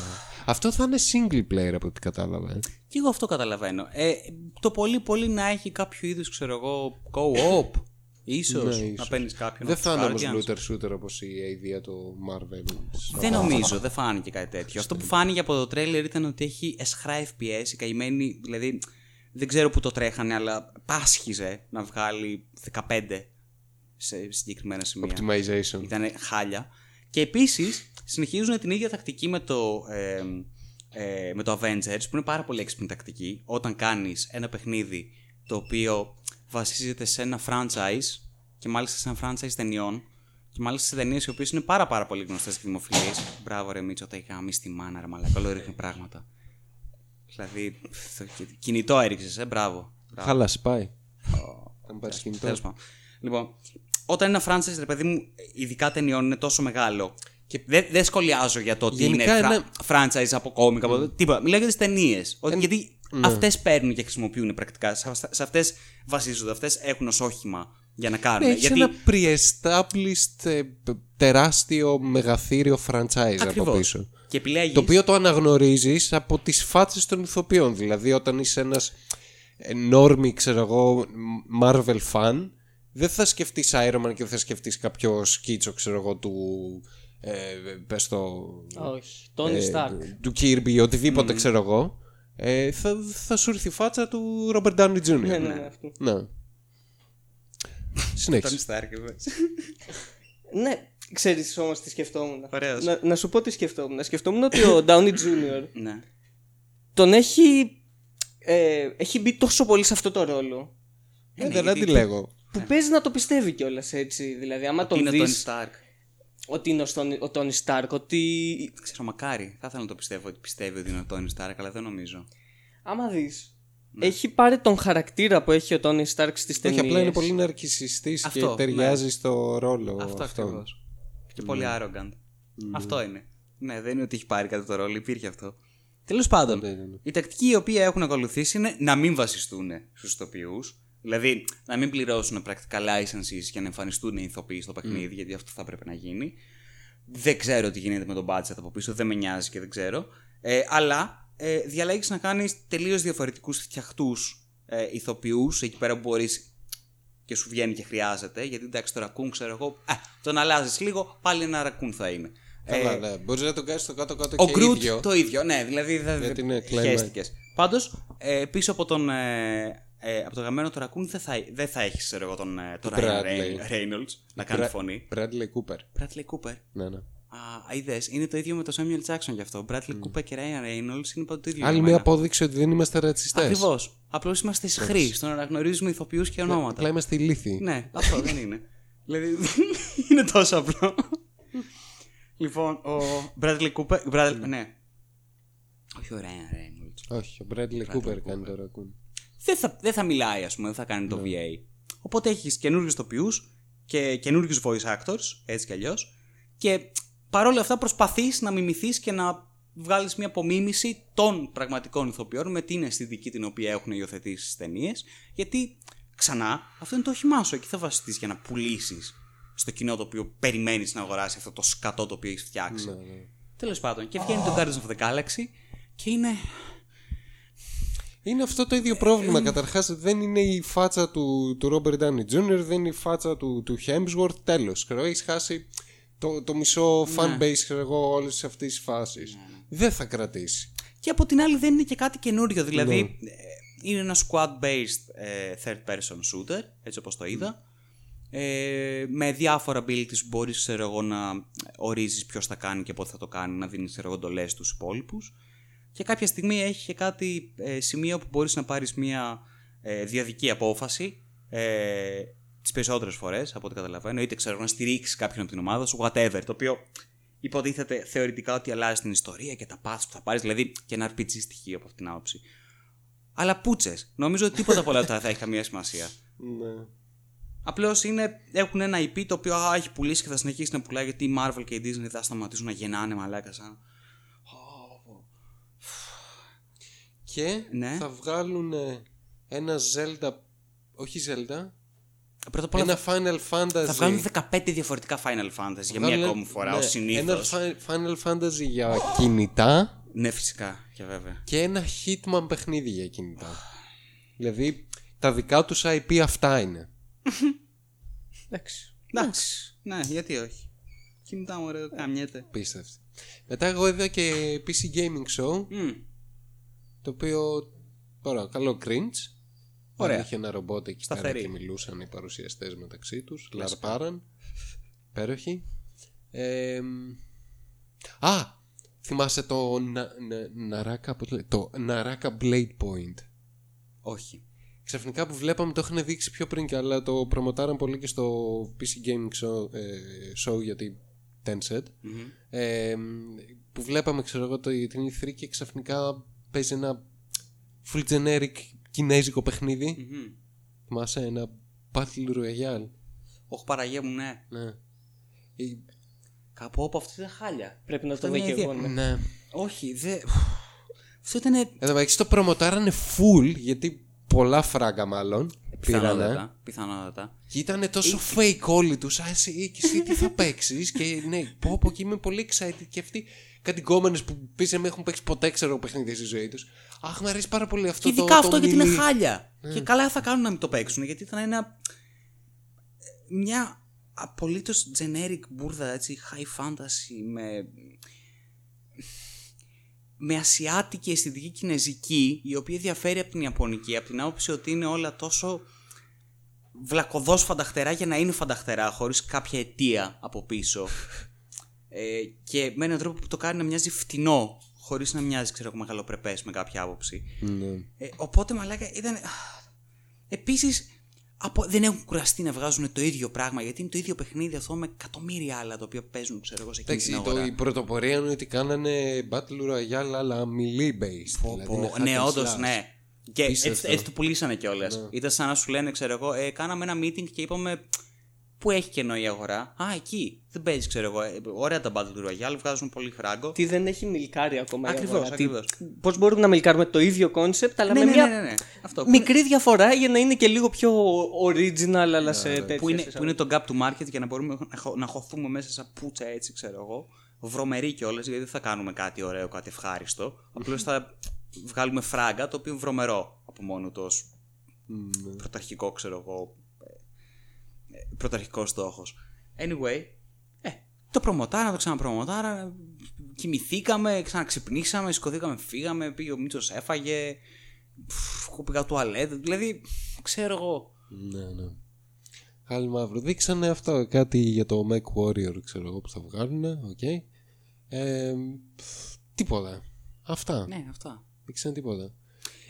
Αυτό θα είναι single player από ό,τι κατάλαβα. ε. Και εγώ αυτό καταλαβαίνω. Ε, το πολύ πολύ να έχει κάποιο είδους, ξέρω εγώ, co-op. Ίσως Ναι, να ίσως. παίρνεις κάποιον. Δεν από θα τους είναι όμως Guardians. looter shooter όπως η ιδέα του Marvel. Δεν νομίζω, δεν φάνηκε κάτι τέτοιο. Αυτό που φάνηκε από το τρέλερ ήταν ότι έχει εσχρά FPS, η καημένη, δηλαδή δεν ξέρω που το τρέχανε, αλλά πάσχιζε να βγάλει 15 σε συγκεκριμένα σημεία. Optimization. Ήταν χάλια. Και επίσης συνεχίζουν την ίδια τακτική με το, ε, ε, με το Avengers, που είναι πάρα πολύ έξυπνη τακτική. Όταν κάνεις ένα παιχνίδι το οποίο βασίζεται σε ένα franchise και μάλιστα σε ένα franchise ταινιών και μάλιστα σε ταινίες οι οποίες είναι πάρα, πάρα πολύ γνωστές και δημοφιλείς. Μπράβο, ρε Μίτσο, τα είχα γαμίσει τη μάνα, ρε μαλακά, όλο ρίχνει πράγματα. Δηλαδή, το κινητό έριξες, ε, μπράβο. μπράβο. Χάλασε πάει. Αν πάρεις κινητό. Τέλος πάντων. Λοιπόν, όταν ένα franchise, ρε παιδί μου, ειδικά ταινιών είναι τόσο μεγάλο. Και δεν δεν σχολιάζω για το ότι Γενικά είναι είναι- franchise από κόμικα, από τίποτα. Μιλάω για τις ταινίες. Γιατί ναι. αυτές παίρνουν και χρησιμοποιούν πρακτικά. Σε, σε αυτές βασίζονται. Αυτές έχουν ως όχημα για να κάνουν. Ναι, Έχει γιατί ένα pre-established ε, π- τεράστιο μεγαθύριο franchise από Ακριβώς. πίσω. Και επιλέγει. Το οποίο το αναγνωρίζεις από τις φάτσες των ηθοποιών. Δηλαδή όταν είσαι ένας ε, normie, ξέρω εγώ, Marvel fan, δεν θα σκεφτείς Iron Man και δεν θα σκεφτείς κάποιος σκίτσο, ξέρω εγώ, του... Ε, πες το... Όχι. Tony ε, Stark. του Kirby, οτιδήποτε ξέρω εγώ. Ε, θα, θα σου έρθει η φάτσα του Robert Downey Jr. Ναι, ναι, ναι, αυτό. Ναι. Tony Συνέχισε. Stark, βέβαια. Ναι, ξέρεις όμως τι σκεφτόμουν. Ωραίος. Να, να σου πω τι σκεφτόμουν. Σκεφτόμουν ότι ο Downey Jr. ναι. τον έχει. Ε, έχει μπει τόσο πολύ σε αυτό το ρόλο. Ε, δεν αντιλέγω. Που παίζει να το πιστεύει κιόλας έτσι. Δηλαδή, άμα τον Είναι ο δεις. Τόνι Σταρκ. Ότι είναι ο Στόνι- ο Τόνι Στάρκ, ότι. Δεν ξέρω, μακάρι. Θα ήθελα να το πιστεύω ότι πιστεύει ότι είναι ο Τόνι Σταρκ, αλλά δεν νομίζω. Άμα δεις. Ναι. Έχει πάρει τον χαρακτήρα που έχει ο Τόνι Στάρκ στις Όχι, ταινίες. απλά είναι πολύ ναρκισιστής και Αυτό, ταιριάζει στο ρόλο Αυτό αυτόν. ακριβώς. Και πολύ arrogant. Αυτό είναι. Ναι, δεν είναι ότι έχει πάρει κάτι το ρόλο, υπήρχε αυτό. Τέλος πάντων, Ναι, ναι, ναι. η τακτική η οποία έχουν ακολουθήσει είναι να μην βασιστούν στους ηθοποιούς. Δηλαδή, να μην πληρώσουν πρακτικά licenses για να εμφανιστούν οι ηθοποιοί στο παιχνίδι, γιατί αυτό θα πρέπει να γίνει. Δεν ξέρω τι γίνεται με τον budget από πίσω, δεν με νοιάζει και δεν ξέρω. Ε, αλλά ε, διαλέγεις να κάνεις τελείως διαφορετικούς φτιαχτούς ε, ηθοποιούς εκεί πέρα που μπορείς και σου βγαίνει και χρειάζεται. Γιατί εντάξει, το ρακούν, ξέρω εγώ, α, τον αλλάζεις λίγο, πάλι ένα ρακούν θα είναι. Καλά, Ε, ναι. Μπορείς να τον κάνεις στο κάτω-κάτω ο και Γκρουτ ίδιο. το ίδιο, ναι, δηλαδή δεν Γιατί είναι δε, claymate. χαίστηκες. Πάντως, ε, πίσω από τον, ε, ε, από το γαμμένο του ρακούν δεν θα, δεν θα έχεις, ξέρω εγώ, τον, ε, τον Ryan Bradley. Reynolds να κάνει Bra- φωνή. Bradley Cooper. Bradley Cooper. Ναι, ναι. Α, είδες, είναι το ίδιο με τον Samuel Jackson γι' αυτό. Bradley Cooper και Ryan Reynolds είναι πάντα το ίδιο. Άλλη για μια μένα. απόδειξη ότι δεν είμαστε ρατσιστές. Ακριβώς. Απλώς είμαστε ισχροί στο να αναγνωρίζουμε ηθοποιούς και ονόματα. Απλά είμαστε ηλίθιοι. Ναι, αυτό δεν είναι. δηλαδή είναι τόσο απλό. λοιπόν, ο Bradley Cooper. Bradley, ναι. Όχι ο Ryan Reynolds. Όχι, ο Bradley Cooper κάνει το ρακούν. Δεν θα, δεν θα μιλάει, ας πούμε, δεν θα κάνει το VA. Οπότε έχεις καινούριους τοπιούς και καινούριους voice actors, έτσι κι αλλιώς. Και παρόλα αυτά προσπαθείς να μιμηθείς και να βγάλεις μια απομίμηση των πραγματικών ηθοποιών με την αισθητική την οποία έχουν υιοθετήσει στις ταινίες. Γιατί ξανά, αυτό είναι το όχημά σου. Εκεί θα βασιστείς για να πουλήσεις στο κοινό το οποίο περιμένεις να αγοράσει αυτό το σκατό το οποίο έχεις φτιάξει. Ναι, ναι. Τέλος πάντων, και βγαίνει το Guardians of the Galaxy και είναι. Είναι αυτό το ίδιο πρόβλημα. Καταρχάς, δεν είναι η φάτσα του, του Robert Downey Jr., δεν είναι η φάτσα του, του Hemsworth. Τέλος. Έχεις χάσει το, το μισό fan base, ξέρω εγώ, όλη αυτή τη φάση. Δεν θα κρατήσει. Και από την άλλη δεν είναι και κάτι καινούριο. Δηλαδή ε, είναι ένα squad-based ε, third person shooter, έτσι όπως το είδα. Ε, με διάφορα abilities που μπορείς ξέρω εγώ, να ορίζεις ποιος θα κάνει και πότε θα το κάνει, να δίνεις ξέρω εγώ, εντολές στους υπόλοιπους. Και κάποια στιγμή έχει και κάτι ε, σημείο που μπορείς να πάρεις μια ε, διαδική απόφαση ε, τις περισσότερες φορές από ό,τι καταλαβαίνω, είτε ξέρω να στηρίξεις κάποιον από την ομάδα σου, whatever, το οποίο υποτίθεται θεωρητικά ότι αλλάζει την ιστορία και τα paths που θα πάρεις, δηλαδή και ένα RPG στοιχείο από αυτήν την άποψη. Αλλά πούτσες. Νομίζω ότι τίποτα από όλα αυτά δεν θα έχει καμία σημασία. Ναι. Απλώς έχουν ένα IP το οποίο α, έχει πουλήσει και θα συνεχίσει να πουλάει γιατί η Marvel και η Disney δεν θα σταματήσουν να γεννάνε μαλάκα σαν. Και Ναι. θα βγάλουν ένα Zelda. Όχι Zelda. Πρώτα απ' όλα Ένα Final Fantasy. θα βγάλουν 15 διαφορετικά Final Fantasy για μία Βγάλουν- ακόμη φορά, ναι, ως συνήθως. Ένα Fi- Final Fantasy για κινητά Ναι, φυσικά και βέβαια. και ένα Hitman παιχνίδι για κινητά. δηλαδή τα δικά τους IP αυτά είναι. Εντάξει. Εντάξει. Ναι, γιατί όχι. Κινητά μου, ρε, καμιέται. Πίστευτη. Μετά εγώ είδα και PC Gaming Show Μμ. Το οποίο τώρα καλό cringe. Ωραία. Είχε ένα ρομπότ εκεί πέρα Σταθερή. και μιλούσαν οι παρουσιαστές μεταξύ τους. Λαρπάραν. Υπέροχοι. Ε, μ, α! Θυμάσαι το να, να, Ναράκα, πώς λέει, το Ναράκα Blade Point. Όχι. Ξαφνικά που βλέπαμε το είχαν δείξει πιο πριν και αλλά το προμοτάραν πολύ και στο PC Gaming Show, ε, show γιατί Tencent. Μμμ. Ε, που βλέπαμε ξέρω εγώ το, την E3 και ξαφνικά παίζει ένα full generic κινέζικο παιχνίδι. Μμμ. Θυμάσαι ένα Battle Royale. Όχι, Παραγία μου, ναι. Ναι. Ε, Κάπου όπου αυτό ήταν χάλια. Πρέπει να Αυτό το δω είναι και μια εγώ. ιδέα. ναι. ναι. Όχι, δεν. Αυτό ήταν. Εδώ μεταξύ το προμοτάρανε full γιατί πολλά φράγκα μάλλον πήρανε. Πιθανότατα. Πιθανότατα. Και ήταν τόσο fake όλοι τους, Α, εσύ, και εσύ τι θα παίξεις; και ναι, πω, πω, και είμαι πολύ excited. Και αυτοί κάτι γκόμενες που πίσω με έχουν παίξει ποτέ, ξέρω, παιχνίδι στη ζωή τους Αχ, μου αρέσει πάρα πολύ αυτό Και το. ειδικά αυτό το γιατί είναι μιλί. χάλια. Και καλά θα κάνουν να μην το παίξουν γιατί ήταν ένα. Μια απολύτως generic μπουρδα έτσι, high fantasy με. Με ασιάτικη αισθητική κινέζικη η οποία διαφέρει από την Ιαπωνική από την άποψη ότι είναι όλα τόσο βλακωδώς φανταχτερά για να είναι φανταχτερά χωρίς κάποια αιτία από πίσω ε, και με έναν τρόπο που το κάνει να μοιάζει φτηνό χωρίς να μοιάζει, ξέρω εγώ, μεγαλοπρεπέ με κάποια άποψη. Ναι. Ε, οπότε μαλάκα ήταν. Επίση, δεν έχουν κουραστεί να βγάζουν το ίδιο πράγμα γιατί είναι το ίδιο παιχνίδι αυτό με εκατομμύρια άλλα τα οποία παίζουν, ξέρω εγώ, σε εκείνη την Εντάξει, αγορά. το, η πρωτοπορία είναι ότι κάνανε Battle Royale αλλά melee based. Πω, δηλαδή πω. είναι hack ναι, and όντως, slash. ναι. Και έτσι, Απίστευτο. έτσι το πουλήσανε κιόλας. Ήταν σαν να σου λένε, ξέρω εγώ, ε, κάναμε ένα meeting και είπαμε. Πού έχει κενό η αγορά. Α, εκεί. Δεν παίζει, ξέρω εγώ. Ε, ωραία τα Battle Royale, βγάζουν πολύ φράγκο. Τι δεν έχει μιλκάρει ακόμα. η Ακριβώς, αγορά. Τι- ακριβώς. Πώς μπορούμε να μιλκάρουμε το ίδιο concept, αλλά Ναι, με ναι, μια ναι, ναι, ναι. Αυτό. μικρή διαφορά για να είναι και λίγο πιο original, αλλά σε τέτοια. που είναι, που είναι το gap στο market για να μπορούμε να, χω- να χωθούμε μέσα σαν πουτσα έτσι, ξέρω εγώ. Βρωμερή κιόλας, γιατί δεν θα κάνουμε κάτι ωραίο, κάτι ευχάριστο. Απλώς θα βγάλουμε φράγκα το οποίο είναι βρωμερό από μόνο του ως πρωταρχικό, ξέρω εγώ. Ε, ε, Πρωταρχικός στόχος. Anyway, ε, το προμοτάρα, το ξαναπρομοτάρα. Κοιμηθήκαμε, ξαναξυπνήσαμε, σηκωθήκαμε, φύγαμε. Πήγε ο Μίτσος, έφαγε. Φου, Εγώ πήγα τουαλέτα. Δηλαδή, ξέρω εγώ. Ναι, ναι. Χάλι μαύρο. Δείξανε αυτό κάτι για το MechWarrior, ξέρω εγώ που θα βγάλουν. Οκ. Ε, πφ, τίποτα. Αυτά. Ναι, αυτά. Δείξανε τίποτα.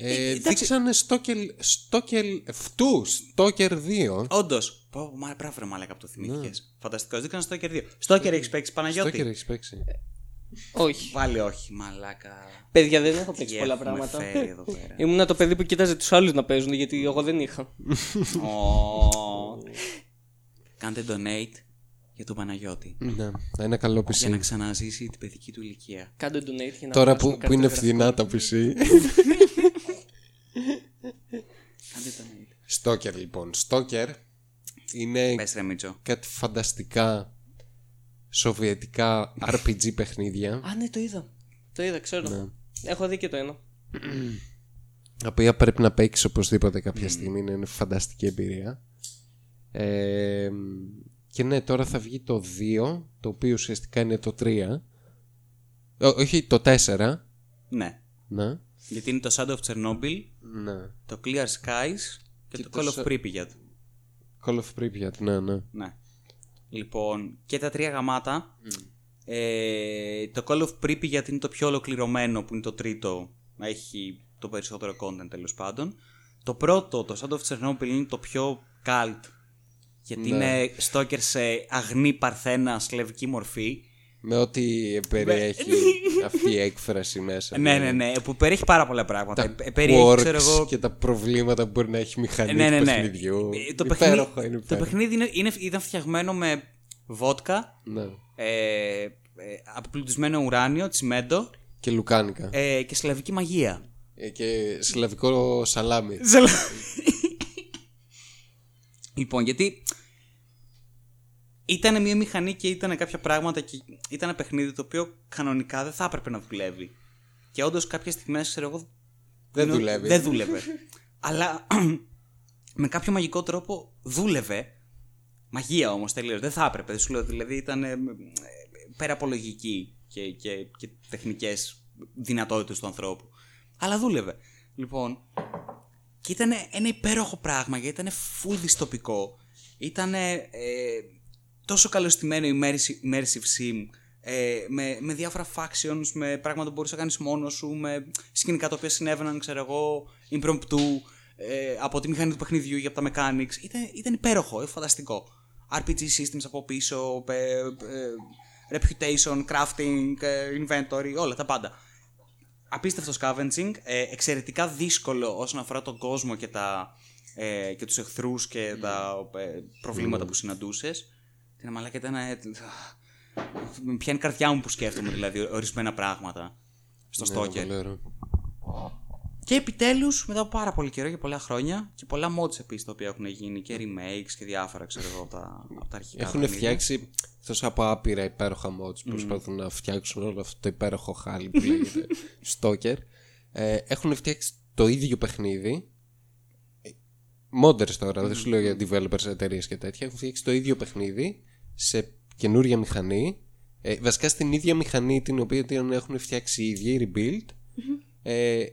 Ε, εντάξει. δείξανε Stalker, Stalker, φτού, Stalker 2. Όντως. Πω, μα μπράβο, ρε Μαλάκα που το θυμήθηκες. Φανταστικός. Δείξαν στο Stalker 2. Stalker έχεις παίξει Παναγιώτη; Stalker έχεις παίξει. Όχι. Βάλει όχι, Μαλάκα. Παιδιά, δεν έχω παίξει Τι πολλά έχουμε πράγματα. φέρει εδώ πέρα. Ήμουν το παιδί που κοίταζε τους άλλους να παίζουν, γιατί εγώ δεν είχα. Ω. Κάντε donate για τον Παναγιώτη. Ναι, ένα καλό Για να PC. ξαναζήσει την παιδική του ηλικία. Κάντε donate για να Τώρα αγοράσουμε που, που είναι κάρτες φθηνά τα PC. Κάντε donate. Stalker λοιπόν. Stalker είναι Πες ρε Μίτσο. κάτι φανταστικά σοβιετικά RPG παιχνίδια. Α, ναι, το είδα. Το είδα, ξέρω. Έχω δει και το ένα. τα οποία πρέπει να παίξεις οπωσδήποτε κάποια στιγμή. Είναι φανταστική εμπειρία. Ε, και ναι, τώρα θα βγει το 2, το οποίο ουσιαστικά είναι το 3. Ό, όχι, το 4. Ναι. Ναι. Γιατί είναι το Shadow of Chernobyl, ναι. το Clear Skies και, Και το το Call of Sa- Pripyat. Call of Pripyat, ναι, ναι. Ναι. Λοιπόν, και τα τρία γαμάτα. Ε, το Call of Pripyat είναι το πιο ολοκληρωμένο που είναι το τρίτο. Έχει το περισσότερο content τέλος πάντων. Το πρώτο, το Shadow of Chernobyl, είναι το πιο cult. Γιατί Ναι. είναι στόκερ σε αγνή παρθένα σλευκή μορφή. Με ό,τι περιέχει αυτή η έκφραση μέσα. Ναι, ναι, ναι, που περιέχει πάρα πολλά πράγματα. Ε, ε, περιέχει, quirks ξέρω εγώ, και τα προβλήματα που μπορεί να έχει η μηχανή ναι, ναι, του ναι. παιχνιδιού. Ε, Το Υπέροχο παιχνίδι, είναι το υπέροχο. παιχνίδι είναι, είναι, ήταν φτιαγμένο με βότκα, Ναι. ε, ε, αποπλουτισμένο ουράνιο, τσιμέντο Και λουκάνικα. ε, και σλαβική μαγεία. Ε, και σλαβικό σαλάμι. λοιπόν, γιατί ήταν μια μηχανή και ήταν κάποια πράγματα και ήταν ένα παιχνίδι το οποίο κανονικά δεν θα έπρεπε να δουλεύει. Και όντως κάποιες στιγμές, ξέρω εγώ. Δεν νο- δουλεύει. Δεν δούλευε. Αλλά με κάποιο μαγικό τρόπο δούλευε. Μαγεία όμως τελείως. Δεν θα έπρεπε. Σου λέω, δηλαδή ήταν ε, ε, πέρα από λογική και, και, και τεχνικές δυνατότητες του ανθρώπου. Αλλά δούλευε. Λοιπόν, και ήταν ένα υπέροχο πράγμα γιατί ήταν full δυστοπικό. Ήταν τόσο καλωστημένο η immersive, immersive sim ε, με, με διάφορα factions, με πράγματα που μπορούσε να κάνεις μόνος σου, με σκηνικά τα οποία συνέβαιναν, ξέρω εγώ, impromptu, ε, από τη μηχανή του παιχνιδιού για τα mechanics. Ήταν, ήταν υπέροχο, ε, φανταστικό. RPG systems από πίσω, ε, ε, reputation, crafting, ε, inventory, όλα τα πάντα απίστευτος scavenging, ε, εξαιρετικά δύσκολο όσον αφορά τον κόσμο και, τα, ε, και τους εχθρούς και τα ε, προβλήματα που συναντούσες. Την μαλάκα ήταν... Ε, με πιάνει η καρδιά μου που σκέφτομαι δηλαδή ορισμένα πράγματα στο Ναι, Stalker. πολύ ωραίο. Και επιτέλους, μετά από πάρα πολύ καιρό και πολλά χρόνια και πολλά mods επίσης τα οποία έχουν γίνει και remakes και διάφορα ξέρω εγώ από τα, από τα αρχικά Έχουν παιχνίδια. φτιάξει εκτός από άπειρα υπέροχα mods που προσπαθούν να φτιάξουν όλο αυτό το υπέροχο χάλι που λέγεται Stalker. Ε, έχουν φτιάξει το ίδιο παιχνίδι. Ε, Modders τώρα, δεν σου λέω για developers, εταιρείες και τέτοια. Έχουν φτιάξει το ίδιο παιχνίδι σε καινούρια μηχανή. Ε, βασικά στην ίδια μηχανή την οποία την έχουν φτιάξει οι ίδιοι, rebuild. Ε,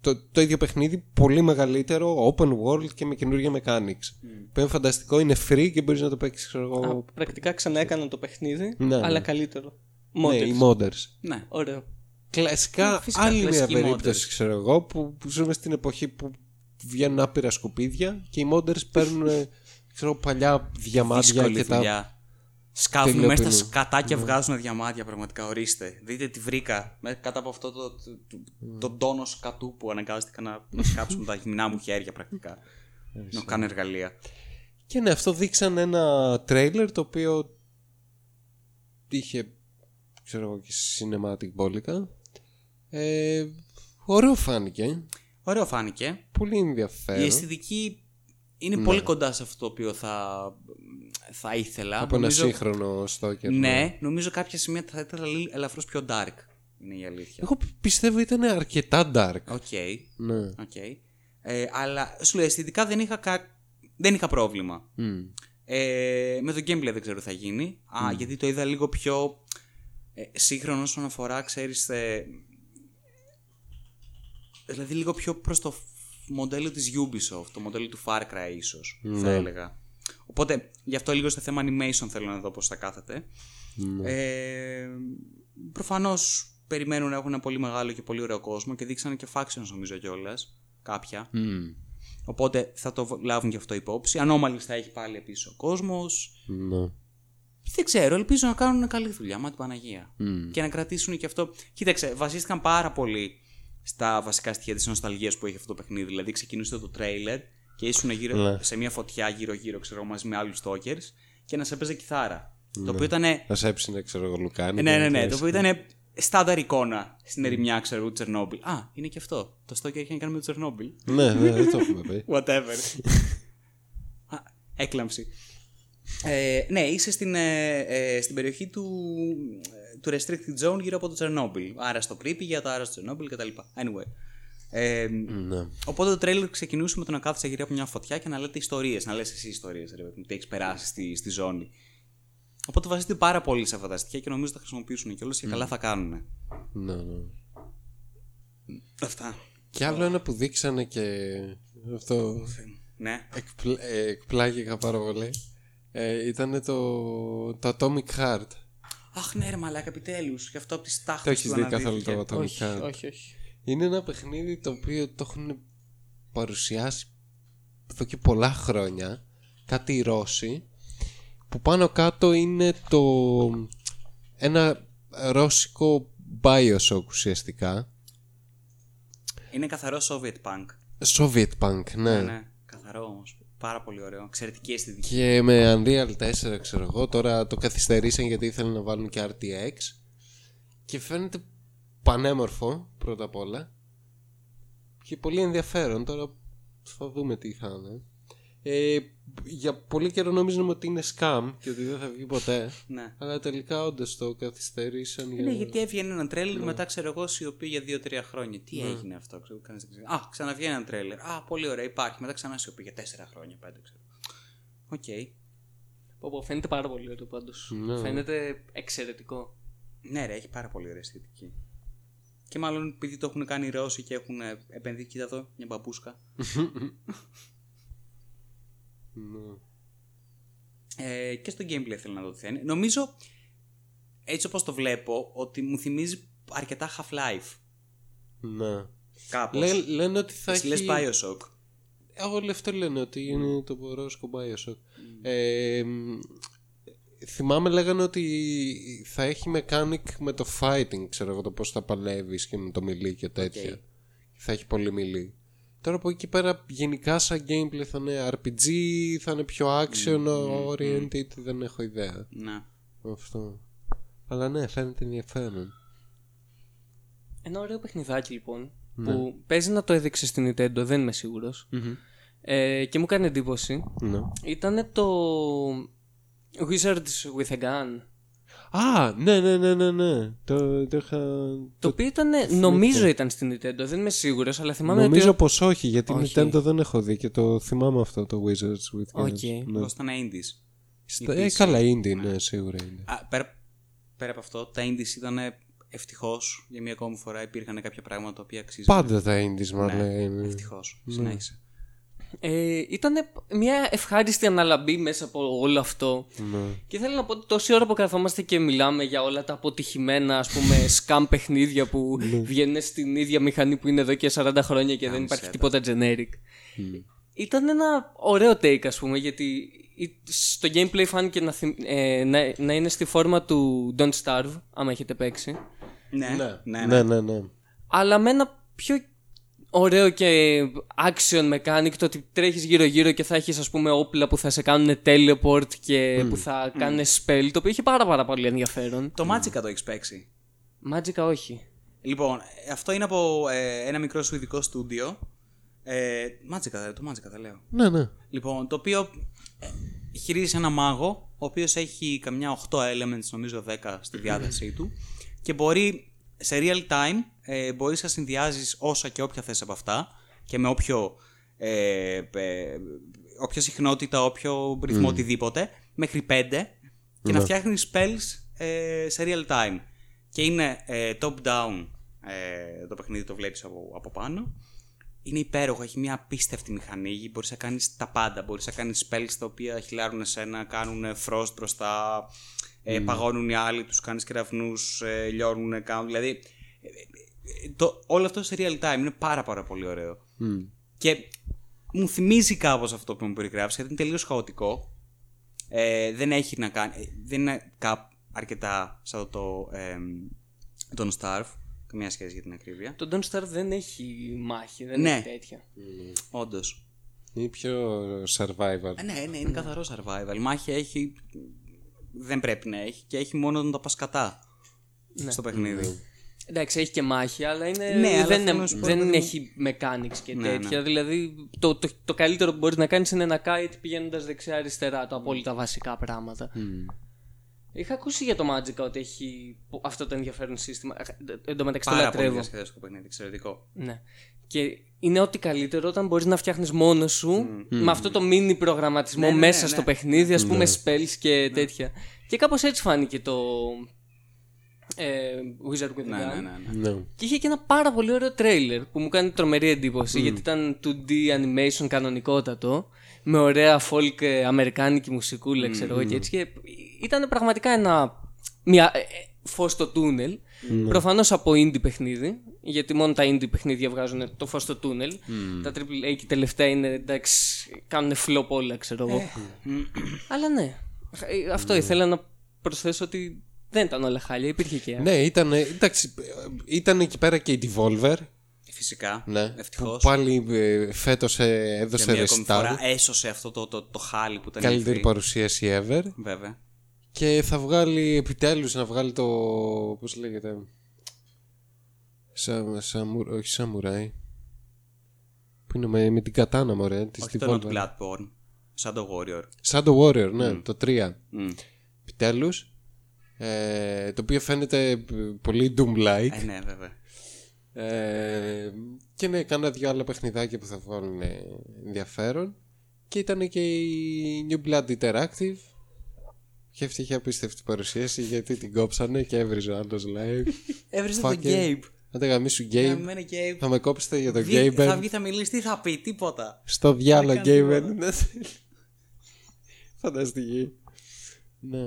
το, το ίδιο παιχνίδι πολύ μεγαλύτερο, open world και με καινούργια mechanics. Που είναι φανταστικό, είναι free και μπορείς να το παίξεις, ξέρω εγώ. Α, πρακτικά ξανά έκαναν το παιχνίδι, Ναι, ναι. αλλά καλύτερο. Ναι, Modders. οι modders. Ναι. Ωραίο. κλασικά Φυσικά, άλλη μια κλασικοί περίπτωση, modders. ξέρω εγώ, που, που ζούμε στην εποχή που βγαίνουν άπειρα σκουπίδια και οι modders παίρνουν ε, ξέρω, παλιά διαμάντια Δύσκολη και τα. Δουλειά. Σκάβουν μέσα στα τελειοποιούν. σκατά Ναι. και βγάζουν διαμάντια πραγματικά. Ορίστε. Δείτε τι βρήκα. Με, κάτω από αυτό το, το, το, Ναι. τον τόνο σκατού που αναγκάστηκα να, να σκάψω με τα γυμνά μου χέρια πρακτικά. να κάνω εργαλεία. Και ναι, αυτό δείξαν ένα τρέιλερ το οποίο είχε, ξέρω εγώ, και cinematic μπόλικα. Ε, ωραίο φάνηκε. Ωραίο φάνηκε. Πολύ ενδιαφέρον. Η αισθητική Ναι. είναι πολύ κοντά σε αυτό το οποίο θα, θα ήθελα. από ένα σύγχρονο Stalker. Ναι, νομίζω κάποια σημεία θα ήθελα λίγο ελαφρώς πιο dark. Είναι η αλήθεια. Εγώ πιστεύω ήταν αρκετά dark. Οκ. Ναι. οκ. Ε, αλλά σου λέω αισθητικά δεν είχα, κα... δεν είχα πρόβλημα. Μμ. Ε, με το gameplay δεν ξέρω τι θα γίνει. Α, γιατί το είδα λίγο πιο ε, σύγχρονο όσον αφορά, ξέρεις, ε, δηλαδή λίγο πιο προς το φ- μοντέλο της Ubisoft, το μοντέλο του Far Cry ίσως, θα έλεγα. Οπότε, γι' αυτό λίγο στο θέμα animation θέλω να δω πώς θα κάθεται. Ε, προφανώς περιμένουν να έχουν ένα πολύ μεγάλο και πολύ ωραίο κόσμο και δείξανε και factions νομίζω κιόλας. κάποια. Μμ. Οπότε θα το β- λάβουν και αυτό υπόψη. Ανώμαλης θα έχει πάλι επίσης ο κόσμος. Ναι. Δεν ξέρω, ελπίζω να κάνουν καλή δουλειά, μα την Παναγία. Μμ. Και να κρατήσουν και αυτό. Κοίταξε, βασίστηκαν πάρα πολύ στα βασικά στοιχεία της νοσταλγίας που έχει αυτό το παιχνίδι. Δηλαδή, ξεκινούσε το τρέιλερ και ήσουν γύρω, Ναι. σε μια φωτιά γύρω-γύρω, ξέρω εγώ, μαζί με άλλους stokers και να σε έπαιζε κιθάρα. Ναι. Το οποίο ήταν. Να σε έψινε, ξέρω εγώ, Λουκάνι. Ναι, και ναι, να ναι. θες. Το οποίο ήταν στάνταρ εικόνα στην ερημιά, ξέρω εγώ, του Τσερνόμπιλ. Α, είναι και αυτό. Το Stalker έχει να κάνει με το Τσερνόμπιλ. Ναι, ναι, δεν το έχουμε πει. Whatever. Α, Έκλαμψη. Ε, ναι, είσαι στην, ε, ε, στην περιοχή του, ε, του Restricted Zone γύρω από το Τσερνόμπιλ. Άρα στο Πρίπηγια, άρα στο Τσερνόμπιλ κτλ. Anyway. Ε, Ναι. οπότε το τρέλερ ξεκινούσε με το να κάθεσαι γύρω από μια φωτιά και να λέτε ιστορίες, να λες εσύ ιστορίες, ρε παιδί μου, τι έχεις περάσει στη, στη ζώνη. Οπότε βασίζεται πάρα πολύ σε αυτά τα στοιχεία και νομίζω θα χρησιμοποιήσουν κιόλα και καλά θα κάνουν. Ναι, ναι. Αυτά. Και άλλο ένα που δείξανε και αυτό Ναι. εκπλ- ε, εκπλάγηκα πάρα πολύ ε, ήταν το, το Atomic Heart. Αχ, ναι, ρε Μαλάκα, επιτέλους. Γι' αυτό από τις τάχτες Το έχεις δει καθόλου το Atomic όχι, Heart; όχι, όχι. Είναι ένα παιχνίδι το οποίο το έχουν παρουσιάσει εδώ και πολλά χρόνια κάτι οι Ρώσοι που πάνω κάτω είναι το ένα ρώσικο Bioshock ουσιαστικά Είναι καθαρό Soviet Punk. Soviet Punk ναι, Ναι, ναι, καθαρό όμως. Πάρα πολύ ωραίο. Εξαιρετική αισθητική. και με Unreal 4 ξέρω εγώ τώρα το καθυστερήσαν γιατί ήθελαν να βάλουν και RTX και φαίνεται πανέμορφο πρώτα απ' όλα και πολύ ενδιαφέρον τώρα θα δούμε τι θα είναι ε, για πολύ καιρό νομίζαμε ότι είναι scam και ότι δεν θα βγει ποτέ Ναι. αλλά τελικά όντως το καθυστερήσαν για... Ναι, γιατί έβγαινε ένα τρέιλερ μετά ξέρω εγώ σιωπή για 2-3 χρόνια. Τι έγινε αυτό, ξέρω, κανείς δεν ξέρει. Α, ξαναβγαίνει ένα τρέιλερ. Α, πολύ ωραία, υπάρχει. Μετά ξανά σιωπή για 4 χρόνια, 5 ξέρω. Οκ. Πω, πω, φαίνεται πάρα πολύ ωραίο πάντως. Ναι. Φαίνεται εξαιρετικό. Ναι, ρε, έχει πάρα πολύ ωραία αισθητική. Και μάλλον επειδή το έχουν κάνει οι Ρώσοι και έχουν ε, επενδύσει, κοίτα εδώ, μια μπαμπούσκα. Ναι. Ε, και στο gameplay θέλω να δω τι θα είναι. Νομίζω, έτσι όπως το βλέπω, ότι μου θυμίζει αρκετά Half-Life. ναι. Κάπως. Λέ, λένε ότι θα Εσύ έχει... λες Bioshock. Όλοι αυτό λένε ότι είναι το ρώσικο Bioshock. Ε, μ, θυμάμαι λέγανε ότι θα έχει mechanic με το fighting, ξέρω εγώ το πώς θα παλεύεις και με το μιλή και τέτοια. Θα έχει πολύ μιλή. Τώρα από εκεί πέρα γενικά σαν gameplay θα είναι RPG, θα είναι πιο action oriented, δεν έχω ιδέα. Ναι. Αυτό. Αλλά ναι, φαίνεται ενδιαφέρον. Ένα ωραίο παιχνιδάκι λοιπόν. Που παίζει να το έδειξε στην Nintendo, δεν είμαι σίγουρος. Ε, και μου κάνει εντύπωση. Ναι. Ήταν το Wizards with a Gun; Α, ναι, ναι, ναι, ναι, ναι. Το, το είχα... Το οποίο ήταν, νομίζω ήταν στην Nintendo, δεν είμαι σίγουρος, αλλά θυμάμαι Νομίζω ότι... πως όχι, γιατί Όχι. Nintendo δεν έχω δει και το θυμάμαι αυτό το Wizards with Guns. Οκ. Ναι. Εγώ ήταν indies; Στα- Η Ε, PC. καλά, indie, ναι, σίγουρα είναι. Α, πέρα, πέρα από αυτό, τα indies ήταν ευτυχώς για μία ακόμη φορά υπήρχαν κάποια πράγματα τα οποία αξίζουν. Πάντα τα indies, μας Ναι, λένε. Ευτυχώς. Συνέχισε. Ε, ήταν μια ευχάριστη αναλαμπή μέσα από όλο αυτό. Ναι. Και θέλω να πω ότι τόση ώρα που καθόμαστε και μιλάμε για όλα τα αποτυχημένα ας πούμε scam παιχνίδια που βγαίνουν στην ίδια μηχανή που είναι εδώ και 40 χρόνια και δεν υπάρχει τίποτα generic. Ήταν ένα ωραίο take ας πούμε γιατί η- στο gameplay φάνηκε να, θυμ- ε, να, να είναι στη φόρμα του Don't Starve άμα έχετε παίξει. Ναι, Ναι, ναι, ναι, ναι. ναι. Αλλά με ένα πιο ωραίο και action mechanic το ότι τρέχεις γύρω γύρω και θα έχεις ας πούμε όπλα που θα σε κάνουν teleport και που θα κάνουν spell το οποίο είχε πάρα πάρα πολύ ενδιαφέρον. Το Magica το έχεις παίξει; Magica όχι. Λοιπόν, ε, αυτό είναι από ε, ένα μικρό σουηδικό στούντιο. Ε, Magica, το Magica θα λέω. Ναι, ναι. Λοιπόν, το οποίο ε, χειρίζεται ένα μάγο, ο οποίος έχει καμιά 8 elements, νομίζω 10 στη διάθεσή του και μπορεί σε real time, ε, μπορείς να συνδυάζεις όσα και όποια θες από αυτά και με όποιο, ε, ε, όποια συχνότητα, όποιο ρυθμό οτιδήποτε, μέχρι 5 και να φτιάχνεις spells ε, σε real time. Και είναι ε, top-down ε, το παιχνίδι, το βλέπεις από, από πάνω είναι υπέροχο, έχει μια απίστευτη μηχανή. Μπορείς να κάνεις τα πάντα. Μπορείς να κάνεις spells τα οποία χιλάρουν εσένα, κάνουν frost μπροστά, ε, παγώνουν οι άλλοι, τους κάνεις κεραυνούς, ε, λιώνουν, κάνουν. Δηλαδή. ε, ε, το, όλο αυτό σε real time είναι πάρα πάρα πολύ ωραίο. Και μου θυμίζει κάπως αυτό που μου περιγράψει, γιατί είναι τελείως χαοτικό. Ε, δεν έχει να κάνει. ε, Δεν είναι κάπου αρκετά σαν το. Ε, τον Starve. Καμία σχέση για την ακρίβεια. Το Don't Starve δεν έχει μάχη, δεν Ναι. έχει τέτοια. Όντως. Είναι πιο survival. Ε, ναι, ναι, είναι καθαρό survival. Μάχη έχει. Δεν πρέπει να έχει και έχει μόνο να τα πας κατά. Στο παιχνίδι. Εντάξει, έχει και μάχη, αλλά είναι, Ναι, αλλά δεν, θέλω είναι- να σου πω, δεν ρε παιδί μου- έχει mechanics και Ναι, τέτοια. Δηλαδή, το, το, το καλύτερο που μπορείς να κάνεις είναι ένα kite πηγαίνοντας δεξιά-αριστερά, το απόλυτα βασικά πράγματα. Είχα ακούσει για το Magic ότι έχει αυτό το ενδιαφέρον σύστημα. Ε, Εν τω μεταξύ το Πάρα πολύ λατρεύω. διασκεδαστικό παιχνίδι, εξαιρετικό. Ναι. Και είναι ό,τι καλύτερο όταν μπορείς να φτιάχνεις μόνος σου με αυτό το mini προγραμματισμό Ναι, ναι, μέσα ναι, στο ναι. παιχνίδι, ας πούμε, spells και τέτοια. Και κάπως έτσι φάνηκε το. Ε, Wizard with a Ναι, Gun. ναι, ναι. ναι. Ναι. Και είχε και ένα πάρα πολύ ωραίο τρέιλερ που μου κάνει τρομερή εντύπωση γιατί ήταν 2D animation κανονικότατο με ωραία folk ε, αμερικάνικη μουσικούλα ξέρω εγώ και έτσι και ήταν πραγματικά ένα μια, ε, ε, φως στο τούνελ προφανώς από indie παιχνίδι γιατί μόνο τα indie παιχνίδια βγάζουν το φως στο τούνελ τα AAA και τελευταία είναι εντάξει κάνουν flop όλα ξέρω εγώ αλλά ναι Ε, αυτό ήθελα να προσθέσω ότι δεν ήταν όλα χάλια υπήρχε και Ναι, ήταν, εντάξει, ήταν εκεί πέρα και η Devolver. Φυσικά. Ναι, Ευτυχώς. που πάλι ε, φέτος ε, έδωσε Για μια ακόμη restart. φορά έσωσε αυτό το, το, το χάλι που ήταν Καλύτερη E3. παρουσίαση ever. Βέβαια. Και θα βγάλει επιτέλους να βγάλει το. Πώς λέγεται. Σα, σαμου, όχι Samurai. Που είναι με, με την κατάνα μωρέ. Της Όχι το Devolver. Not Bloodborne. Shadow Warrior. Shadow Warrior, ναι, το 3. Μμ. Επιτέλους. Ε, το οποίο φαίνεται ε, πολύ Doom-like. Ε, ναι, βέβαια. Ε, και ναι, κάνα δύο άλλα παιχνιδάκια που θα βγάλουν ε, ενδιαφέρον. Και ήταν και η New Blood Interactive. Και αυτή είχε απίστευτη παρουσίαση γιατί την κόψανε και έβριζε ο άλλος live. Έβριζε τον Fuck it. Gabe. Αν τα γαμίσου Για Game, μένα Gabe. θα με κόψετε για τον Βγει- Θα Gamer. βγει, θα μιλήσει, τι θα πει, τίποτα. Στο διάλο Θα κάνει Gamer. τίποτα. Ναι. Φανταστική. Ναι.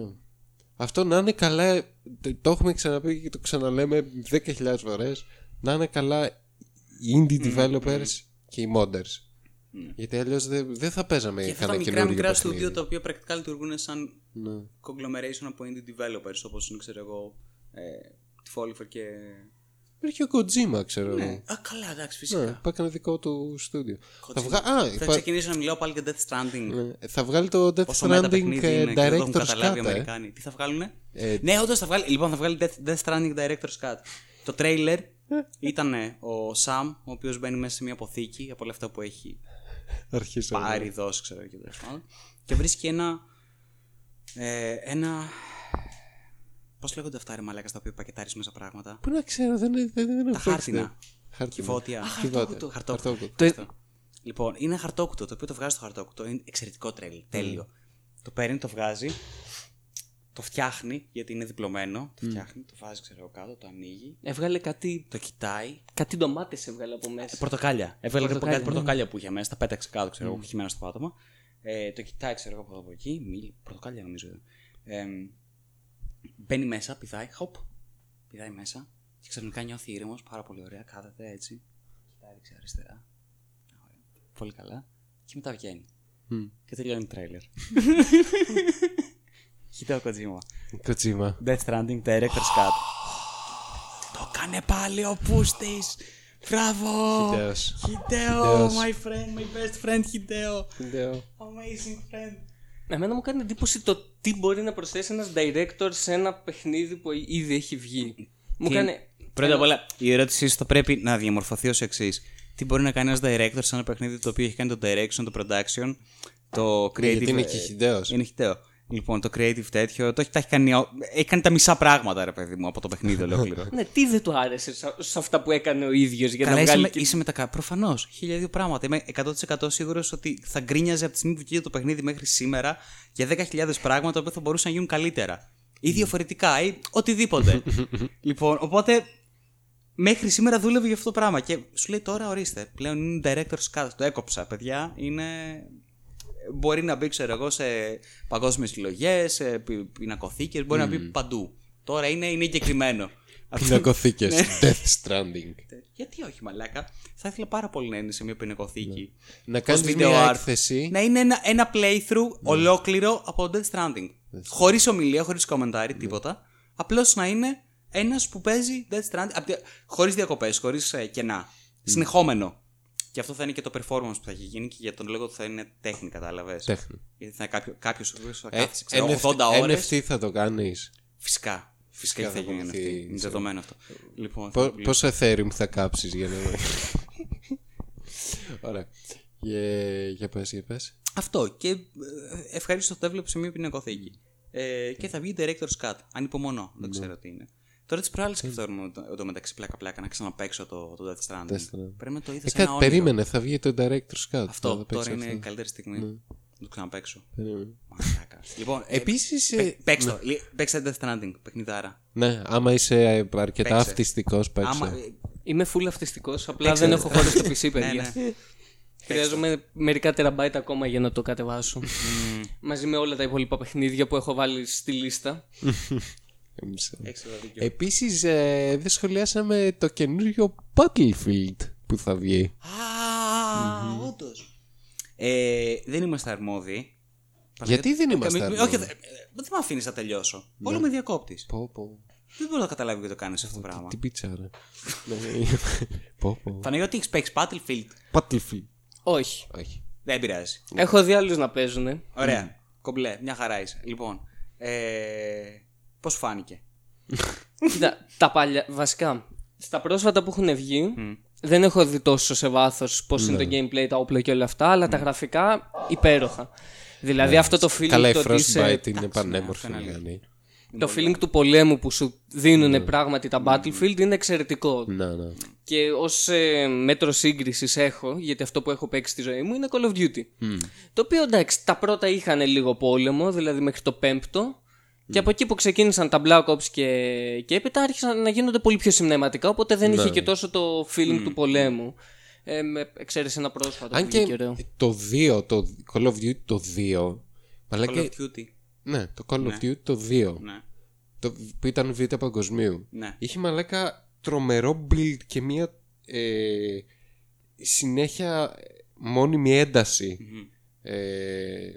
Αυτό να είναι καλά. Το το έχουμε ξαναπεί και το ξαναλέμε 10.000 φορές. Να είναι καλά οι indie developers και οι modders. Γιατί αλλιώς δεν δεν θα παίζαμε Και αυτά τα κανένα μικρά καινούργιο μικρά παιχνίδι. στούντιο τα οποία πρακτικά λειτουργούν σαν Ναι. conglomeration από indie developers όπως είναι ξέρω εγώ ε, τη Folifer και... Υπήρχε ο Kojima, ξέρω Ναι. εγώ. Α, καλά, εντάξει, Ναι, φυσικά. που έκανε δικό του στούντιο. Θα, Kojima. βγα... Α, Θα υπά- ξεκινήσω να μιλάω πάλι για Death Stranding. ναι, θα βγάλει το Death Όσο μετά Stranding παιχνίδι ε, είναι και δεν το έχουν Director's καταλάβει οι Cut. ε. Αμερικάνοι. Τι θα βγάλουνε; Ε, Ναι, όντως θα βγάλει. Λοιπόν, θα βγάλει Death, Death Stranding Director's Cut. Το trailer ήταν ο Sam, ο οποίος μπαίνει μέσα σε μια αποθήκη από όλα αυτά που έχει Αρχίσαμε. πάρει, δώσει, ξέρω και τέλος πάντων. Και βρίσκει ένα. Ε, ένα. Πώς λέγονται αυτά ρε μαλάκα στα οποία πακετάρεις μέσα πράγματα; Πού να ξέρω, δεν, δεν, δεν, δεν Τα έχω παίξει, χάρτινα. ναι. Χάρτινα. Κυβότια. Κυβότια. Χαρτόκουτο. Χαρτόκουτο. Το- Αυτό. Λοιπόν, είναι ένα χαρτόκουτο το οποίο το βγάζει στο χαρτόκουτο. Είναι εξαιρετικό τρέλ. Τέλειο. Το παίρνει, το βγάζει. Το φτιάχνει γιατί είναι διπλωμένο. Το φτιάχνει, το βάζει, ξέρω εγώ, κάτω, το ανοίγει. Έβγαλε κάτι, Το κοιτάει. κάτι ντομάτες έβγαλε από μέσα. Ε, πορτοκάλια. Έβγαλε κάτι Πορτοκάλια, πορτοκάλια που είχε μέσα, τα πέταξε κάτω, ξέρω εγώ, χυμένα στο πάτωμα. Ε, το κοιτάει, ξέρω εγώ, από εδώ από εκεί. Μίλ, πορτοκάλια νομίζω. Ε, μπαίνει μέσα, πηδάει, χοπ. Πηδάει μέσα και ξαφνικά νιώθει ήρεμος, πάρα πολύ ωραία. Κάθεται έτσι. Κοιτάει δεξιά-αριστερά. Ωραία. Πολύ καλά. Και μετά βγαίνει. Και τελειώνει το τρέιλερ. Χιντέο Κοτζίμα. Κοτσίμα. Death Stranding Director's Cut. Το έκανε πάλι ο πούστης. Μπράβο! Χιντέος. Χιντέο, Χιντέος. my friend, my best friend Χιντέο. Χιντέο. Amazing friend. Εμένα μου κάνει εντύπωση το τι μπορεί να προσθέσει ένας director σε ένα παιχνίδι που ήδη έχει βγει. Μου Τι- κάνει. Πρώτα απ' όλα, η ερώτησή σου θα πρέπει να διαμορφωθεί ως εξής. Τι μπορεί να κάνει ένας director σε ένα παιχνίδι το οποίο έχει κάνει το direction, το production, το creative. Ναι, γιατί είναι ε, και χιτέος. Είναι χιτέο. Λοιπόν, το creative τέτοιο, το έχει, τα έχει, κάνει, έχει κάνει τα μισά πράγματα, ρε παιδί μου, από το παιχνίδι ολόκληρο. Ναι, τι δεν του άρεσε σε- σε αυτά που έκανε ο ίδιος για Καλά, να είσαι, βγάλει. με, και- είσαι με τα κα- Προφανώς. Χίλια δύο πράγματα. Είμαι 100% σίγουρος ότι θα γκρίνιαζε από τη στιγμή που βγήκε το παιχνίδι μέχρι σήμερα για 10.000 πράγματα που θα μπορούσαν να γίνουν καλύτερα. Ή διαφορετικά, ή οτιδήποτε. λοιπόν, οπότε μέχρι σήμερα δούλευε για αυτό το πράγμα. Και σου λέει τώρα, ορίστε, πλέον είναι director's cut. Το έκοψα, παιδιά. Είναι. Μπορεί να μπει, ξέρω εγώ, σε παγκόσμιες συλλογές, σε πι- πινακοθήκες, μπορεί να μπει παντού. Τώρα είναι, είναι εγκεκριμένο. Αυτό- Πινακοθήκες. Ναι. Death Stranding. γιατί όχι, μαλάκα. Θα ήθελα πάρα πολύ να είναι σε μια πινακοθήκη. Να Ως κάνεις video μια art. έκθεση. Να είναι ένα, ένα playthrough ολόκληρο από Death Stranding. Χωρίς ομιλία, χωρίς κομμεντάρι, τίποτα. Απλώς να είναι ένας που παίζει Death Stranding. Χωρίς διακοπές, χωρίς κενά. Συνεχόμενο. Και αυτό θα είναι και το performance που θα έχει γίνει και για τον λόγο ότι θα είναι τέχνη, κατάλαβες. Τέχνη. Γιατί θα είναι κάποιο, κάποιος ο οποίος θα Ε, κάθισε ξέρω, NFT 80 ώρες. NFT θα το κάνεις. Φυσικά. Φυσικά Φυσικά θα θα γίνει ακολουθεί, NFT. Είναι ξέρω. δεδομένο αυτό. Λοιπόν, Πο- θα- Πόσο Ethereum θα κάψεις για να... Ωραία. Για, για πες, για πες. Αυτό. Και ε, ευχαρίστω το έβλεπε σε μια πινακοθήκη. Ε, και θα βγει Director's Cut. Ανυπομονώ. Δεν ξέρω τι είναι. Τώρα τις προάλλες σκεφτόμουν το, το μεταξύ πλάκα-πλάκα να ξαναπέξω το, το Death Stranding. Death Stranding. Πρέπει να το είδα Ε, σε ένα κάτι όνειρο. περίμενε, θα βγει το Director's Cut. Αυτό. Θα Τώρα παίξω είναι η αυτό. καλύτερη στιγμή. Να το ξαναπέξω. Περίμενε. Μαλάκα. λοιπόν, ε, Επίσης, παί- ε, παίξτε το. Λι- Παίξτε Death Stranding. Παιχνιδάρα. ναι, άμα είσαι αρκετά Παίξε. αυτιστικός, παίξε. Άμα, ε, Είμαι full αυτιστικός, απλά Παίξε. δεν έχω χώρο στο PC, ναι, παιδιά. ναι. Χρειάζομαι μερικά τεραμπάιτ ακόμα για να το κατεβάσω. Μαζί με όλα τα υπόλοιπα παιχνίδια που έχω βάλει στη λίστα. Εμείς, ε. Έχεις εδώ δίκιο. Επίσης, ε, δεν σχολιάσαμε το καινούριο Battlefield που θα βγει. Α, όντως. Ε, δεν είμαστε αρμόδιοι. Γιατί δεν είμαστε Ε, αρμόδιοι; Όχι, ε, ε, δεν με αφήνεις να τελειώσω. Όλο με διακόπτη. Πω, πω. Δεν μπορώ να καταλάβω γιατί το κάνεις αυτό το πράγμα. Τι πίτσα, ρε. Ναι, πω, πω. Παναγιώτη, έχεις παίξει Battlefield; Battlefield. Όχι. Όχι. Δεν πειράζει. Έχω δει άλλους να παίζουν. Ωραία. Κομπλέ, μια χαρά είσαι. Λοιπόν, ε, πώς φάνηκε; Κοίτα, τα παλιά. Βασικά, στα πρόσφατα που έχουν βγει, δεν έχω δει τόσο σε βάθος πώς είναι το gameplay, τα όπλα και όλα αυτά, αλλά τα γραφικά υπέροχα. Δηλαδή αυτό το feeling, Καλά, η το, ότι είσαι- Frostbite είναι αυτό πανέμορφη. είναι αλήθεια. δηλαδή. το feeling του πολέμου που σου δίνουν πράγματι τα Battlefield είναι εξαιρετικό. Ναι, ναι. Και ως ε, μέτρο σύγκρισης έχω, γιατί αυτό που έχω παίξει στη ζωή μου είναι Call of Duty. Το οποίο εντάξει, τα πρώτα είχαν λίγο πόλεμο, δηλαδή μέχρι το πέμπτο. Και από εκεί που ξεκίνησαν τα Black Ops και, και έπειτα άρχισαν να γίνονται πολύ πιο σημνευματικά, οπότε δεν είχε και τόσο το feeling του πολέμου. Ε, με εξαίρεση ένα πρόσφατο Αν που βγήκε και ωραίο. το 2, το Call of Duty το 2. Αλλά Call και. of Duty. Ναι, το Call of Duty το 2. Ναι. Το, που ήταν β' παγκοσμίου. Ναι. Είχε μαλάκα τρομερό build και μια ε, συνέχεια μόνιμη ένταση ε,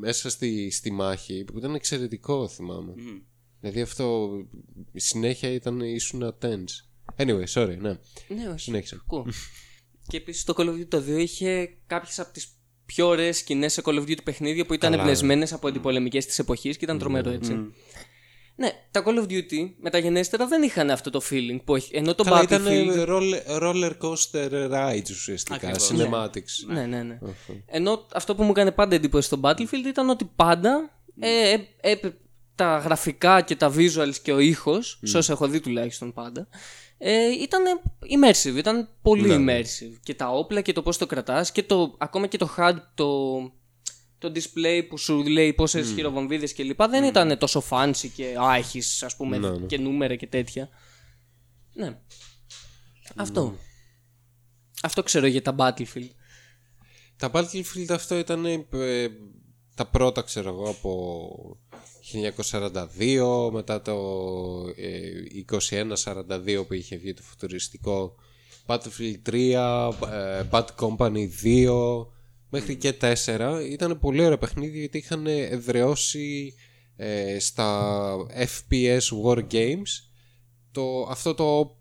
μέσα στη, στη μάχη που ήταν εξαιρετικό θυμάμαι. Μμμ. Δηλαδή αυτό η συνέχεια ήταν ήσουν tense. Anyway, sorry, ναι. Ναι, όχι. Συνέχισε. Ακούω. και επίσης το Call of Duty το 2 είχε κάποιες από τις πιο ωραίες σκηνές σε Call of Duty παιχνίδια που ήταν Καλά, εμπνευσμένες από αντιπολεμικές της εποχής και ήταν τρομερό έτσι. Ναι, τα Call of Duty μεταγενέστερα δεν είχαν αυτό το feeling που έχει. Ενώ το Καλά, ήταν Battlefield. roller, roller coaster rides ουσιαστικά, Ακριβώς. cinematics. Ναι, ναι, ναι. Ενώ αυτό που μου έκανε πάντα εντύπωση στο Battlefield ήταν ότι πάντα ε, ε, ε, τα γραφικά και τα visuals και ο ήχος, σε όσα έχω δει τουλάχιστον πάντα, ε, ήταν immersive, ήταν πολύ immersive. Και τα όπλα και το πώς το κρατάς και το, ακόμα και το HUD, το, το display που σου λέει πόσες mm. χειροβομβίδες κλπ. Δεν mm. ήταν τόσο fancy και α, έχει ας πούμε ναι, ναι. και νούμερα και τέτοια. Ναι. Αυτό. Αυτό ξέρω για τα Battlefield. Τα Battlefield αυτό ήταν ε, τα πρώτα ξέρω εγώ από 1942 μετά το ε, 2142 που είχε βγει το φουτουριστικό Battlefield 3, ε, Bad Company 2 μέχρι και 4 ήταν πολύ ωραία παιχνίδια γιατί είχαν εδραιώσει ε, στα FPS War Games το, αυτό το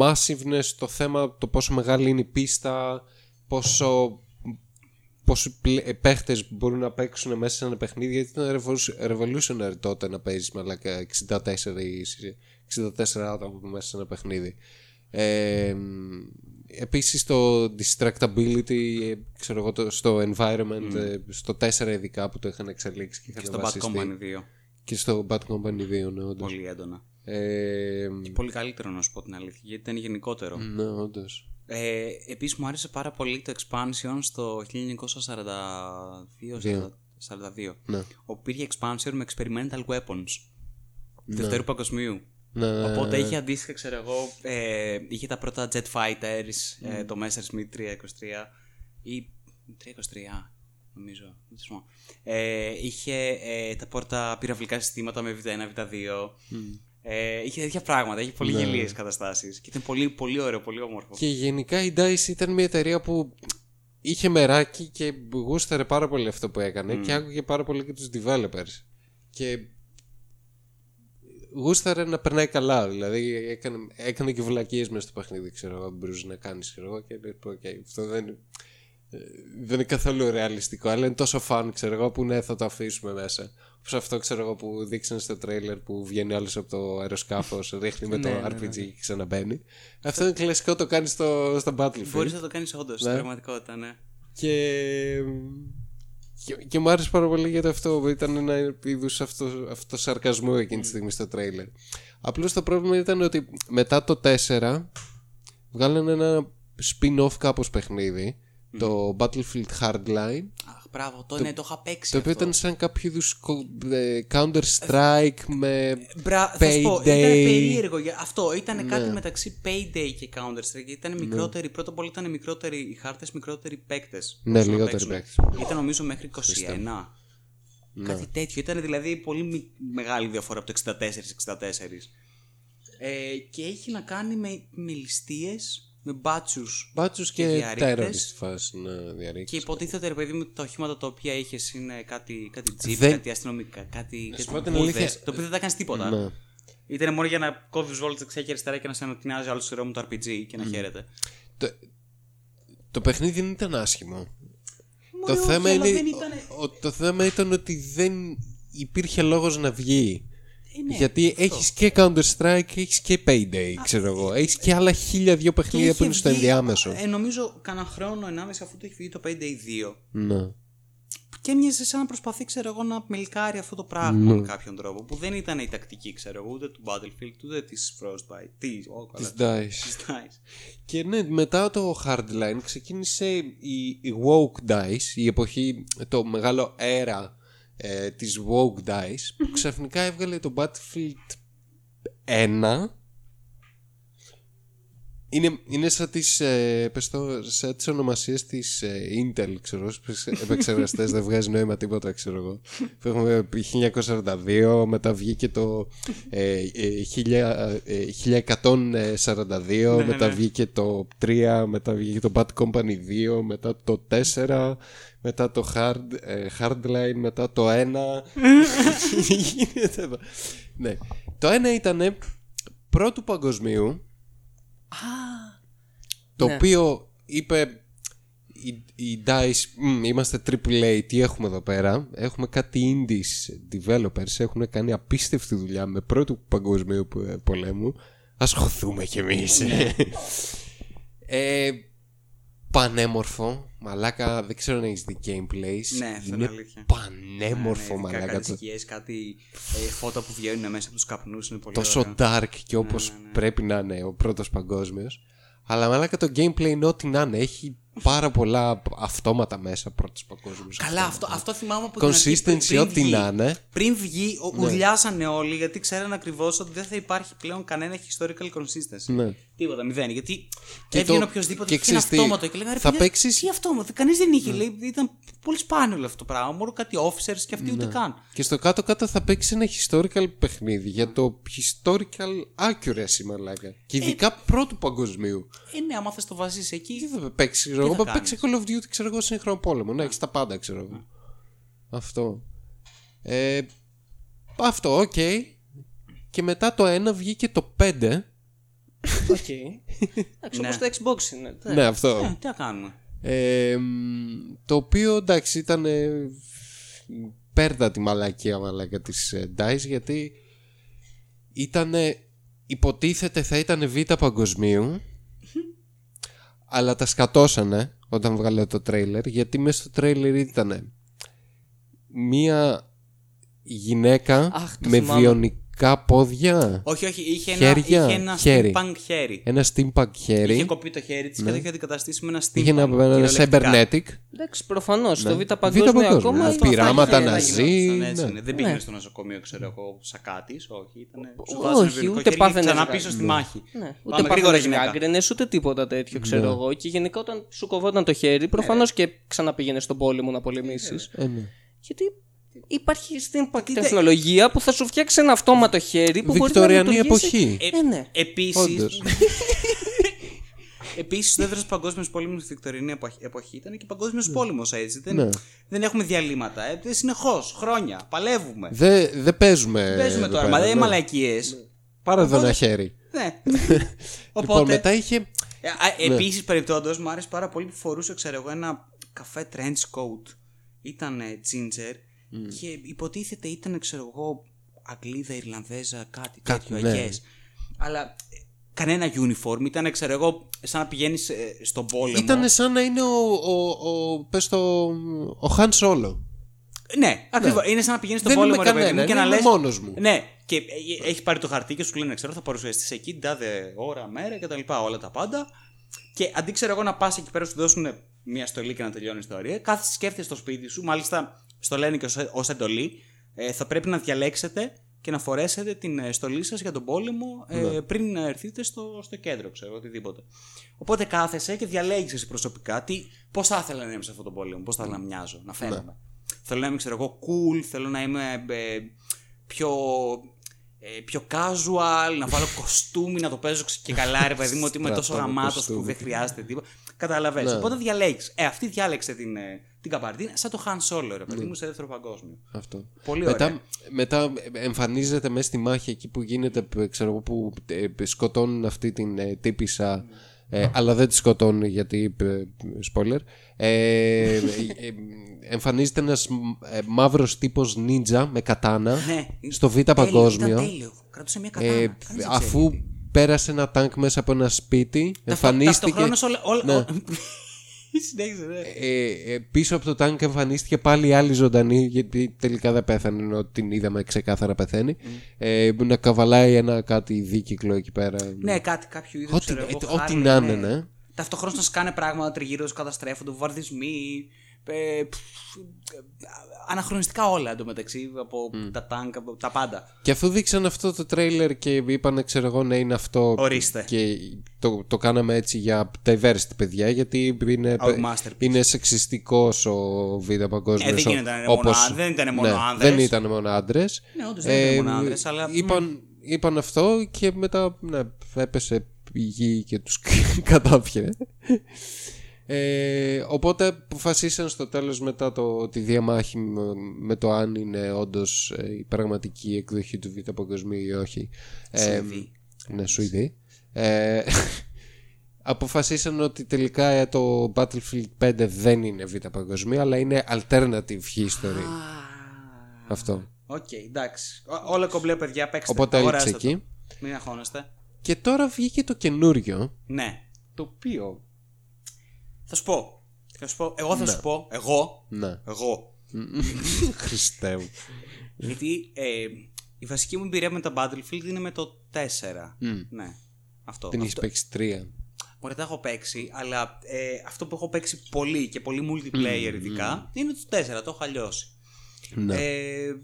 massiveness, το θέμα το πόσο μεγάλη είναι η πίστα πόσο πόσοι παίχτες μπορούν να παίξουν μέσα σε ένα παιχνίδι γιατί ήταν revolutionary τότε να παίζεις με 64 ή 64 άτομα μέσα σε ένα παιχνίδι. Ε, επίσης το distractability ξέρω εγώ, στο environment mm. στο 4 ειδικά που το είχαν εξελίξει και, και στο Bad Company 2 και στο Bad Company 2 ναι, όντως. πολύ έντονα ε, και πολύ καλύτερο να σου πω την αλήθεια γιατί ήταν γενικότερο ναι όντως ε, επίσης μου άρεσε πάρα πολύ το expansion στο 1942 42, ναι. όπου υπήρχε expansion με experimental weapons ναι. Δευτέρου Παγκοσμίου. Ναι, ναι, Οπότε είχε αντίστοιχα, ξέρω εγώ, ε, είχε τα πρώτα Jet Fighters, ε, το Messerschmitt 323 ή 323, νομίζω. Ε, είχε ε, τα πρώτα πυραυλικά συστήματα με Β1, Β2. Ε, είχε τέτοια πράγματα, είχε πολύ ναι. γελίες καταστάσεις. Και ήταν πολύ, πολύ ωραίο, πολύ όμορφο. Και γενικά η DICE ήταν μια εταιρεία που είχε μεράκι και γούσταρε πάρα πολύ αυτό που έκανε και άκουγε πάρα πολύ και τους developers. Και γούσταρε να περνάει καλά. Δηλαδή έκανε, έκανε και βλακίες μέσα στο παιχνίδι, ξέρω εγώ, μπορούσε να κάνεις. Και λέει, okay, αυτό δεν, ε, δεν είναι καθόλου ρεαλιστικό, αλλά είναι τόσο φαν, ξέρω εγώ, που ναι, θα το αφήσουμε μέσα. Όπως αυτό ξέρω εγώ που δείξαν στο τρέιλερ που βγαίνει άλλος από το αεροσκάφος, ρίχνει με το Ναι, ναι, RPG και ξαναμπαίνει. Αυτό είναι κλασικό, το κάνεις στο, στο Battlefield. Μπορείς να το κάνεις όντως στην πραγματικότητα, ναι. Και... και, και μου άρεσε πάρα πολύ γιατί αυτό ήταν ένα είδους αυτό, αυτό σαρκασμό εκείνη τη στιγμή στο τρέιλερ. Απλώς το πρόβλημα ήταν ότι μετά το 4 βγάλανε ένα spin-off κάπως παιχνίδι. Το Battlefield Hardline Αχ, μπράβο, το, ναι, το είχα παίξει. το οποίο αυτό. ήταν σαν κάποιο είδους Counter Strike με Μπρα... θα σου πω, ήταν Payday. περίεργο. για- Αυτό ήταν Ναι. κάτι μεταξύ Payday και Counter Strike. Ήταν μικρότεροι, πρώτα απ' όλα ήταν μικρότεροι οι χάρτες, μικρότεροι παίκτες. Ναι, λιγότεροι παίκτες. Ήταν νομίζω μέχρι 21. Κάτι τέτοιο. Ήταν δηλαδή πολύ μι- μεγάλη διαφορά από το 64-64. Ε, και έχει να κάνει με, με ληστείες, με μπάτσους. Μπάτσους Και και διαρρήκτες. τέρορις στη φάση να διαρρήξεις. Και υποτίθεται, ρε παιδί μου, τα οχήματα τα οποία είχες είναι κάτι, κάτι jeep, Δεν- κάτι αστυνομικά, κάτι. σου κάτι πω την μπούδες, αλήθεια. Το οποίο δεν τα κάνεις τίποτα. Ναι. Ήταν μόνο για να κόβεις βόλτες δεξιά και αριστερά και να σε ανατινάζει άλλο σειρό με το RPG και να χαίρεται. Το, το παιχνίδι δεν ήταν άσχημο. το, Μωρέ, θέμα όχι, αλλά είναι, δεν ήτανε- ο- το θέμα ήταν ότι δεν υπήρχε λόγος να βγει. Ε, ναι, Γιατί αυτό. έχεις και Counter Strike, έχεις και Payday, ξέρω εγώ. Έχεις και άλλα χίλια δυο Και παιχνίδια που είχε είναι στο βγει, ενδιάμεσο. Ε, νομίζω κανένα χρόνο, ενάμιση αφού το έχει βγει το Payday 2. Ναι. Και έμοιαζε σαν να προσπαθεί, ξέρω εγώ, να μελκάρει αυτό το πράγμα με κάποιον τρόπο. Που δεν ήταν η τακτική, ξέρω εγώ, ούτε του Battlefield, ούτε της Frostbite. Τι, oh, καλά, Της DICE. της DICE. Και ναι, μετά το Hardline ξεκίνησε η, η Woke Dice, η εποχή, το μεγάλο αέρα ε, της Woke Dice, που ξαφνικά έβγαλε το Battlefield 1. Είναι, είναι σαν τις, ε, πες το, σαν τις ονομασίες της ε, Intel, ξέρω, στους επεξεργαστές δεν βγάζει νόημα τίποτα, ξέρω εγώ. Που έχουμε 1942, μετά βγήκε το ε, ε, 1000, ε, 1142, μετά ναι. βγήκε το 3, μετά βγήκε το Bad Company 2, μετά το 4, μετά το hard, ε, Hardline, μετά το 1. Γίνεται εδώ. ναι. Το 1 ήταν πρώτου παγκοσμίου, το Ναι. οποίο είπε η, η DICE, «Μμ, είμαστε AAA, τι έχουμε εδώ πέρα; Έχουμε κάτι indies developers, έχουν κάνει απίστευτη δουλειά με πρώτου παγκοσμίου πο- πολέμου. Ασχοθούμε κι εμείς. ε, πανέμορφο, μαλάκα, δεν ξέρω αν έχεις δει gameplays. Ναι, αυτό είναι είναι αλήθεια. πανέμορφο, Ναι, ειδικά μαλάκα. Κάτι το- σκιές, κάτι ε, φώτα που βγαίνουν μέσα από τους καπνούς είναι πολύ τόσο ωραίο. dark και όπως ναι, ναι. πρέπει να είναι ο πρώτος παγκόσμιος. Αλλά μαλάκα το gameplay είναι ό,τι να είναι. Έχει πάρα πολλά αυτόματα μέσα πρώτο παγκόσμιο. Καλά, αυτό, αυτό θυμάμαι από την αρχή, Consistency, πριν ό,τι βγει. να είναι. Πριν βγει, ο- ουρλιάσανε όλοι γιατί ξέραν ακριβώς ότι δεν θα υπάρχει πλέον κανένα historical consistency. Ναι. Τίποτα, μηδέν. Γιατί Και έβγαινε το- οποιοδήποτε και και είχε ένα ξέρεις τι, αυτόματο και λέγανε ρε θα παιδιά, παίξεις- Ναι. Τι αυτόματο, κανείς δεν είχε. Λέει, ήταν πολύ σπάνιο όλο αυτό το πράγμα. Μόνο κάτι officers και αυτοί ούτε καν. Και στο κάτω-κάτω θα παίξεις ένα historical παιχνίδι για το historical accuracy, μαλάκα. Και ειδικά πρώτου παγκοσμίου. Ε, ναι, άμα θες το βάζεις εκεί. Τι θα παίξεις, ξέρω Τι εγώ. θα Θα παίξει Call of Duty, ξέρω εγώ, σύγχρονο πόλεμο. Να έχεις τα πάντα, ξέρω εγώ. Αυτό. Ε, αυτό, οκ. Και μετά το 1 βγήκε το 5. Οκ. Εντάξει, Ναι. όπως το Xbox είναι. Ναι, αυτό. Ε, τι να κάνουμε. Ε, μ, το οποίο εντάξει ήταν ε, πέρα απ' τη μαλακία μαλακά της ε, DICE γιατί ήταν υποτίθεται θα ήταν β' παγκοσμίου αλλά τα σκατώσανε όταν βγάλε το τρέιλερ γιατί μέσα στο τρέιλερ ήταν μία γυναίκα Αχ, το με θυμάμαι. Βιονικά πόδια Όχι, όχι, είχε Χέρια, ένα, είχε ένα χέρι. steampunk χέρι. ένα steampunk χέρι Είχε κοπεί το χέρι της και το είχε αντικαταστήσει με ένα steampunk. είχε ένα, ένα κυριολεκτικά. cybernetic Εντάξει, προφανώς. Το Β' Β' Παγκόσμιο παγκόσμιο, ακόμα. ναι. αυτό θα Πειράματα είχε- να Δεν ζει, γινόταν έτσι, ναι. ναι. Δεν πήγαινε Ναι. στο νοσοκομείο, ξέρω εγώ, σακάτης. Όχι, ήταν. Όχι, ούτε πάθαινες Ξανά ζυγά. πίσω στη μάχη. Ναι, Πάμε ούτε γρήγορα, πάθαινε γυναίκα. γάγκρενες, ούτε τίποτα τέτοιο, ξέρω εγώ. Και γενικά όταν σου κοβόταν το χέρι, προφανώς και ξαναπήγαινες στον πόλεμο να πολεμήσεις. Ε, ναι. Γιατί υπάρχει στην τεχνολογία που θα σου φτιάξει ένα αυτόματο χέρι που μπορεί να Βικτωριανή λειτουργήσει. εποχή. Ε, ναι. Επίση. Όντως. Επίσης, ο δεύτερος παγκόσμιος πόλεμος στη Βικτωρινή εποχή- εποχή ήταν και παγκόσμιος πόλεμος έτσι. Δεν, Ναι. δεν έχουμε διαλύματα. Ε, Συνεχώς, χρόνια. Παλεύουμε. Δεν δεν παίζουμε. Παίζουμε εδώ τώρα, πέρα, μα δεν ναι. είναι μαλακίε. Πάρε εδώ ένα χέρι. Ναι. Λοιπόν, Οπότε. μετά είχε. Ε, Επίσης, περιπτόντω, μου άρεσε πάρα πολύ που φορούσε, ξέρω εγώ, ένα καφέ trench coat. Ήταν ginger και υποτίθεται ήταν, ξέρω εγώ, Αγγλίδα, Ιρλανδέζα, κάτι, Κάτι, τέτοιο, ναι. I guess. Αλλά ε, κανένα uniform. Ήταν, ξέρω εγώ, σαν να πηγαίνεις στον πόλεμο. Ήταν σαν να είναι ο. ο, ο πες το. Ο Han Solo. Ναι, ακριβώς. Είναι σαν να πηγαίνεις στον Δεν πόλεμο είμαι ρε παιδί μου, κανένα, και να είμαι λες- μόνος μου. Ναι, και ε, έχει πάρει το χαρτί και σου λένε, ξέρω, θα παρουσιαστείς εκεί την τάδε ώρα, μέρα κτλ. Όλα τα πάντα. Και αντί ξέρω εγώ να πας εκεί πέρα σου δώσουν μια στολή και να τελειώνεις η ιστορία, κάθεσαι σκέφτεσαι στο σπίτι σου, μάλιστα στο λένε και ω εντολή, ε, θα πρέπει να διαλέξετε και να φορέσετε την ε, στολή σας για τον πόλεμο ε, Ναι. πριν να έρθετε στο, στο κέντρο, ξέρω οτιδήποτε. Οπότε κάθεσαι και διαλέγεις εσύ προσωπικά τι, πώς θα ήθελα να είμαι σε αυτόν τον πόλεμο, πώς θα ήθελα να μοιάζω, να φαίνομαι. Θέλω να είμαι, ξέρω εγώ, cool, θέλω να είμαι ε, πιο, ε, πιο casual, να βάλω κοστούμι, να το παίζω και καλά, ρε παιδί μου, ότι είμαι τόσο Στρατό με γαμάτος που κοστούμι. δεν χρειάζεται τίποτα. Καταλαβαίνεις. Οπότε διαλέγεις. Ε, αυτή διάλεξε την, ε, την καπαρτίνα σαν το Han Solo, ρε παιδί μου, σε δεύτερο παγκόσμιο. Αυτό. Πολύ μετά, ωραία. μετά εμφανίζεται μέσα στη μάχη εκεί που γίνεται, που, ξέρω εγώ, που ε, σκοτώνουν αυτή την ε, τύπησα. Ε, αλλά δεν τη σκοτώνουν γιατί. ε, spoiler. Ε, ε, ε, εμφανίζεται ένας ε, μαύρος τύπος νίντζα με κατάνα Ναι, στο Β' τέλειο, παγκόσμιο. Ήταν τέλειο. Κρατούσε μια κατάνα. Ε, Κανείς δεν ξέρει αφού γιατί. πέρασε ένα τάγκ μέσα από ένα σπίτι, εμφανίστηκε. Ταυτοχρόνως όλα. όλα Ναι. όλα- Συνέχισε, ναι. Ε, ε, πίσω από το τάγκ εμφανίστηκε πάλι η άλλη ζωντανή, γιατί τελικά δεν πέθανε, ενώ την είδαμε ξεκάθαρα πεθαίνει. Ε, να καβαλάει ένα κάτι δίκυκλο εκεί πέρα. Ναι, κάτι κάποιο είδου. Ό,τι- ε, ό,τι να είναι, ναι. Ταυτόχρονα να σκάνε πράγματα τριγύρω τους καταστρέφονται, βομβαρδισμοί. Ε, πφ, ε, αναχρονιστικά όλα εντωμεταξύ από τα τάγκ, από τα πάντα. Και αφού δείξαν αυτό το τρέιλερ και είπαν, ξέρω εγώ, ναι, είναι αυτό. Ορίστε. Και το, το κάναμε έτσι για diversity, παιδιά, γιατί είναι, Our masterpiece. είναι σεξιστικός ο Β' Παγκόσμιος. Ε, δεν γίνεται να είναι όπως- μόνο- δεν ήταν μόνο ναι, άνδρες. Δεν ήταν μόνο άντρες. Ναι, όντως δεν ήταν μόνο άνδρες, αλλά- Είπαν, είπαν αυτό και μετά ναι, έπεσε η γη και τους κατάφυγε. Ε, οπότε αποφασίσαν στο τέλος μετά το, τη διαμάχη με, με το αν είναι όντως ε, η πραγματική εκδοχή του Β' Παγκοσμίου ή όχι. Ε, Σουηδοί. ναι, Σουηδοί. Ε, αποφασίσαν ότι τελικά ε, το Battlefield 5 δεν είναι Β' Παγκοσμίου αλλά είναι alternative history. Αυτό. Οκ, εντάξει. Ό- Όλα κομπλέ, παιδιά, παίξτε. Οπότε αγοράστε έληξε το. εκεί. Μην αγχώνεστε. Και τώρα βγήκε το καινούριο. Ναι. Το οποίο. Θα σου πω. Θα σου πω. Εγώ θα σου πω. Εγώ. Ναι. Εγώ. Χριστέ μου. Γιατί ε, η βασική μου εμπειρία με τα Battlefield είναι με το 4. Ναι. Αυτό. Την έχεις αυτό. παίξει τρία. Μπορεί τα έχω παίξει, αλλά ε, αυτό που έχω παίξει πολύ και πολύ multiplayer ειδικά είναι το 4, το έχω αλλιώσει. Ναι. Ε,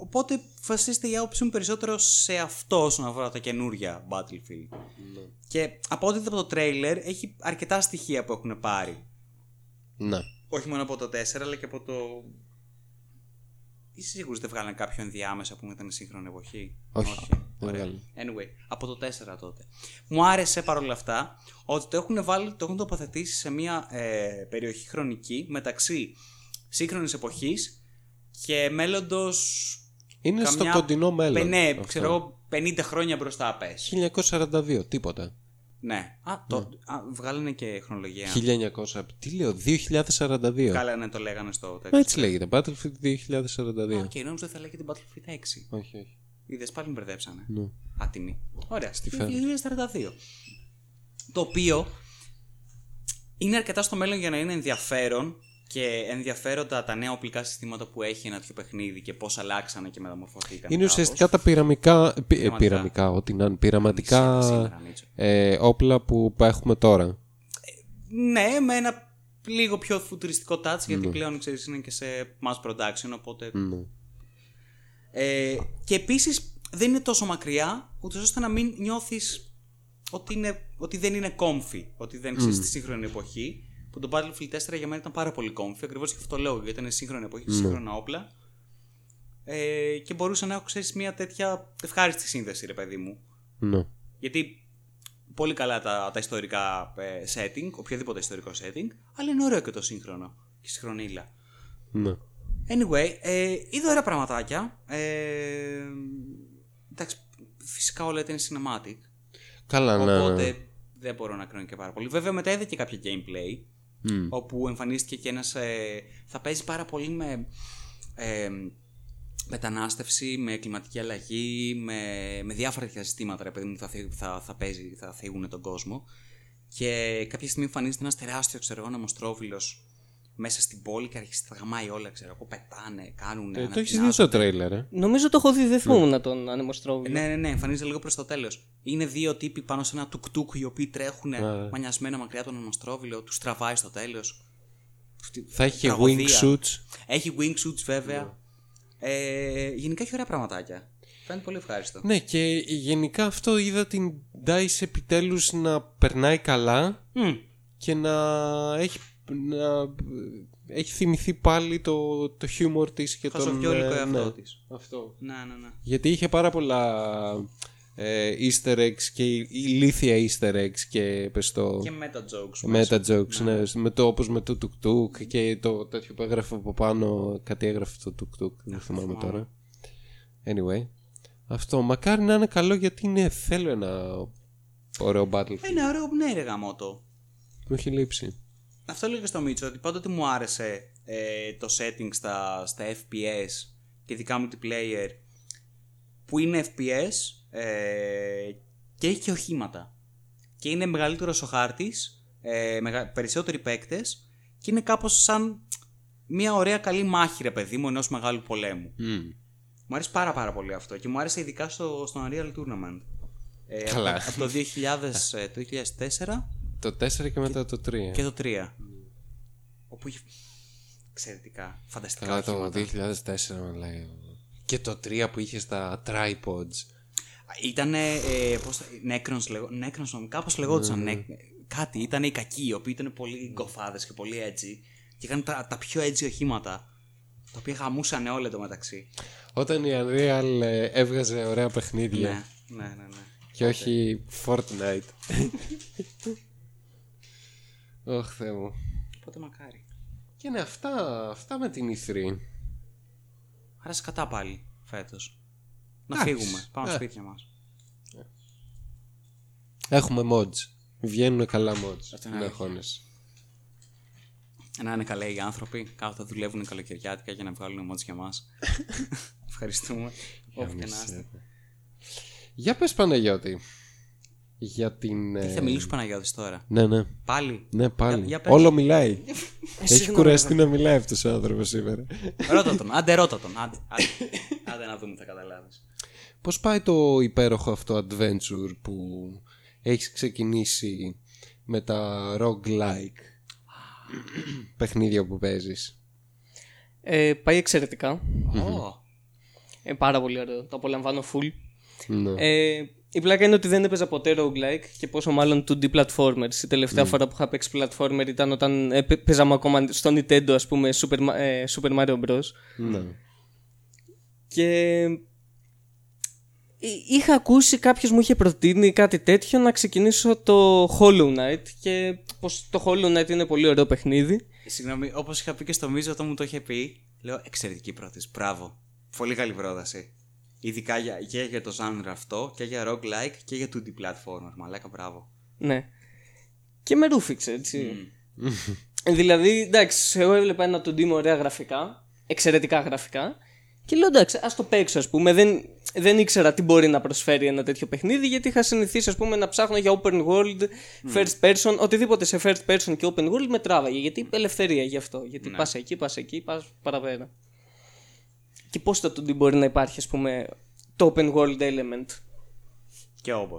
οπότε βασίζεται η άποψή μου περισσότερο σε αυτό όσον αφορά τα καινούρια Battlefield. Και από ό,τι είδα από το trailer έχει αρκετά στοιχεία που έχουν πάρει. Ναι. Όχι μόνο από το 4 αλλά και από το. Είσαι σίγουρος δεν βγάλανε κάποιο ενδιάμεσα που ήταν σύγχρονη εποχή; Όχι, δεν Ωραία. βγάλανε. Anyway, από το 4 τότε. Μου άρεσε παρόλα αυτά ότι το έχουν, βάλει, το έχουν τοποθετήσει σε μια ε, περιοχή χρονική μεταξύ σύγχρονης εποχής και μέλλοντος Είναι στο καμιά- κοντινό μέλλον. Πε- ναι, αυτό. ξέρω εγώ 50 χρόνια μπροστά πες. 1942, τίποτα. Ναι. Α, το, α, βγάλανε και χρονολογία. 1900, τι λέω, 2042. Καλά, ναι, το λέγανε στο τέτοιο. Έτσι λέγεται, Battlefield 2042. Οκ, νόμιζα ότι θα λέγεται Battlefield 6. Όχι, όχι. Είδες πάλι με μπερδέψανε. Ναι. Άτιμη. Ωραία. Στη φέρνω. 2042. Το οποίο είναι αρκετά στο μέλλον για να είναι ενδιαφέρον και ενδιαφέροντα τα νέα οπλικά συστήματα που έχει ένα τέτοιο παιχνίδι και πώς αλλάξανε και μεταμορφωθήκαν. Είναι κάπως. ουσιαστικά τα πειραμικά, πει- ε, Πειραματικά. πειραμικά, ό,τι να είναι, πειραματικά Σήμερα, Μίτσο. ε, όπλα που έχουμε τώρα. Ναι, με ένα λίγο πιο φουτουριστικό touch γιατί πλέον ξέρεις είναι και σε mass production οπότε Ναι. Ε, και επίσης δεν είναι τόσο μακριά, ούτως ώστε να μην νιώθεις ότι, είναι, ότι δεν είναι comfy. Ότι δεν ξέρεις στη σύγχρονη εποχή. Που το Battlefield 4 για μένα ήταν πάρα πολύ comfy. Ακριβώς και αυτό το λέω, γιατί ήταν σύγχρονη εποχή, σύγχρονα όπλα. Ε, και μπορούσα να έχω ξέρεις μια τέτοια ευχάριστη σύνδεση, ρε παιδί μου. Ναι. Γιατί πολύ καλά τα, τα ιστορικά ε, setting, οποιοδήποτε ιστορικό setting, αλλά είναι ωραίο και το σύγχρονο και η συγχρονίλα. ναι. Anyway, ε, είδα ωραία πραγματάκια. Ε, εντάξει, φυσικά όλα ήταν cinematic. Καλά, ναι, ναι. Οπότε δεν μπορώ να κρίνω και πάρα πολύ. Βέβαια μετά είδα και κάποια gameplay. Μμ. Όπου εμφανίστηκε και ένας... Ε, θα παίζει πάρα πολύ με... Ε, μετανάστευση, με κλιματική αλλαγή, με, με διάφορα τέτοια ζητήματα, ρε παιδί μου, θα, θυ- θα, θα, παίζει, θα θίγουν τον κόσμο. Και κάποια στιγμή εμφανίζεται ένας τεράστιος, ξέρω εγώ, ναμοστρόβιλος μέσα στην πόλη και αρχίζει να τα γαμάει όλα, ξέρω εγώ, πετάνε, κάνουν. Ε, το έχεις δει στο τρέιλερ, ε. Νομίζω το έχω δει, δεν θυμόμουν τον ανεμοστρόβιλο. Ναι, ναι, ναι, εμφανίζεται λίγο προς το τέλος. Είναι δύο τύποι πάνω σε ένα τουκτούκ οι οποίοι τρέχουν Ναι. μανιασμένα μακριά τον αναστρόβιλο, τους τραβάει στο τέλος. Θα έχει και Τραγωδία. wingsuits. Έχει wingsuits βέβαια. Ε, γενικά έχει ωραία πραγματάκια. Φαίνεται πολύ ευχάριστο. Ναι, και γενικά αυτό είδα την DICE επιτέλους να περνάει καλά Μμ. και να έχει, να έχει θυμηθεί πάλι το, το χιούμορ της και τον... Χασοβιόλικο ε, εαυτό ναι. της. Αυτό. Ναι, ναι, ναι. Γιατί είχε πάρα πολλά ε, easter eggs και ηλίθια easter eggs και πες το... Και meta jokes. μέσα. Meta jokes, ναι. Με το, όπως με το τουκ τουκ και το τέτοιο που έγραφε από πάνω, κάτι έγραφε το τουκ τουκ, δεν θυμάμαι τώρα. Anyway, αυτό μακάρι να είναι καλό γιατί είναι, θέλω ένα ωραίο Battlefield. Είναι ωραίο, ναι, ρε γαμότο. Μου έχει λείψει. Αυτό έλεγα στο Μίτσο ότι πάντοτε μου άρεσε ε, το setting στα, στα FPS και ειδικά multiplayer που είναι FPS ε, και έχει και οχήματα. Και είναι μεγαλύτερος ο χάρτης, ε, μεγα, περισσότεροι παίκτες και είναι κάπως σαν μια ωραία καλή μάχη, ρε παιδί μου, ενός μεγάλου πολέμου. Μου άρεσε πάρα πάρα πολύ αυτό και μου άρεσε ειδικά στο, στο Unreal Tournament. Ε, Καλά. Από, από το, 2000, ε, το 2004 Το 4 και μετά το 3. και το 3. Όπου είχε εξαιρετικά, φανταστικά Καλά το οχήματα. 2004 λέει. Και το 3 που είχε στα tripods. Ήταν. Ε, πώς, θα- Necrons, λεγό, Necrons νομίζω, κάπως λεγόντουσαν. Ναι. νε- κάτι. Ήταν οι κακοί, οι οποίοι ήταν πολύ γκοφάδες και πολύ έτσι. Και είχαν τα, τα πιο έτσι οχήματα. Τα οποία χαμούσαν όλα εντωμεταξύ. Όταν η Unreal ε, έβγαζε ωραία παιχνίδια Ναι, ναι, ναι. ναι. και όχι Fortnite. Ωχ Θεέ μου. Οπότε μακάρι. Και ναι, αυτά, αυτά με την E E3. Άρα κατά πάλι φέτος. Να Εντάξει. φύγουμε. Πάμε Ε. στα σπίτια μας. Έχουμε mods. Βγαίνουν καλά mods. Αυτό είναι Δεν αλήθεια. αγχώνεσαι. Να είναι καλά οι άνθρωποι. Κάθονται δουλεύουν καλοκαιριάτικα για να βγάλουν μόντς για μας. Ευχαριστούμε. Όπου και να είστε. Για πες Παναγιώτη. Για την... Τι ε, θα μιλήσουμε Παναγιώτης τώρα; Ναι, ναι. Πάλι; Ναι, πάλι. Για- για πες. Όλο μιλάει. Έχει Συγγνώμη, κουραστεί να μιλάει αυτός ο άνθρωπος σήμερα. Ρώτα τον. Άντε, ρώτα τον. Άντε, άντε. άντε να δούμε, θα καταλάβεις. Πώς πάει το υπέροχο αυτό adventure που έχεις ξεκινήσει με τα roguelike παιχνίδια που παίζεις; Ε, πάει εξαιρετικά. Ω. Ε, πάρα πολύ ωραίο. Το απολαμβάνω full. Ναι. Ε, η πλάκα είναι ότι δεν έπαιζα ποτέ roguelike και πόσο μάλλον 2D platformers. Η τελευταία φορά που είχα παίξει platformer ήταν όταν ε, παι- παίζαμε ακόμα στο Nintendo, ας πούμε, Super, Ma- ε, Super Mario Bros. ναι. Και εί- είχα ακούσει, κάποιος μου είχε προτείνει κάτι τέτοιο να ξεκινήσω το Hollow Knight και πως το Hollow Knight είναι πολύ ωραίο παιχνίδι. Συγγνώμη, όπως είχα πει και στο Μίζο όταν μου το είχε πει, λέω εξαιρετική πρόταση. Μπράβο. Πολύ καλή πρόταση. Ειδικά για, και για το genre αυτό και για roguelike και για 2D platformer. Μαλάκα, μπράβο. Ναι. Και με ρούφηξε, έτσι. δηλαδή, εντάξει, εγώ έβλεπα ένα 2D με ωραία γραφικά, εξαιρετικά γραφικά. Και λέω εντάξει, ας το παίξω, ας πούμε. Δεν, δεν ήξερα τι μπορεί να προσφέρει ένα τέτοιο παιχνίδι, γιατί είχα συνηθίσει, ας πούμε, να ψάχνω για open world, first person, οτιδήποτε σε first person και open world με τράβαγε. Γιατί ελευθερία γι' αυτό. Γιατί Ναι. πας εκεί, πας εκεί, πας παραπέρα. Και πώς το 2D μπορεί να υπάρχει, ας πούμε, το open world element. Και όπω.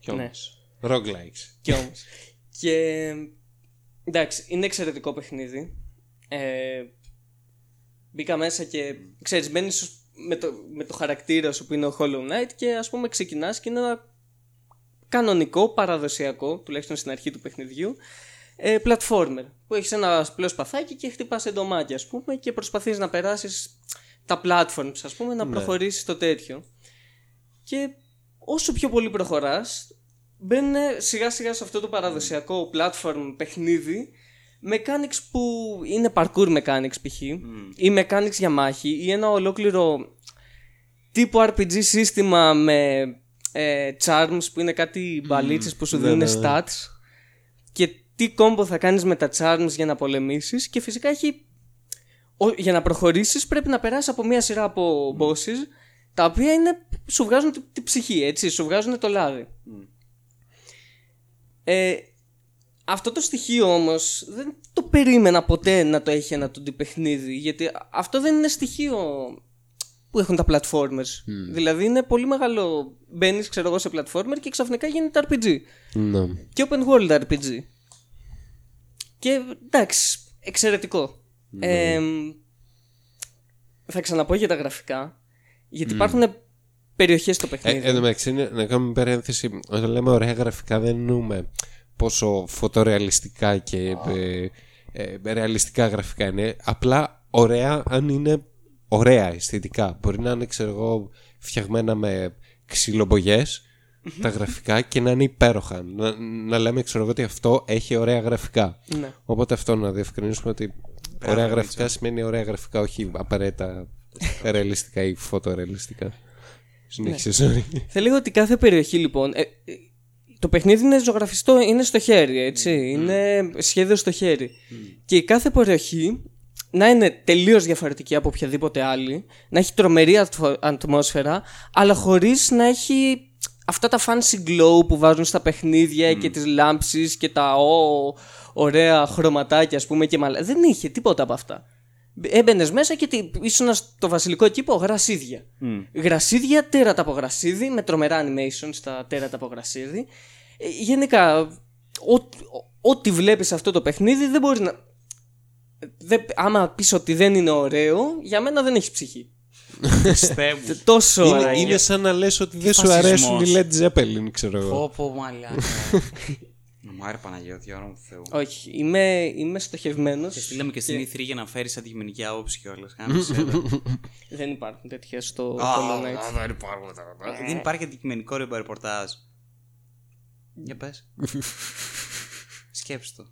Κι Ναι. όμως. Roguelikes. Κι όμως. και εντάξει, είναι εξαιρετικό παιχνίδι. Ε, μπήκα μέσα και ξέρεις, μπαίνεις με το, με το χαρακτήρα σου που είναι ο Hollow Knight και ας πούμε ξεκινάς και είναι ένα κανονικό, παραδοσιακό, τουλάχιστον στην αρχή του παιχνιδιού, ε, platformer που έχεις ένα απλό σπαθάκι και χτυπάς εντομάκια ας πούμε και προσπαθείς να περάσεις τα platforms ας πούμε να προχωρήσεις το τέτοιο. Και όσο πιο πολύ προχωράς μπαίνουν σιγά σιγά σε αυτό το παραδοσιακό platform παιχνίδι mechanics που είναι parkour mechanics π.χ. ή mechanics για μάχη ή ένα ολόκληρο τύπου RPG σύστημα με ε, charms που είναι κάτι μπαλίτσες που σου δίνουν stats. Και τι κόμπο θα κάνεις με τα charms για να πολεμήσεις. Και φυσικά έχει ο- για να προχωρήσεις πρέπει να περάσεις από μια σειρά από bosses τα οποία είναι, σου βγάζουν την τη ψυχή, έτσι, σου βγάζουν το λάδι. Ε, αυτό το στοιχείο όμως δεν το περίμενα ποτέ να το έχει ένα 2D παιχνίδι γιατί αυτό δεν είναι στοιχείο που έχουν τα platformers. Δηλαδή είναι πολύ μεγάλο. Μπαίνεις, ξέρω εγώ, σε platformer και ξαφνικά γίνεται RPG. Ναι. Και open world RPG. Και εντάξει, εξαιρετικό. Ε, θα ξαναπώ για τα γραφικά. Γιατί υπάρχουν περιοχές στο Ε, παιχνίδι. εν τω μεταξύ, είναι- να κάνουμε παρένθεση. Όταν λέμε ωραία γραφικά, δεν εννοούμε πόσο φωτορεαλιστικά και ε, ε, ρεαλιστικά γραφικά είναι. Απλά ωραία αν είναι ωραία αισθητικά. Μπορεί να είναι, ξέρω εγώ, φτιαγμένα με ξυλομπογιές τα γραφικά και να είναι υπέροχα. Να, να λέμε, ξέρω εγώ, ότι αυτό έχει ωραία γραφικά. Ναι. Οπότε αυτό να διευκρινίσουμε ότι ωραία γραφικά σημαίνει ωραία γραφικά, όχι απαραίτητα ρεαλιστικά ή φωτορεαλιστικά. Συνέχισε, sorry. Θα λέγω ότι κάθε περιοχή λοιπόν. ε, ε, το παιχνίδι είναι ζωγραφιστό, είναι στο χέρι, έτσι. Είναι σχέδιο στο χέρι. Και η κάθε περιοχή να είναι τελείως διαφορετική από οποιαδήποτε άλλη, να έχει τρομερή ατμο- ατμόσφαιρα, αλλά χωρίς να έχει αυτά τα fancy glow που βάζουν στα παιχνίδια και τις λάμψεις και τα ο, ωραία χρωματάκια ας πούμε και μαλα... Δεν είχε τίποτα από αυτά. Έμπαινες μέσα και τι- ήσουν στο βασιλικό κήπο γρασίδια. Γρασίδια, τέρατα από γρασίδι, με τρομερά animation στα τέρατα από γρασίδι. Ε, γενικά, ό- ό,τι βλέπεις σε αυτό το παιχνίδι δεν μπορεί να. Δεν, άμα πεις ότι δεν είναι ωραίο, για μένα δεν έχει ψυχή. Χριστέ μου. Τόσο Είναι, ωραίο. είναι σαν να λες ότι δεν σου φασισμός. αρέσουν οι Led Zeppelin, ξέρω εγώ. Πω πω μαλάκα. Μάρε Παναγιώτη, όνομα του Θεού. Όχι, είμαι, είμαι στοχευμένος. Και στείλαμε και στην E3 για να φέρεις αντικειμενική άποψη κιόλας. Δεν υπάρχουν τέτοια στο Hollow Knight. Δεν υπάρχουν τα Δεν υπάρχει αντικειμενικό ρεπορτάζ. Για πες. Σκέψου το.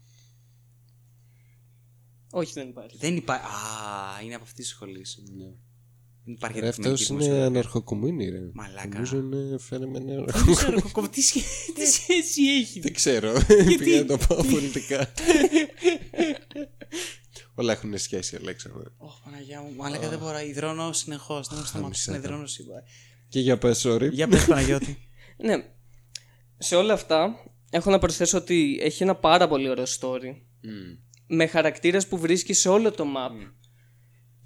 Όχι, δεν υπάρχει. Δεν υπάρχει. Α, είναι από αυτή τη σχολή. Δεν υπάρχει Ρε, αντικειμενική αυτός είναι δημοσιογραφία. αναρχοκομούνη, ρε. Μαλάκα. Νομίζω είναι φαινόμενο. Δεν ξέρω, κοκκό, τι σχέ- τι σχέση έχει. Δεν ξέρω. Πήγα να το πάω πολιτικά. Όλα έχουν σχέση, Αλέξανδρο. Ωχ, Παναγιά μου, μαλάκα δεν μπορώ. Υδρώνω συνεχώς. Δεν μου σταματήσει να υδρώνω σήμερα. Και για πες, sorry. Για πες, Παναγιώτη. Ναι. Σε όλα αυτά, έχω να προσθέσω ότι έχει ένα πάρα πολύ ωραίο story. Με χαρακτήρες που βρίσκει σε όλο το map.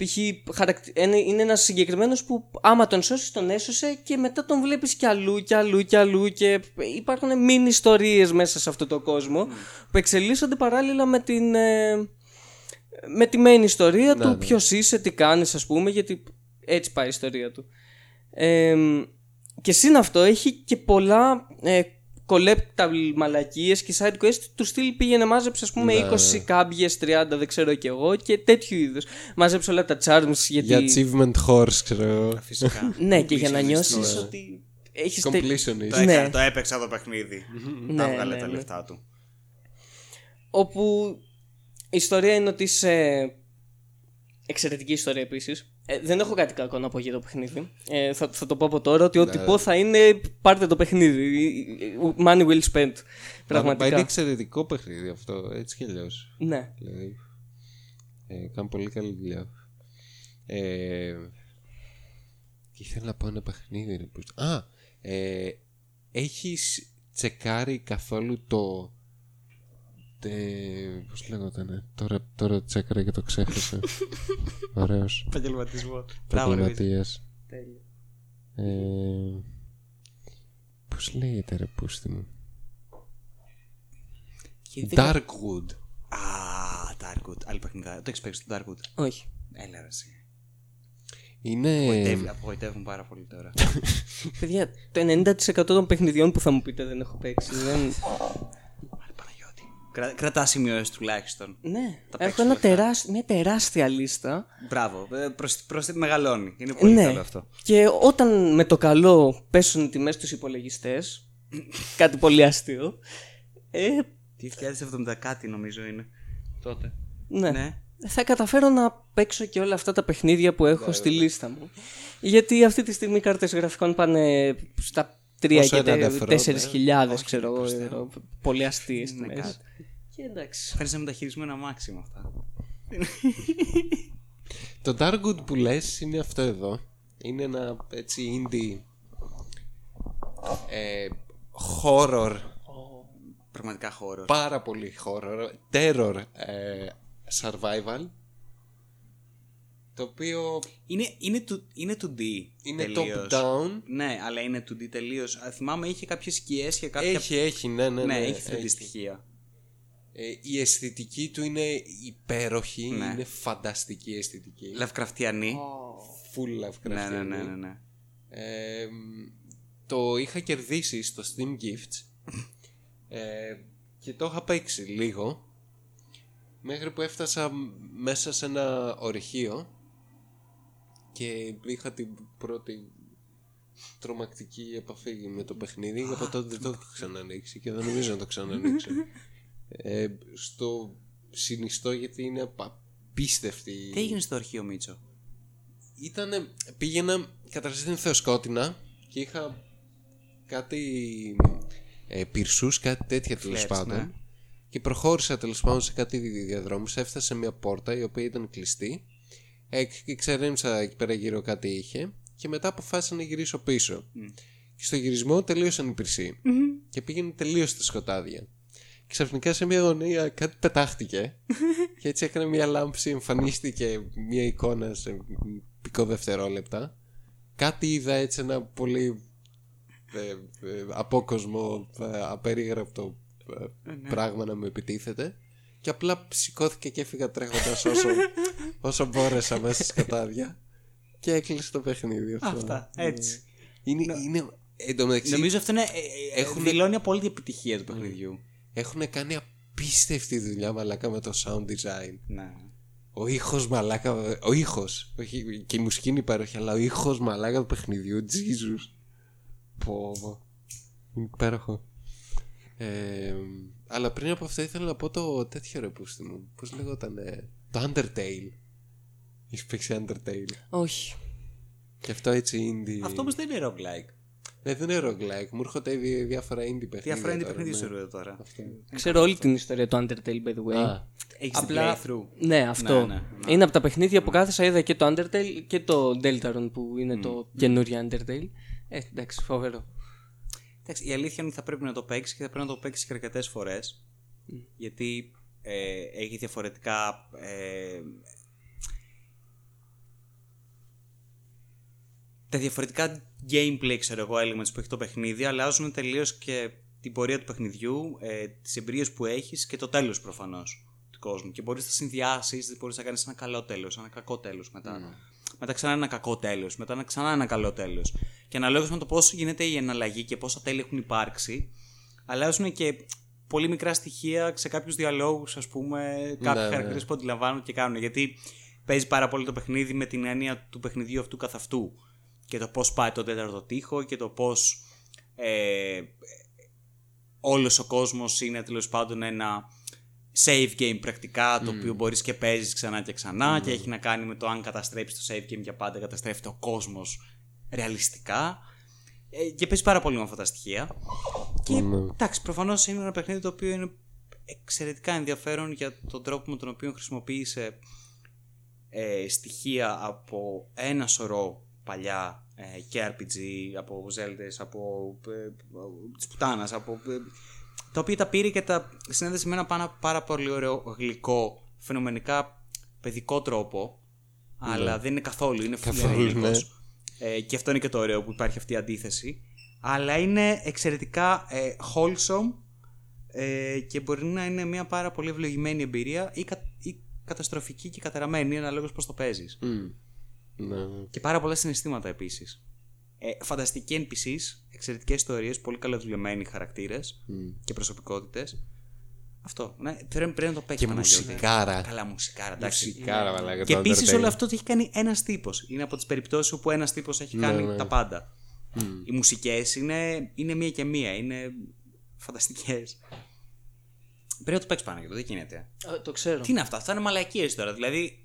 Π.χ. χαρακτη- είναι είναι ένας συγκεκριμένος που άμα τον σώσεις τον έσωσε και μετά τον βλέπεις κι αλλού κι αλλού κι αλλού και υπάρχουν μίνι ιστορίες μέσα σε αυτό το κόσμο που εξελίσσονται παράλληλα με την, ε, με τη main ιστορία του ναι. ποιος είσαι, τι κάνεις ας πούμε γιατί έτσι πάει η ιστορία του. Ε, και συν αυτό έχει και πολλά ε, collectible μαλακίες και side quest του στυλ πήγαινε μάζεψε ας πούμε Ναι. 20 κάμπιες, 30 δεν ξέρω και εγώ και τέτοιου είδους. Μάζεψε όλα τα charms γιατί... Για achievement horse, ξέρω εγώ. Φυσικά. Ναι και για να Completionist. νιώσεις Ναι. ότι έχεις... τε- Completionist. Το, Ναι. έκανα, το έπαιξα το παιχνίδι. Ναι, Τα έβγαλε ναι, τα ναι. λεφτά του. όπου η ιστορία είναι ότι είσαι εξαιρετική ιστορία επίσης ε, δεν έχω κάτι κακό να πω για το παιχνίδι. Ε, θα, θα το πω από τώρα ότι ό,τι Ναι. πω θα είναι πάρτε το παιχνίδι. Money will spend. Μα είναι Πραγματικά. εξαιρετικό παιχνίδι αυτό, έτσι κι αλλιώς. Ναι. Δηλαδή, ε, κάνω πολύ καλή δουλειά. Ε, και ήθελα να πω ένα παιχνίδι. Ρε, πώς- Α, ε, έχεις τσεκάρει καθόλου το... Τε, πώς λέγονταν, τώρα, τώρα τσέκαρα και το ξέχασα. Ωραίος. Επαγγελματισμό. Επαγγελματίας. Ε, πώς λέγεται ρε πούστη μου; Darkwood. Α, Darkwood. Άλλη παιχνιδά. Το έχεις παίξει το Darkwood. Όχι. Έλα ρε εσύ. Είναι... Απογοητεύει- Απογοητεύουν πάρα πολύ τώρα. Παιδιά, το 90% των παιχνιδιών που θα μου πείτε δεν έχω παίξει. δεν... Άρε Παναγιώτη. Κρα, κρατάς σημειώσεις τουλάχιστον. ναι, Τα έχω παίξω ένα λεφτά. τεράσ... μια τεράστια λίστα. Μπράβο. Ε, Προς, προς, μεγαλώνει. Είναι πολύ ναι. καλό αυτό. Και όταν με το καλό πέσουν οι τιμές στους υπολογιστές, κάτι πολύ αστείο, ε, 2070 κάτι νομίζω είναι. Τότε. ναι, Ναι. θα καταφέρω να παίξω και όλα αυτά τα παιχνίδια που έχω στη λίστα μου. Γιατί αυτή τη στιγμή οι κάρτες γραφικών πάνε στα 3 Πόσο και είναι ανεφερόντα, 4 χιλιάδες, ξέρω εγώ, προς ε, πολύ αστείες Είναι τιμές. κάτι. Και εντάξει. Φαίνεσαι να μεταχειρισμό ένα αμάξι με αυτά. Το Darkwood που λες είναι αυτό εδώ. Είναι ένα έτσι indie ε, horror, Πραγματικά χώρο. πάρα πολύ horror, terror ε, survival το οποίο Είναι, είναι, του, είναι 2D. είναι τελείως. top down Ναι, αλλά είναι 2D τελείως. Θυμάμαι είχε κάποιες σκιές και κάποια. έχει, έχει, ναι, ναι, ναι, ναι, έχει 3D έχει. στοιχεία. Ε, η αισθητική του είναι υπέροχη, Ναι. είναι φανταστική αισθητική Λευκραφτιανή. full Lovecraftian Ναι, ναι, ναι, ναι, ναι. Ε, το είχα κερδίσει στο Steam Gifts ε, και το είχα παίξει λίγο μέχρι που έφτασα μ- μέσα σε ένα ορυχείο και είχα την πρώτη τρομακτική επαφή με το παιχνίδι και από τότε δεν το έχω ξανανοίξει και δεν νομίζω να το ξανανοίξω ε, στο συνιστώ γιατί είναι απίστευτη Τι έγινε στο αρχείο Μίτσο; Ήτανε, πήγαινα καταρχήν στην Θεοσκότινα και είχα κάτι ε, πυρσούς, κάτι τέτοια τέλος Φλερς, πάντων. ναι. Και προχώρησα τέλος πάντων σε κάτι διαδρόμους, έφτασα σε μια πόρτα η οποία ήταν κλειστή. Ε, και ξερέμψα εκεί πέρα γύρω κάτι είχε και μετά αποφάσισα να γυρίσω πίσω. Και στο γυρισμό τελείωσαν οι πυρσοί. Και πήγαινε τελείως στα σκοτάδια. Και ξαφνικά σε μια γωνία κάτι πετάχτηκε. και έτσι έκανε μια λάμψη, εμφανίστηκε μια εικόνα σε πικό δευτερόλεπτα. Κάτι είδα έτσι ένα πολύ ε, ε, απόκοσμο, ε, απερίγραπτο ε, πράγμα να με επιτίθεται. Και απλά σηκώθηκε και έφυγα τρέχοντας όσο, όσο μπόρεσα μέσα στα σκοτάδια. Και έκλεισε το παιχνίδι αυτό. Αυτά, έτσι. Είναι, είναι, εν τω μεταξύ, Νομίζω αυτό είναι, ε, ε, Έχουν- δηλώνει απόλυτη επιτυχία του παιχνιδιού. έχουν κάνει απίστευτη δουλειά μαλάκα με το sound design. Ναι. Ο ήχος μαλάκα, ο ήχος, όχι και η μουσική είναι υπέροχη, αλλά ο ήχος μαλάκα του παιχνιδιού, Jesus. Πω, πω. Είναι υπέροχο. Ε, αλλά πριν από αυτό ήθελα να πω το τέτοιο ρε πούστη μου. Πώς λέγονταν, το Undertale. Έχεις παίξει Undertale. Όχι. Και αυτό έτσι indie. Αυτό όμως δεν είναι roguelike. Ναι, δεν είναι roguelike. Μου έρχονται δι- διάφορα indie παιχνίδια. Διαφορά είναι τώρα, παιχνίδι ναι. σου ρε, τώρα. Ξέρω όλη την ιστορία του Undertale, by the way. Α, Έχεις Απλά- playthrough. Ναι, αυτό. Ναι, ναι, ναι. Είναι από τα παιχνίδια που κάθεσα είδα και το Undertale και το Deltarune που είναι το καινούριο Undertale. Ε, εντάξει, φοβερό. Εντάξει, η αλήθεια είναι ότι θα πρέπει να το παίξεις και θα πρέπει να το παίξεις και αρκετές φορές. Γιατί ε, έχει διαφορετικά. Ε, τα διαφορετικά gameplay, ξέρω εγώ, elements που έχει το παιχνίδι αλλάζουν τελείως και την πορεία του παιχνιδιού, ε, τις εμπειρίες που έχεις και το τέλος προφανώς του κόσμου. Και μπορείς να τα συνδυάσεις, μπορείς να κάνεις ένα καλό τέλος, ένα κακό τέλος μετά. Μετά ξανά ένα κακό τέλος, μετά ξανά ένα καλό τέλος. Και αναλόγως με το πώς γίνεται η εναλλαγή και πόσα τέλη έχουν υπάρξει, αλλάζουν και πολύ μικρά στοιχεία σε κάποιους διαλόγους, ας πούμε, κάποιοι ναι, χαρακτήρες ναι. που αντιλαμβάνουν και κάνουν. Γιατί παίζει πάρα πολύ το παιχνίδι με την έννοια του παιχνιδιού αυτού καθ' αυτού. Και το πώς πάει το τέταρτο τείχο και το πώς ε, όλος ο κόσμος είναι τέλος πάντων ένα save game πρακτικά το mm. οποίο μπορείς και παίζεις ξανά και ξανά mm. και έχει να κάνει με το αν καταστρέψεις το save game για πάντα καταστρέφεται ο κόσμος ρεαλιστικά ε, και παίζει πάρα πολύ με αυτά τα στοιχεία και mm. εντάξει προφανώς είναι ένα παιχνίδι το οποίο είναι εξαιρετικά ενδιαφέρον για τον τρόπο με τον οποίο χρησιμοποίησε ε, στοιχεία από ένα σωρό παλιά ε, και RPG, από Zelda, από ε, της πουτάνας, από, ε, τα οποία τα πήρε και τα συνέδεσε με ένα πάρα, πάρα πολύ ωραίο γλυκό, φαινομενικά παιδικό τρόπο, ναι. αλλά δεν είναι καθόλου, είναι καθόλου, ναι. ε, και αυτό είναι και το ωραίο που υπάρχει αυτή η αντίθεση. Αλλά είναι εξαιρετικά ε, wholesome ε, και μπορεί να είναι μια πάρα πολύ ευλογημένη εμπειρία ή, κα, ή καταστροφική και καταραμένη αναλόγως πώς το παίζεις. Mm. Ναι. Και πάρα πολλά συναισθήματα επίσης. Ε, φανταστικοί NPCs, εξαιρετικές ιστορίες, πολύ καλοδουλεμένοι χαρακτήρες mm. και προσωπικότητες. Αυτό. Ναι, πρέπει, να το παίξει Και μουσικάρα. Καλά, μουσικάρα. Εντάξει. Μουσικάρα, ναι. Και επίσης όλο αυτό το έχει κάνει ένας τύπος. Είναι από τις περιπτώσεις όπου ένας τύπος έχει ναι, κάνει ναι. τα πάντα. Mm. Οι μουσικές είναι, είναι μία και μία. Είναι φανταστικές. Πρέπει να το παίξεις πάνω και το δεν γίνεται. το ξέρω. Τι είναι αυτά, αυτά είναι μαλακίες τώρα. Δηλαδή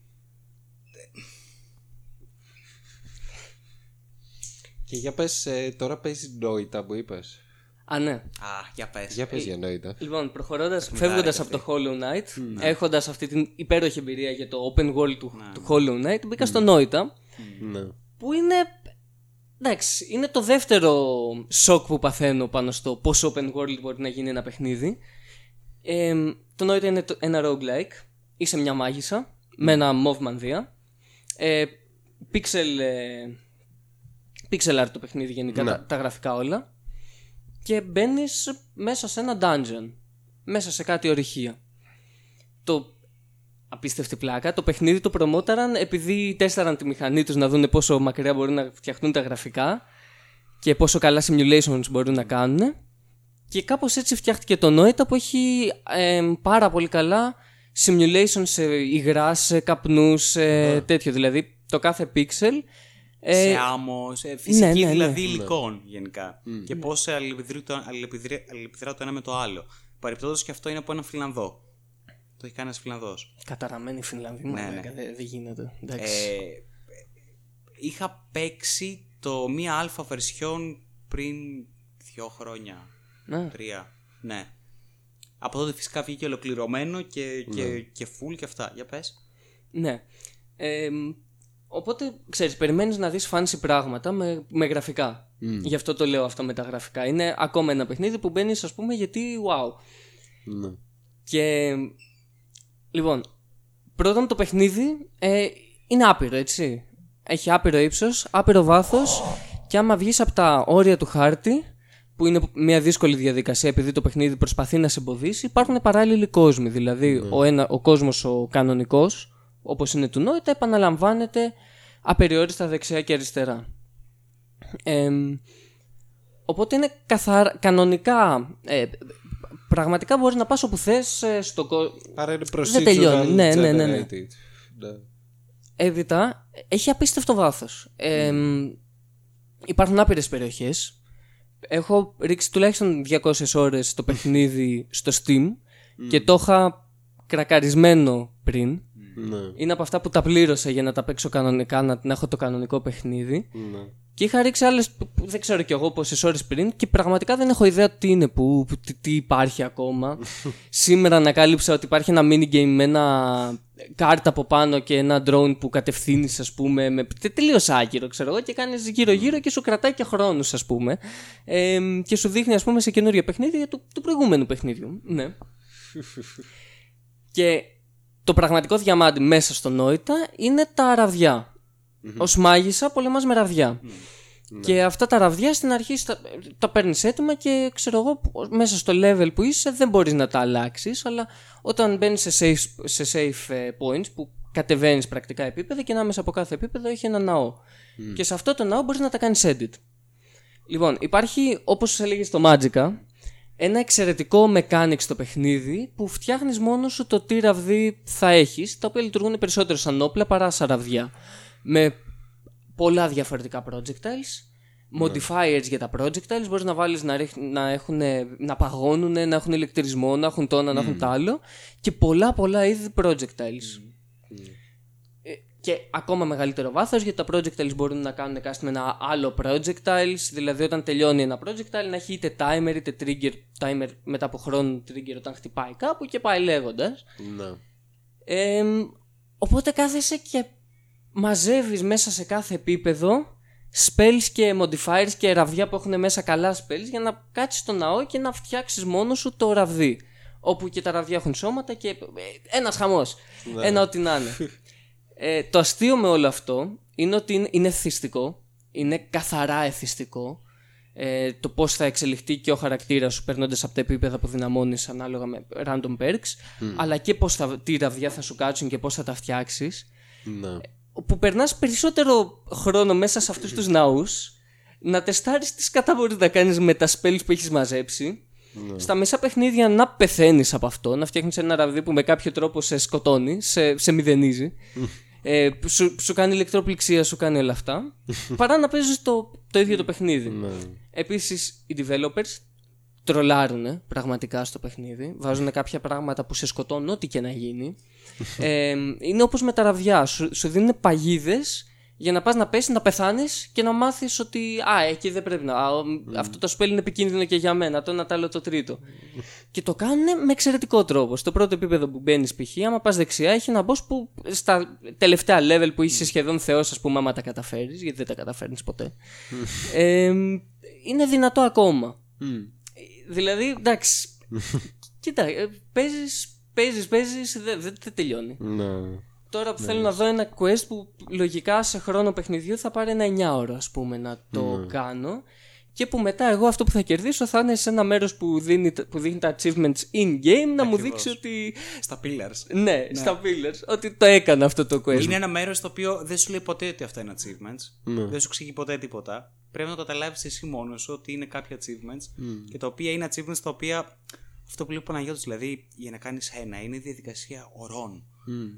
Και για πες, ε, τώρα παίζεις νόητα που είπες. Α, ναι. Α, για πες. Για πες για νόητα. Λοιπόν, προχωρώντας, φεύγοντας από το Hollow Knight, mm. έχοντας αυτή την υπέροχη εμπειρία για το open world του, ναι. του Hollow Knight, μπήκα mm. στο νόητα, ναι. που είναι... Εντάξει, είναι το δεύτερο σοκ που παθαίνω πάνω στο πόσο open world μπορεί να γίνει ένα παιχνίδι. Ε, το νόητα είναι ένα roguelike. Είσαι μια μάγισσα με ένα move μανδύα. Ε, pixel ε, pixel art το παιχνίδι γενικά, ναι. τα, γραφικά όλα. Και μπαίνεις μέσα σε ένα dungeon. Μέσα σε κάτι ορυχεία. Το απίστευτη πλάκα. Το παιχνίδι το προμόταραν επειδή τέσταραν τη μηχανή τους να δουν πόσο μακριά μπορεί να φτιαχτούν τα γραφικά και πόσο καλά simulations μπορούν να κάνουν. Και κάπως έτσι φτιάχτηκε το Noita που έχει πάρα πολύ καλά simulations σε υγρά, σε καπνούς, σε τέτοιο. Δηλαδή το κάθε pixel ε, σε άμμος, σε φυσική ναι, ναι, δηλαδή ναι. υλικών γενικά. Mm. Και πώς αλληλεπιδρά το ένα με το άλλο. Παρεπτόντως και αυτό είναι από ένα Φιλανδό. Το έχει κάνει ένας Φιλανδός. Καταραμένη Φιλανδή, ναι, ναι. δεν γίνεται. Ε, είχα παίξει το μία αλφα βερσιόν πριν δύο χρόνια. Ναι. Τρία. Ναι. Από τότε φυσικά βγήκε ολοκληρωμένο και, και, ναι. και full και αυτά. Για πες. Ναι. Ε, Οπότε, ξέρεις, περιμένεις να δεις fancy πράγματα με, με γραφικά. Mm. Γι' αυτό το λέω αυτό με τα γραφικά. Είναι ακόμα ένα παιχνίδι που μπαίνεις, ας πούμε, γιατί wow. Ναι. Και, λοιπόν, πρώτον το παιχνίδι ε, είναι άπειρο, έτσι. Έχει άπειρο ύψος, άπειρο βάθος και άμα βγεις από τα όρια του χάρτη, που είναι μια δύσκολη διαδικασία επειδή το παιχνίδι προσπαθεί να σε εμποδίσει, υπάρχουν παράλληλοι κόσμοι. Δηλαδή, ναι. ο, ένα, ο κόσμος ο κανονικός, όπως είναι του Νόητα, επαναλαμβάνεται απεριόριστα δεξιά και αριστερά. οπότε είναι καθαρά, κανονικά, ε, πραγματικά μπορείς να πας όπου θες ε, στο Άρα είναι Δεν τελειώνει, ναι, ναι, ναι, ναι. Έπειτα, έχει απίστευτο βάθος. υπάρχουν άπειρες περιοχές. Έχω ρίξει τουλάχιστον 200 ώρες το παιχνίδι στο Steam και το είχα κρακαρισμένο πριν. Ναι. Είναι από αυτά που τα πλήρωσα για να τα παίξω κανονικά, να, να έχω το κανονικό παιχνίδι. Ναι. Και είχα ρίξει άλλες, δεν ξέρω κι εγώ πόσες ώρες πριν και πραγματικά δεν έχω ιδέα τι είναι, που, τι, τι υπάρχει ακόμα. Σήμερα ανακάλυψα ότι υπάρχει ένα minigame με ένα κάρτα από πάνω και ένα drone που κατευθύνεις, ας πούμε, με τελείως άκυρο, ξέρω εγώ, και κάνεις γύρω-γύρω και σου κρατάει και χρόνους, ας πούμε. Ε, και σου δείχνει, ας πούμε, σε καινούριο παιχνίδι του, του προηγούμενου παιχνίδιου. Ναι. και το πραγματικό διαμάντι μέσα στο νόητα είναι τα ραβδιά. Mm-hmm. Ω μάγισσα πολεμά με ραβδιά. Και αυτά τα ραβδιά στην αρχή τα, τα παίρνεις έτοιμα και ξέρω εγώ μέσα στο level που είσαι δεν μπορείς να τα αλλάξεις. Αλλά όταν μπαίνεις σε safe, σε safe ε, points που κατεβαίνεις πρακτικά επίπεδα και ανάμεσα από κάθε επίπεδο έχει ένα ναό. Και σε αυτό το ναό μπορείς να τα κάνεις edit. Λοιπόν, υπάρχει όπως έλεγες στο Magica ένα εξαιρετικό mechanic στο παιχνίδι που φτιάχνεις μόνος σου το τι ραβδί θα έχεις, τα οποία λειτουργούν περισσότερο σαν όπλα παρά σαν ραβδιά. Με πολλά διαφορετικά projectiles. Modifiers για τα projectiles μπορείς να βάλεις να, να, έχουν, να παγώνουν, να έχουν ηλεκτρισμό, να έχουν τόνα, να έχουν τ' άλλο και πολλά πολλά είδη projectiles. Ε, Και ακόμα μεγαλύτερο βάθος γιατί τα projectiles μπορούν να κάνουν cast με ένα άλλο projectiles δηλαδή όταν τελειώνει ένα projectile να έχει είτε timer είτε trigger timer μετά από χρόνο trigger όταν χτυπάει κάπου και πάει λέγοντας Ναι. ε, οπότε κάθεσαι και μαζεύεις μέσα σε κάθε επίπεδο spells και modifiers και ραβδιά που έχουν μέσα καλά spells για να κάτσεις στο ναό και να φτιάξεις μόνος σου το ραβδί. Όπου και τα ραβδιά έχουν σώματα και ε, ένας χαμός. Ένα ό,τι να είναι. ε, το αστείο με όλο αυτό είναι ότι είναι, είναι εθιστικό. Είναι καθαρά εθιστικό. Ε, το πώς θα εξελιχθεί και ο χαρακτήρας σου περνώντας από τα επίπεδα που δυναμώνεις ανάλογα με random perks αλλά και πώς θα, τι ραβδιά θα σου κάτσουν και πώς θα τα φτιάξεις Ναι. που περνάς περισσότερο χρόνο μέσα σε αυτούς τους ναούς να τεστάρεις τι σκατά μπορείς να κάνεις με τα spells που έχεις μαζέψει στα μισά παιχνίδια να πεθαίνεις από αυτό να φτιάχνεις ένα ραβδί που με κάποιο τρόπο σε σκοτώνει, σε, σε μηδενίζει ε, σου, σου κάνει ηλεκτροπληξία, σου κάνει όλα αυτά παρά να παίζεις το, το ίδιο το παιχνίδι Ναι. Επίσης οι developers τρολάρουνε πραγματικά στο παιχνίδι. Βάζουν κάποια πράγματα που σε σκοτώνουν ό,τι και να γίνει. ε, είναι όπως με τα ραβδιά. Σου, σου δίνουν παγίδες για να πας να πέσεις, να πεθάνεις και να μάθεις ότι α, εκεί δεν πρέπει να... α, ο- Αυτό το spell είναι επικίνδυνο και για μένα, το ένα, το άλλο, το τρίτο. και το κάνουν με εξαιρετικό τρόπο. Στο πρώτο επίπεδο που μπαίνεις π.χ., άμα πας δεξιά, έχει ένα boss που στα τελευταία level που είσαι σχεδόν θεός, ας πούμε, άμα τα καταφέρεις, γιατί δεν τα καταφέρνεις ποτέ. ε, είναι δυνατό ακόμα. Δηλαδή, εντάξει. κοίτα, ε, παίζεις, παίζεις, παίζεις, δεν δεν- δεν τελειώνει. Ναι. Τώρα που θέλω να δω ένα quest που λογικά σε χρόνο παιχνιδιού θα πάρει ένα 9 ώρα ας πούμε να το κάνω και που μετά εγώ αυτό που θα κερδίσω θα είναι σε ένα μέρος που δίνει, που δείχνει τα achievements in-game να μου δείξει ότι Στα pillars. ναι, στα pillars, ότι το έκανα αυτό το quest. Είναι ένα μέρος το οποίο δεν σου λέει ποτέ ότι αυτά είναι achievements. Δεν σου εξηγεί ποτέ τίποτα. Πρέπει να το καταλάβεις εσύ μόνος σου ότι είναι κάποια achievements και τα οποία είναι achievements τα οποία. Αυτό που λέει ο Παναγιώτης, δηλαδή για να κάνεις ένα, είναι η διαδικασία ωρών.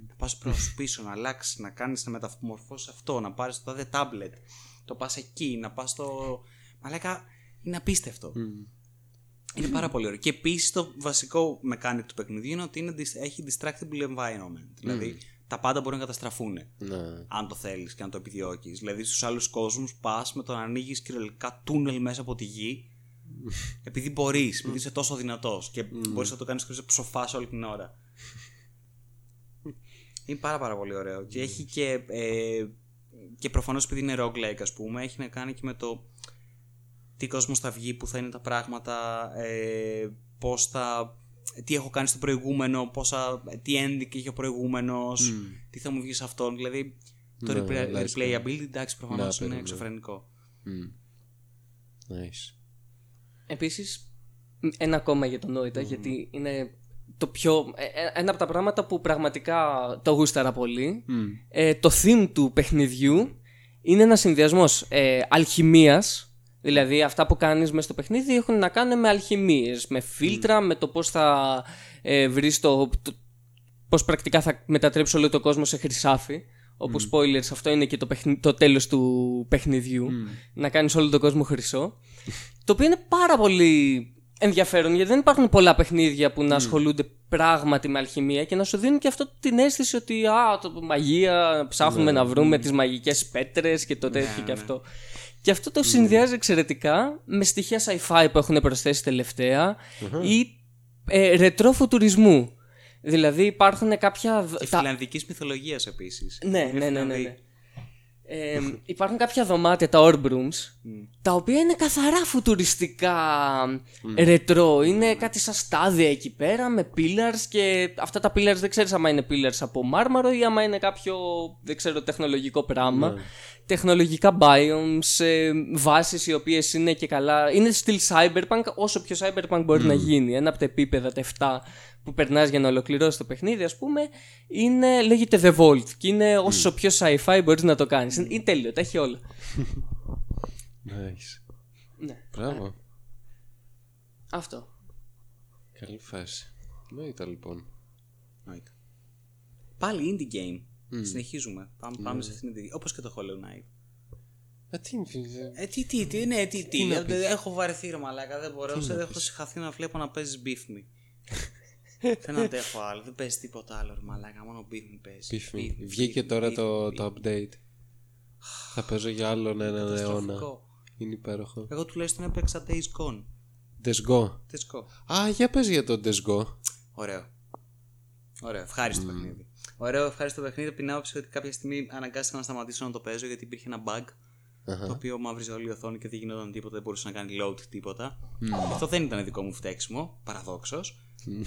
Να πας προς πίσω, να αλλάξεις, να κάνεις, να μεταμορφώσεις αυτό, να πάρεις το τάδε tablet, το πας εκεί, να πας στο. Μαλάκα, είναι απίστευτο. Είναι πάρα πολύ ωραίο. Και επίσης το βασικό mechanic του παιχνιδιού είναι ότι είναι, dis- έχει distractible environment. Δηλαδή τα πάντα μπορούν να καταστραφούν. Ναι. Αν το θέλεις και αν το επιδιώκεις. Δηλαδή στους άλλους κόσμους πας με το να ανοίγεις κυριολεκτικά τούνελ μέσα από τη γη. επειδή μπορείς, επειδή είσαι τόσο δυνατός και μπορείς να το κάνεις χωρίς να ψοφάς όλη την ώρα. Είναι πάρα πάρα πολύ ωραίο. Και έχει και. Ε, και προφανώς επειδή είναι roguelike, ας πούμε, έχει να κάνει και με το τι κόσμος θα βγει, που θα είναι τα πράγματα, ε, πώς θα, τι έχω κάνει στο προηγούμενο, πόσα, τι ending έχει ο προηγούμενος, τι θα μου βγει σε αυτόν. Δηλαδή το Ναι, repla- λες, replayability εντάξει προφανώς Ναι, είναι ναι. εξωφρενικό. Nice. Επίσης, ένα ακόμα για τον Νόητα, γιατί είναι το πιο, ε, ε, ένα από τα πράγματα που πραγματικά το γούσταρα πολύ. Ε, το theme του παιχνιδιού είναι ένας συνδυασμός ε, αλχημίας, δηλαδή αυτά που κάνεις μέσα στο παιχνίδι έχουν να κάνουν με αλχημίες, με φίλτρα, με το πώς θα ε, βρεις το, το πώς πρακτικά θα μετατρέψει όλο το κόσμο σε χρυσάφι. Όπου spoilers, αυτό είναι και το, παιχνι... το τέλος του παιχνιδιού. Να κάνεις όλο τον κόσμο χρυσό. το οποίο είναι πάρα πολύ ενδιαφέρον γιατί δεν υπάρχουν πολλά παιχνίδια που να ασχολούνται πράγματι με αλχημία και να σου δίνουν και αυτό την αίσθηση ότι α, το, μαγεία, ψάχνουμε να βρούμε τις μαγικές πέτρες και το τέτοιο και αυτό. Και αυτό το συνδυάζει εξαιρετικά με στοιχεία sci-fi που έχουν προσθέσει τελευταία ή ε, ρετρό φουτουρισμού. Δηλαδή υπάρχουν κάποια. Και τα- φιλανδικής μυθολογίας επίσης. ναι, Είναι ναι, ναι, ναι, Φιλανδοί. ναι. Ε, υπάρχουν κάποια δωμάτια, τα orb rooms, τα οποία είναι καθαρά φουτουριστικά ρετρό. Είναι κάτι σαν στάδια εκεί πέρα με pillars και αυτά τα pillars δεν ξέρεις άμα είναι pillars από μάρμαρο ή άμα είναι κάποιο, δεν ξέρω, τεχνολογικό πράγμα. Τεχνολογικά biomes, ε, βάσεις οι οποίες είναι και καλά... Είναι still cyberpunk όσο πιο cyberpunk μπορεί να γίνει. Ένα από τα επίπεδα, τα 7 που περνάς για να ολοκληρώσεις το παιχνίδι, ας πούμε, είναι, λέγεται The Vault και είναι όσο πιο sci-fi μπορείς να το κάνεις. Είναι, είναι τέλειο, τα έχει όλα. Nice. ναι. Μπράβο. Αυτό. Καλή φάση. Νοήτα λοιπόν. Εννοείται. Πάλι indie game. Συνεχίζουμε. Πάμε, πάμε σε αυτήν την. Όπως και το Hollow Knight. Α, τι είναι, Ε, τι, τι, τι, ναι, τι, τι. να Ε, πεις; έχω βαρεθεί ρε μαλάκα, δεν μπορώ. Σε, έχω συγχαθεί να βλέπω να παίζεις beef me. δεν αντέχω άλλο, δεν παίζει τίποτα άλλο ρε μαλάκα, μόνο beef me παίζει. Beef me. Beef me, Βγήκε beef me, τώρα beef το, me, το update. Θα παίζω για άλλον έναν αιώνα. Καταστροφικό. Είναι υπέροχο. Εγώ τουλάχιστον έπαιξα Days Gone. Desgo. Let's go. Α, για πες για το Desgo. Ωραίο. Ωραίο, ευχάριστο παιχνίδι. Ωραίο, ευχάριστο παιχνίδι από την άποψη ότι κάποια στιγμή αναγκάστηκα να σταματήσω να το παίζω γιατί υπήρχε ένα bug το οποίο μαύριζε όλη η οθόνη και δεν γινόταν τίποτα, δεν μπορούσε να κάνει load τίποτα. Αυτό δεν ήταν δικό μου φταίξιμο, παραδόξως.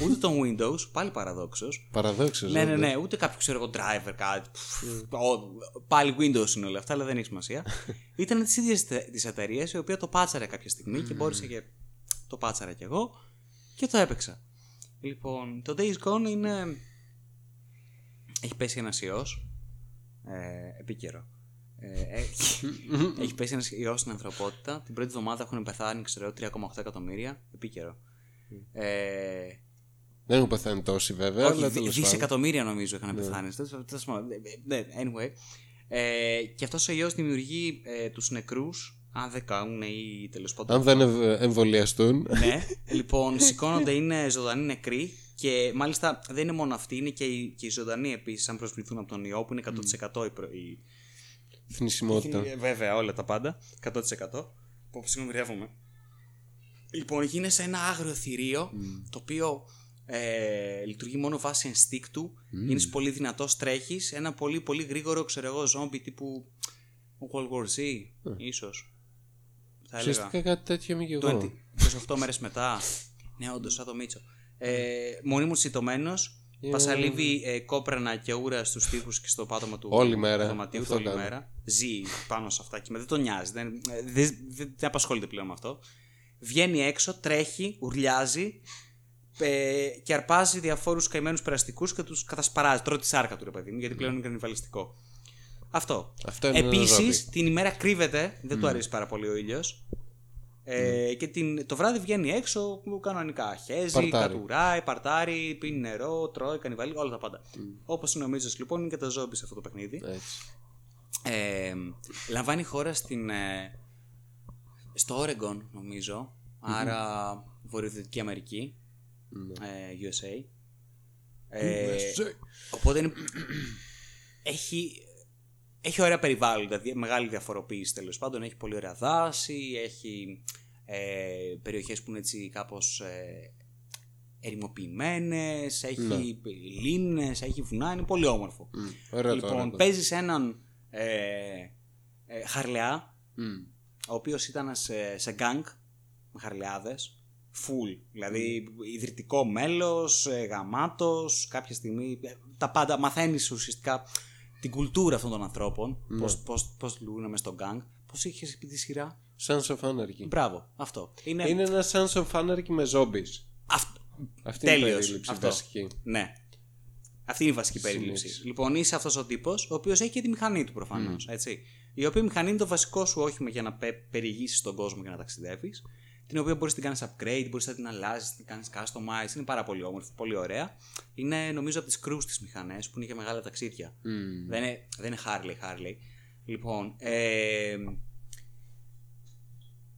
Ούτε το Windows, πάλι παραδόξως. Παραδόξως. Ναι, ναι, όντως. ναι, ούτε κάποιο ξέρω εγώ driver, κάτι. Πφ, ο- Πάλι Windows είναι όλα αυτά, αλλά δεν έχει σημασία. Ήταν τη ίδια τη εταιρεία η οποία το πάτσαρε κάποια στιγμή και μπόρεσα και το πάτσαρα κι εγώ και το έπαιξα. Λοιπόν, το Days Gone είναι. Έχει πέσει ένας ιός. Ε, επίκαιρο. Ε, έχει, έχει πέσει ένας ιός στην ανθρωπότητα. Την πρώτη εβδομάδα έχουν πεθάνει, ξέρω εγώ, 3,8 εκατομμύρια. Επίκαιρο. Ε, Δεν έχουν πεθάνει τόσοι βέβαια. όχι, αλλά δι- τέλος πάντων. δισεκατομμύρια νομίζω είχαν πεθάνει. Τέλος- τέλος πάντων, Ναι, anyway. Ε, και αυτός ο ιό δημιουργεί ε, τους νεκρούς, αν δεν κάνουν ή τέλος πάντων. Αν δεν ευ- εμβολιαστούν. ναι, λοιπόν, σηκώνονται, είναι ζωντανοί νεκροί και μάλιστα δεν είναι μόνο αυτοί, είναι και οι, και οι ζωντανοί επίσης, αν προσβληθούν από τον ιό, που είναι 100% η, προ- η, Θνησιμότητα. ε, Βέβαια, όλα τα πάντα. 100%. Πω, συγγνώμη, ρεύομαι. Λοιπόν, γίνεσαι ένα άγριο θηρίο το οποίο ε, λειτουργεί μόνο βάσει ενστίκτου. Είναι πολύ δυνατός, τρέχεις. Ένα πολύ πολύ γρήγορο, ξέρω εγώ, ζόμπι τύπου World War Z, ίσως. Θα έλεγα. Ουσιαστικά κάτι τέτοιο είμαι και 20, εγώ. 28 μέρες μετά. Ναι, όντως, σαν το Μίτσο. Ε, μονίμω τσιτωμένο. Πασαλίβει ε, κόπρανα και ούρα στους τοίχους και στο πάτωμα του Όλη μέρα. δωματίου Αυτό του όλη κάνει. μέρα. Ζει πάνω σε αυτά και με δεν τον νοιάζει. Δεν, ε, δεν, δεν, δεν απασχολείται πλέον με αυτό. Βγαίνει έξω, τρέχει, ουρλιάζει ε, και αρπάζει διαφόρους καημένους περαστικούς και τους κατασπαράζει. Τρώει τη σάρκα του, ρε παιδί μου, γιατί πλέον είναι κανιβαλιστικό. Αυτό. Αυτό είναι ένα Επίσης, ζόμπι. την ημέρα κρύβεται, δεν του αρέσει πάρα πολύ ο ήλιος. Ε, Και την, το βράδυ βγαίνει έξω κανονικά. Χέζει, Παρτάρει. κατουράει, παρτάρει, πίνει νερό, τρώει, κανιβαλί, όλα τα πάντα. Όπως είναι ο Μίτσος, λοιπόν, είναι και τα ζόμπι σε αυτό το παιχνίδι. Έτσι. Ε, λαμβάνει χώρα στην, ε, στο Oregon, νομίζω. Άρα Βορειοδυτική Αμερική. Ε, USA. Ε, Οπότε είναι, έχει, έχει ωραία περιβάλλοντα, δι- μεγάλη διαφοροποίηση τέλος πάντων. Έχει πολύ ωραία δάση, έχει ε, περιοχές που είναι έτσι κάπως ε, ερημοποιημένες, έχει Ναι. λίμνες, έχει βουνά, είναι πολύ όμορφο. Ωραία λοιπόν, τώρα. παίζεις έναν ε, ε, Χαρλεά, Μμ. ο οποίος ήταν σε, σε γκάγκ με Χαρλεάδες, full, δηλαδή ιδρυτικό μέλος, ε, γαμάτος, κάποια στιγμή, ε, τα πάντα, μαθαίνεις ουσιαστικά την κουλτούρα αυτών των ανθρώπων, πώς, πώς, πώς λειτουργούν μες στο γκάγκ, πώς είχες πει τη σειρά; Sons of Anarchy. Μπράβο, αυτό. Είναι, Είναι ένα Sons of Anarchy με zombies. αυτό. Αυτή είναι η Τέλειος, περίληψη αυτό. βασική. Ναι. Αυτή είναι η βασική περίληψη. Λοιπόν, είσαι αυτός ο τύπος, ο οποίος έχει και τη μηχανή του προφανώς. έτσι. Η οποία μηχανή είναι το βασικό σου όχημα για να πε- περιηγήσεις τον κόσμο και να ταξιδεύεις. Την οποία μπορείς να την κάνεις upgrade, μπορείς να την αλλάζεις, να την κάνεις customize. Είναι πάρα πολύ όμορφη, πολύ ωραία. Είναι νομίζω από τις crews τις μηχανές που είναι για μεγάλα ταξίδια. Δεν, είναι, δεν είναι Harley, Harley. Λοιπόν, ε,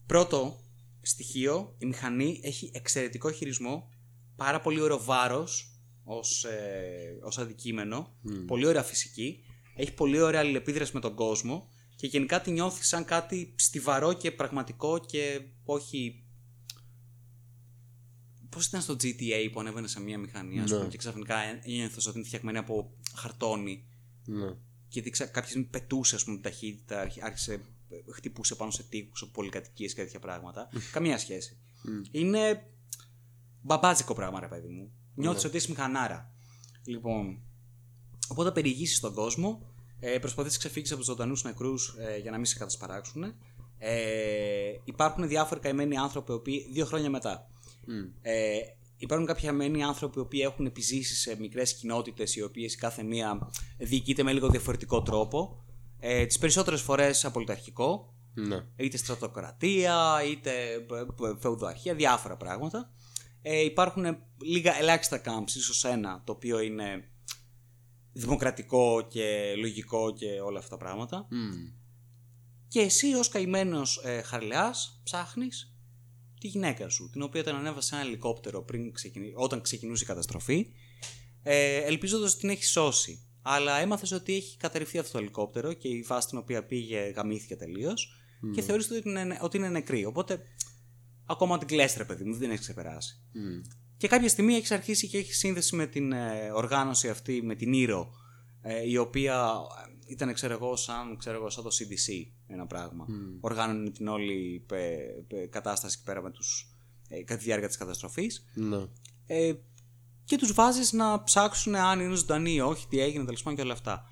πρώτο στοιχείο, η μηχανή έχει εξαιρετικό χειρισμό, πάρα πολύ ωραίο βάρος ως, ε, ως αντικείμενο, πολύ ωραία φυσική, έχει πολύ ωραία αλληλεπίδραση με τον κόσμο και γενικά τη νιώθεις σαν κάτι στιβαρό και πραγματικό και όχι... Πώς ήταν στο GTA που ανέβαινε σε μια μηχανή ας Ναι. πούμε, και ξαφνικά ένιωθες ότι είναι φτιαγμένη από χαρτόνι Ναι. και δείξα κάποια στιγμή πετούσε ας πούμε, την ταχύτητα, άρχισε, χτυπούσε πάνω σε τείχους, πολυκατοικίες και τέτοια πράγματα. Καμία σχέση. Είναι μπαμπάτζικο πράγμα, ρε παιδί μου. Νιώθεις ότι είσαι μηχανάρα. Λοιπόν, οπότε περιηγήσεις τον κόσμο, ε, προσπαθείς να ξεφύγεις από τους ζωντανούς νεκρούς ε, για να μην σε κατασπαράξουν. Ε, υπάρχουν διάφοροι καημένοι άνθρωποι, οι οποίοι δύο χρόνια μετά. Ε, υπάρχουν κάποιοι καημένοι άνθρωποι οι οποίοι έχουν επιζήσει σε μικρές κοινότητες, οι οποίες κάθε μία διοικείται με λίγο διαφορετικό τρόπο. Ε, Τις περισσότερες φορές απολυταρχικό, Ναι. είτε στρατοκρατία, είτε ε, ε, φεουδοαρχία, διάφορα πράγματα. Ε, υπάρχουν λίγα ελάχιστα camps, ίσως ένα, το οποίο είναι δημοκρατικό και λογικό και όλα αυτά τα πράγματα. Μμ. Και εσύ ως καημένος ε, χαρλεάς ψάχνεις; Τη γυναίκα σου, την οποία την ανέβασε σε ένα ελικόπτερο πριν ξεκινη... όταν ξεκινούσε η καταστροφή, ε, ελπίζοντας ότι την έχει σώσει. Αλλά έμαθες ότι έχει καταρριφθεί αυτό το ελικόπτερο και η βάση στην οποία πήγε γαμήθηκε τελείως και θεωρείς ότι είναι, ότι είναι νεκρή. Οπότε ακόμα την κλέστρε, παιδί μου, δεν την έχεις ξεπεράσει. Μμ. Και κάποια στιγμή έχεις αρχίσει και έχεις σύνδεση με την ε, οργάνωση αυτή, με την Ήρο, ε, η οποία ε, ήταν, ξέρω εγώ, σαν, ξέρω εγώ, σαν το CDC ένα πράγμα. Οργάνωνε την όλη ε, ε, κατάσταση εκεί πέρα με τους, ε, κατά τη διάρκεια της καταστροφής. Ναι. Ε, και τους βάζεις να ψάξουν αν είναι ζωντανοί ή όχι, τι έγινε, τέλος πάντων και όλα αυτά.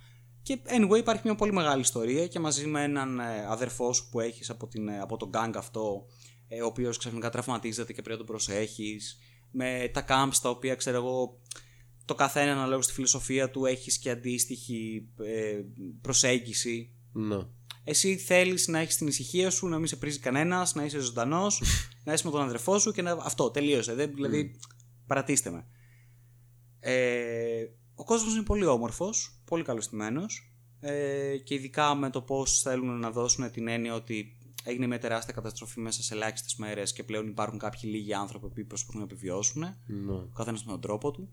Και anyway, υπάρχει μια πολύ μεγάλη ιστορία και μαζί με έναν ε, αδερφό σου που έχεις από, την, ε, από τον gang αυτό, ε, ο οποίος ξαφνικά τραυματίζεται και πρέπει να τον προσέχεις, με τα camps τα οποία ξέρω εγώ το καθένα αναλόγως στη φιλοσοφία του έχεις και αντίστοιχη ε, προσέγγιση. Ναι. Εσύ θέλεις να έχεις την ησυχία σου, να μην σε πρίζει κανένας, να είσαι ζωντανός, να είσαι με τον αδερφό σου και να... αυτό, τελείωσε. Δεν, δηλαδή, παρατήστε με. Ε, ο κόσμος είναι πολύ όμορφος, πολύ καλωστημένος ε, και ειδικά με το πώς θέλουν να δώσουν την έννοια ότι έγινε μια τεράστια καταστροφή μέσα σε ελάχιστες μέρες και πλέον υπάρχουν κάποιοι λίγοι άνθρωποι που προσπαθούν να επιβιώσουν, Ναι. ο καθένας με τον τρόπο του.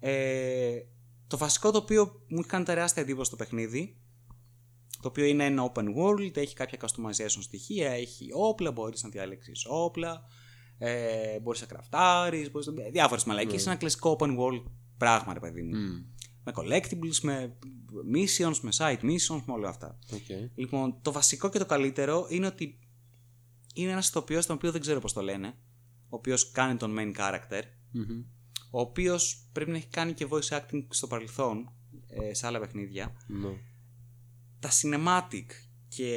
Ε, το βασικό το οποίο μου έχει κάνει τεράστια εντύπωση στο παιχνίδι, το οποίο είναι ένα open world, έχει κάποια customization στοιχεία, έχει όπλα, μπορείς να διαλέξεις όπλα, ε, μπορείς να κραφτάρεις, μπορείς να... διάφορες μαλακίες, είναι ένα κλασικό open world πράγμα, ρε παιδί μου. Μμ. Με collectibles, με missions, με side missions, με όλα αυτά. Οκ. Λοιπόν, το βασικό και το καλύτερο είναι ότι είναι ένας ηθοποιός τον οποίο δεν ξέρω πώς το λένε, ο οποίος κάνει τον main character, Μμμ. Ο οποίος πρέπει να έχει κάνει και voice acting στο παρελθόν, ε, σε άλλα παιχνίδια. Ναι. Τα cinematic και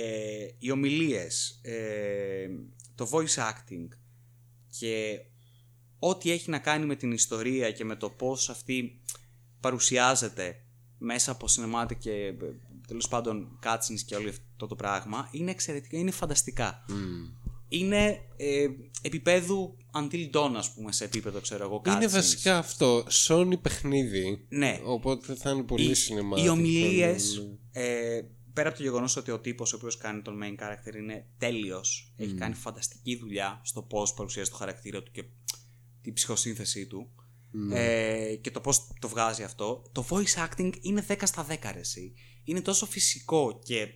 οι ομιλίες, ε, το voice acting και ό,τι έχει να κάνει με την ιστορία και με το πώς αυτή παρουσιάζεται μέσα από cinematic και ε, τέλος πάντων cutscenes και όλο αυτό το πράγμα είναι εξαιρετικά, είναι φανταστικά. Μμ. Είναι ε, επίπεδου Until Dawn ας πούμε σε επίπεδο ξέρω εγώ Είναι cutscenes. βασικά αυτό. Sony παιχνίδι. Ναι. Οπότε θα είναι πολύ οι, σημαντικό. οι ομιλίες. Ε, πέρα από το γεγονός ότι ο τύπος ο οποίος κάνει τον main character είναι τέλειος, έχει κάνει φανταστική δουλειά στο πώς παρουσιάζει το χαρακτήρα του και την ψυχοσύνθεσή του. Ε, και το πώς το βγάζει αυτό. Το voice acting είναι 10 στα 10 ρε, εσύ. Είναι τόσο φυσικό και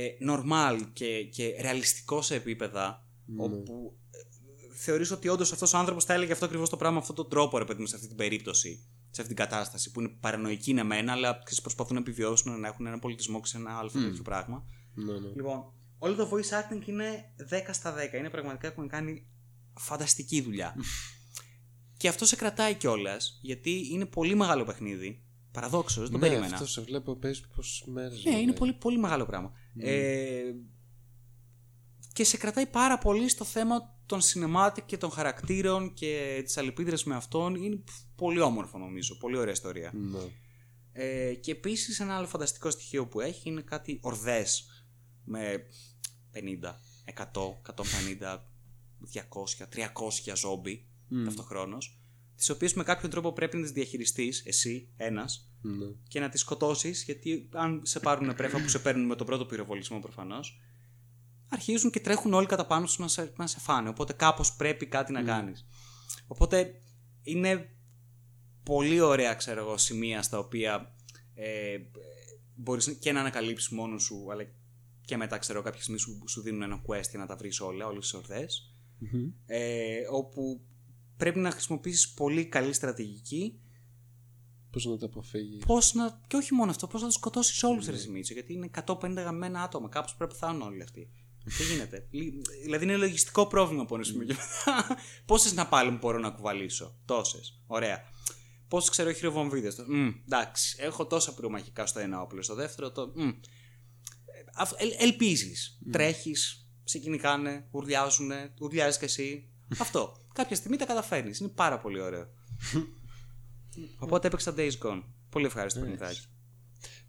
ε, normal και, και ρεαλιστικό σε επίπεδα όπου ε, θεωρείς ότι όντως αυτός ο άνθρωπος θα έλεγε αυτό ακριβώς το πράγμα με αυτόν τον τρόπο, ρε παιδί μου, σε αυτή την περίπτωση, σε αυτή την κατάσταση που είναι παρανοϊκή είναι μένα, αλλά ξέρεις, προσπαθούν να επιβιώσουν, να έχουν ένα πολιτισμό σε ένα άλλο τέτοιο πράγμα. Ναι, ναι. Λοιπόν, όλο το voice acting είναι 10 στα 10. Είναι πραγματικά έχουν κάνει φανταστική δουλειά. και αυτό σε κρατάει κιόλας, γιατί είναι πολύ μεγάλο παιχνίδι. Παραδόξως, δεν το Ναι, περίμενα. αυτό σε βλέπω παίζει πόσε μέρες. Ναι, είναι πολύ, πολύ μεγάλο πράγμα. Ε, και σε κρατάει πάρα πολύ στο θέμα των cinematic και των χαρακτήρων και τις αλληλεπίδρασης με αυτόν. Είναι πολύ όμορφο νομίζω, πολύ ωραία ιστορία. Ναι. Ε, και επίσης ένα άλλο φανταστικό στοιχείο που έχει είναι κάτι ορδές με 50, 100, 150, 200, 300 ζόμπι ταυτοχρόνως τις οποίες με κάποιον τρόπο πρέπει να τις διαχειριστείς εσύ, ένας Ναι. και να τις σκοτώσεις γιατί αν σε πάρουν πρέφα που σε παίρνουν με τον πρώτο πυροβολισμό προφανώς αρχίζουν και τρέχουν όλοι κατά πάνω σου να σε, να σε φάνε. Οπότε κάπως πρέπει κάτι να κάνεις. Οπότε είναι πολύ ωραία ξέρω εγώ σημεία στα οποία ε, μπορείς και να ανακαλύψεις μόνος σου αλλά και μετά ξέρω κάποια στιγμή σου, σου δίνουν ένα quest για να τα βρεις όλα όλες τις ορδές. Ε, όπου πρέπει να χρησιμοποιήσεις πολύ καλή στρατηγική Πώς να τα αποφύγει. Πώς να. και όχι μόνο αυτό, πώς να του σκοτώσεις όλους, ρε Μίτσο. Γιατί είναι 150 γαμμένα άτομα. Κάπως πρέπει να πεθάνουν όλοι αυτοί. Τι γίνεται; Λι- δηλαδή είναι λογιστικό πρόβλημα από ένα σημείο και μετά. Πόσες να πάλι μπορώ να κουβαλήσω; Τόσες. Ωραία. Πόσες ξέρω χειροβομβίδες. Εντάξει. Έχω τόσα πυρομαχικά στο ένα όπλο. Στο δεύτερο το. μμ. Ελ, Ελπίζεις. Τρέχεις, σε κυνηγάνε, ουρλιάζουν, ουρλιάζεις κι εσύ. Αυτό. Κάποια στιγμή τα καταφέρνεις. Είναι πάρα πολύ ωραίο. Οπότε έπαιξα Days Gone. Πολύ ευχάριστο παιχνιδάκι.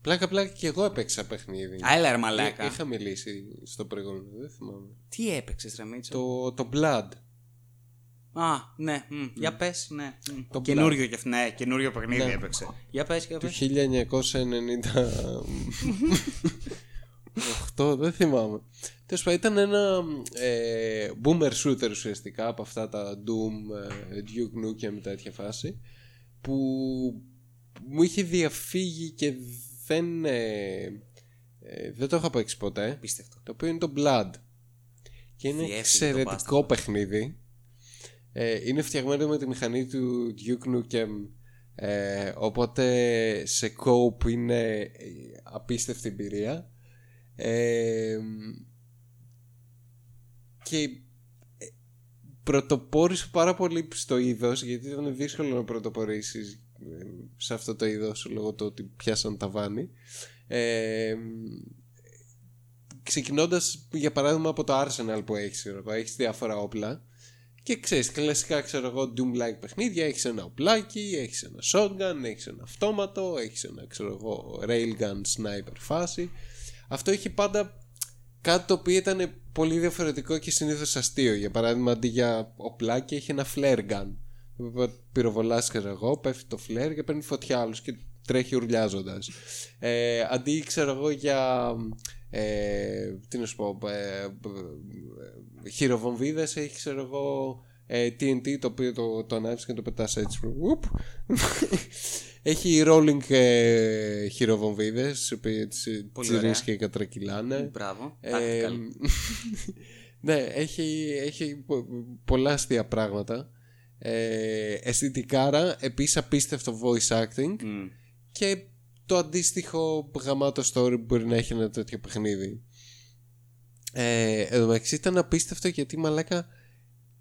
Πλάκα πλάκα και εγώ έπαιξα παιχνίδι. Α, έλα ρε μαλάκα. Είχα μιλήσει στο προηγούμενο, δεν θυμάμαι. Τι έπαιξες, Ρεμίτσο. Το, το Blood. Α, ναι, μ, για πες, ναι. μ. Το καινούριο και αυτό, ναι, καινούριο παιχνίδι Ναι. έπαιξε. Για πες, για του πε. 1998, δεν θυμάμαι. Τέλος πάντων, ήταν ένα ε, boomer shooter ουσιαστικά από αυτά τα Doom, ε, Duke Nukem τέτοια φάση που μου είχε διαφύγει και δεν, ε, ε, δεν το είχα παίξει ποτέ. Πίστευτο. Το οποίο είναι το Blood. Και είναι Διέφυγε το εξαιρετικό παιχνίδι. Ε, είναι φτιαγμένο με τη μηχανή του Duke Nukem. Ε, οπότε σε cope είναι ε, απίστευτη εμπειρία. Ε, και ε, πρωτοπόρησε πάρα πολύ στο είδος γιατί ήταν δύσκολο να πρωτοπορήσεις ε, σε αυτό το είδος λόγω του ότι πιάσαν τα βάνη. Ε, ξεκινώντας για παράδειγμα από το Arsenal που έχεις, ξέρω εγώ, έχεις διάφορα όπλα και ξέρεις, κλασικά ξέρω εγώ Doom-like παιχνίδια, έχεις ένα οπλάκι, έχεις ένα shotgun, έχεις ένα αυτόματο, έχεις ένα ξέρω εγώ railgun sniper φάση. Αυτό είχε πάντα κάτι το οποίο ήταν πολύ διαφορετικό και συνήθως αστείο. Για παράδειγμα, αντί για οπλάκι έχει ένα flare gun. Πυροβολάς ξέρω εγώ, πέφτει το flare και παίρνει φωτιά άλλους και τρέχει ουρλιάζοντας. Ε, αντί ξέρω εγώ για ε, τι να σου πω ε, ε, χειροβομβίδες έχει ξέρω εγώ ε, TNT το οποίο το, το ανάβεις και το πετάς έτσι Ουπ. Έχει rolling ε, χειροβομβίδες οι οποίες Πολύ τσιρείς ωραία. και κατρακυλάνε Μπράβο. ε, Tactical. ναι, έχει, έχει πο- πολλά αστεία πράγματα. Ε, αισθητικάρα, επίσης απίστευτο voice acting Μμ. και το αντίστοιχο γαμάτο story που μπορεί να έχει ένα τέτοιο παιχνίδι. Ε, εν τω μεταξύ ήταν απίστευτο γιατί μαλάκα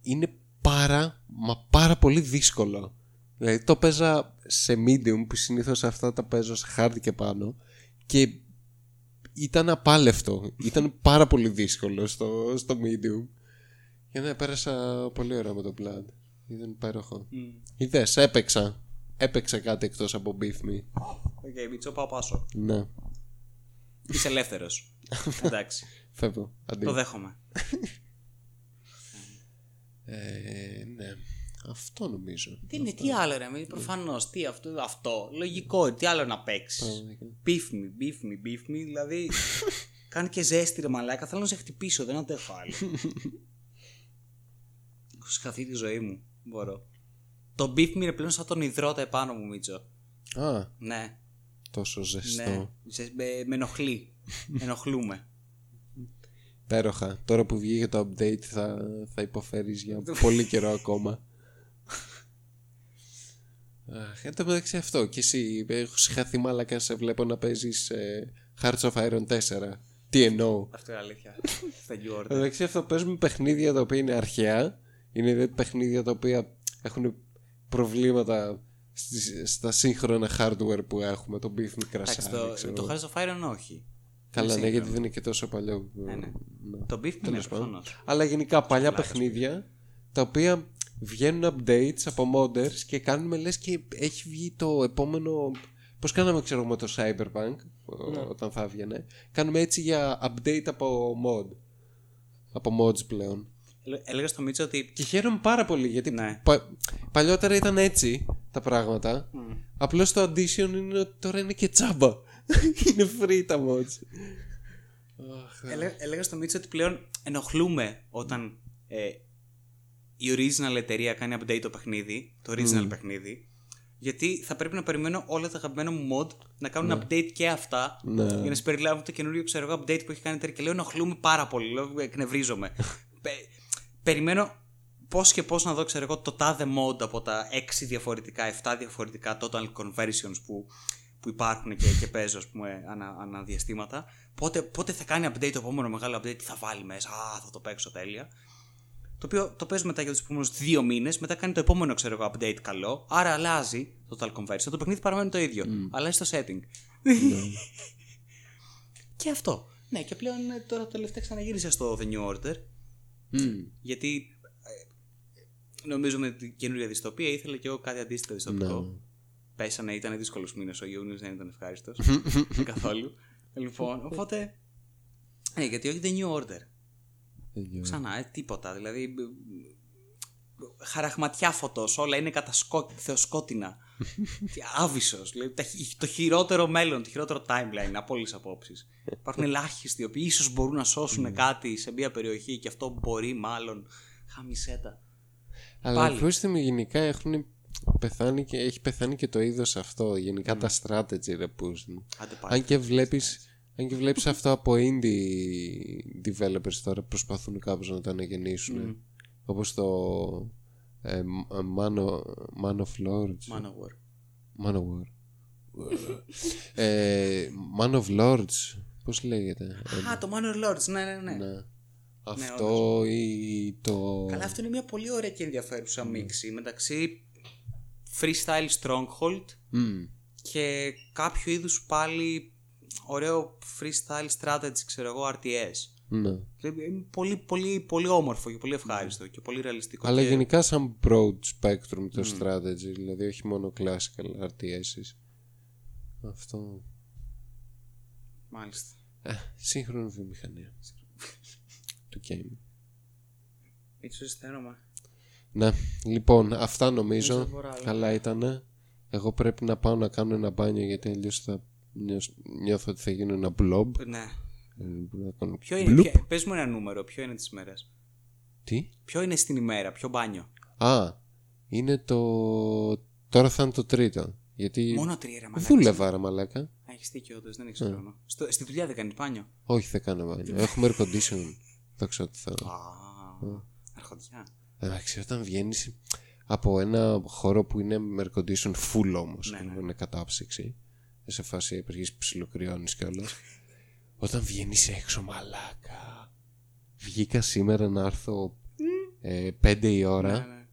είναι πάρα μα πάρα πολύ δύσκολο. Δηλαδή το παίζα σε medium που συνήθως αυτά τα παίζω σε hard και πάνω και ήταν απάλευτο. Ήταν πάρα πολύ δύσκολο στο, στο medium. Και ναι, πέρασα πολύ ωραία με το Blood. Ήταν υπέροχο. Μμ. Είδες, έπαιξα. Έπαιξα κάτι εκτός από Beef Me. Οκ, Μίτσο, πάω πάσο. Ναι, Είσαι ελεύθερος. Εντάξει. φεύγω. Αντί. Το δέχομαι. Ε, ναι, αυτό νομίζω. Τι είναι, τι άλλο ρε, προφανώς. Τι αυτό, αυτό. Λογικό, τι άλλο να παίξεις. Πραγματικά. Beef me, beef me, beef me. Δηλαδή. κάνει και ζέστη ρε μαλάκα. Θέλω να σε χτυπήσω, δεν αντέχω άλλο. Έχω συγχαθεί τη ζωή μου. Μπορώ. Το beef me είναι πλέον σαν τον υδρότα επάνω μου, Μίτσο. Α, Ναι, τόσο ζεστό. ναι. Σε- με, με ενοχλεί. Ενοχλούμε. Υπέροχα. Τώρα που βγήκε το update θα, θα υποφέρεις για πολύ καιρό ακόμα. Αχ, Εν τω μεταξύ αυτό και εσύ έχω συγχαθεί μάλακα σε βλέπω να παίζεις ε, Hearts of Iron 4 Τι εννοώ; Αυτό είναι αλήθεια. Thank you, Εν τω Order. μεταξύ αυτό παίζουμε παιχνίδια τα οποία είναι αρχαία Είναι δηλαδή παιχνίδια τα οποία έχουν προβλήματα στις- στα σύγχρονα hardware που έχουμε Το beef Εντάξει, μικρασάρι το, ξέρω. το Hearts of Iron όχι. Καλά είναι ναι γιατί σύγχρονο. δεν είναι και τόσο παλιό Ναι, ναι. Ναι. Το beef me είναι Τέλος πάντων. προφανώ. Αλλά γενικά παλιά παιχνίδια τα οποία βγαίνουν updates από modders και κάνουμε λες και έχει βγει το επόμενο Πώς κάναμε ξέρω με το Cyberpunk ο- Ναι. όταν θα έβγαινε Κάνουμε έτσι για update από mod Από mods πλέον Έλεγα στο Μίτσο ότι. Και χαίρομαι πάρα πολύ γιατί Ναι. πα- παλιότερα ήταν έτσι τα πράγματα Μμ. Απλώς το addition είναι ότι τώρα είναι και τσάμπα Είναι free τα mods Αχ, Ελέ- έλεγα στο Μίτσο ότι πλέον ενοχλούμε όταν ε, η original εταιρεία κάνει update το παιχνίδι, το original παιχνίδι, γιατί θα πρέπει να περιμένω όλα τα αγαπημένα μου mod να κάνουν update και αυτά Ναι. για να συμπεριλάβουν το καινούριο ξέρω εγώ, update που έχει κάνει η εταιρεία και λέω ενοχλούμε πάρα πολύ, λέω εκνευρίζομαι. Πε- περιμένω πώς και πώς να δω, ξέρω εγώ, το τάδε mode από τα 6 διαφορετικά, 7 διαφορετικά total conversions που, που υπάρχουν και, και παίζω, ας πούμε, ανα, αναδιαστήματα. Πότε, πότε θα κάνει update το επόμενο μεγάλο update, τι θα βάλει μέσα, Α, θα το παίξω τέλεια. Το οποίο το παίζουμε μετά για τους επόμενους δύο μήνες, μετά κάνει το επόμενο ξέρω εγώ, update καλό, άρα αλλάζει το total conversion. Το παιχνίδι παραμένει το ίδιο, mm. αλλάζει το setting. και αυτό. Ναι, και πλέον ε, τώρα το τελευταίο ξαναγύρισα στο The New Order. Mm. Γιατί ε, νομίζω με την καινούργια δυστοπία ήθελα και εγώ κάτι αντίστοιχο δυστοπικό. Ναι. Πέσανε, ήταν δύσκολος μήνε. Ο Ιούνιος δεν ήταν ευχάριστος καθόλου. λοιπόν, οπότε. Ναι, γιατί όχι The New Order. Ξανά, ε, τίποτα. Δηλαδή. ε, Χαραχματιά φωτός, όλα είναι κατασκό... θεοσκότεινα. Άβυσος. Δηλαδή, τα χει- το χειρότερο μέλλον, το χειρότερο timeline από όλε τι απόψεις. Υπάρχουν ελάχιστοι οι οποίοι ίσως μπορούν να σώσουν κάτι σε μια περιοχή και αυτό μπορεί μάλλον. Χαμισέτα. Αλλά Πάλι. οι πρόστιμοι γενικά έχουν πεθάνει και έχει πεθάνει και το είδος αυτό. Γενικά τα strategy ρε Πούστη. Άντε πάλι. Αν και βλέπεις αν και βλέπεις αυτό από indie developers τώρα προσπαθούν κάπως να το αναγεννήσουν όπως το ε, Man, of, Man of Lords Manowar. Man of War ε, Man of Lords πώς λέγεται; Ε, Α, το Manor Lords, ναι, ναι, ναι. ναι. αυτό ή το Καλά, αυτό είναι μια πολύ ωραία και ενδιαφέρουσα μίξη μεταξύ freestyle stronghold Μμ. και κάποιο είδους πάλι ωραίο freestyle strategy, ξέρω εγώ, RTS. ναι. Δηλαδή, Είναι πολύ, πολύ, πολύ όμορφο και πολύ ευχάριστο και πολύ ρεαλιστικό. Αλλά και... γενικά σαν broad spectrum το strategy, δηλαδή όχι μόνο classical RTSs. Αυτό. Μάλιστα. Ε, σύγχρονη βιομηχανία. του game. Μίτσο, αισθάνομαι. Ναι, λοιπόν, αυτά νομίζω. Νομίζω μπορώ άλλο. Καλά ήτανε. Εγώ πρέπει να πάω να κάνω ένα μπάνιο γιατί αλλιώς θα νιώσ- νιώθω ότι θα γίνω ένα blob. Ναι. Ε, να κάνω Ποιο είναι, bloop. ποιο, πες μου ένα νούμερο, ποιο είναι της ημέρας; Τι; Ποιο είναι στην ημέρα, ποιο μπάνιο; Α, είναι το. Τώρα θα είναι το τρίτο. Γιατί Μόνο τρία ρε μαλάκα. δούλευα, ρε μαλάκα. Έχεις δίκιο όντως, δεν έχεις χρόνο. Στο, στη δουλειά δεν κάνεις μπάνιο; Όχι, δεν κάνω μπάνιο. Έχουμε air condition. Δόξα τω Θεώ. Α, αρχοντιά. Εντάξει, όταν βγαίνεις από ένα χώρο που είναι με air condition full όμως, Ναι, ναι. είναι κατάψυξη, σε φάση επεργή ψιλοκριώνεις κιόλας. όταν βγαίνεις έξω, μαλάκα. Βγήκα σήμερα να έρθω ε, 5 η ώρα. Ναι, ναι.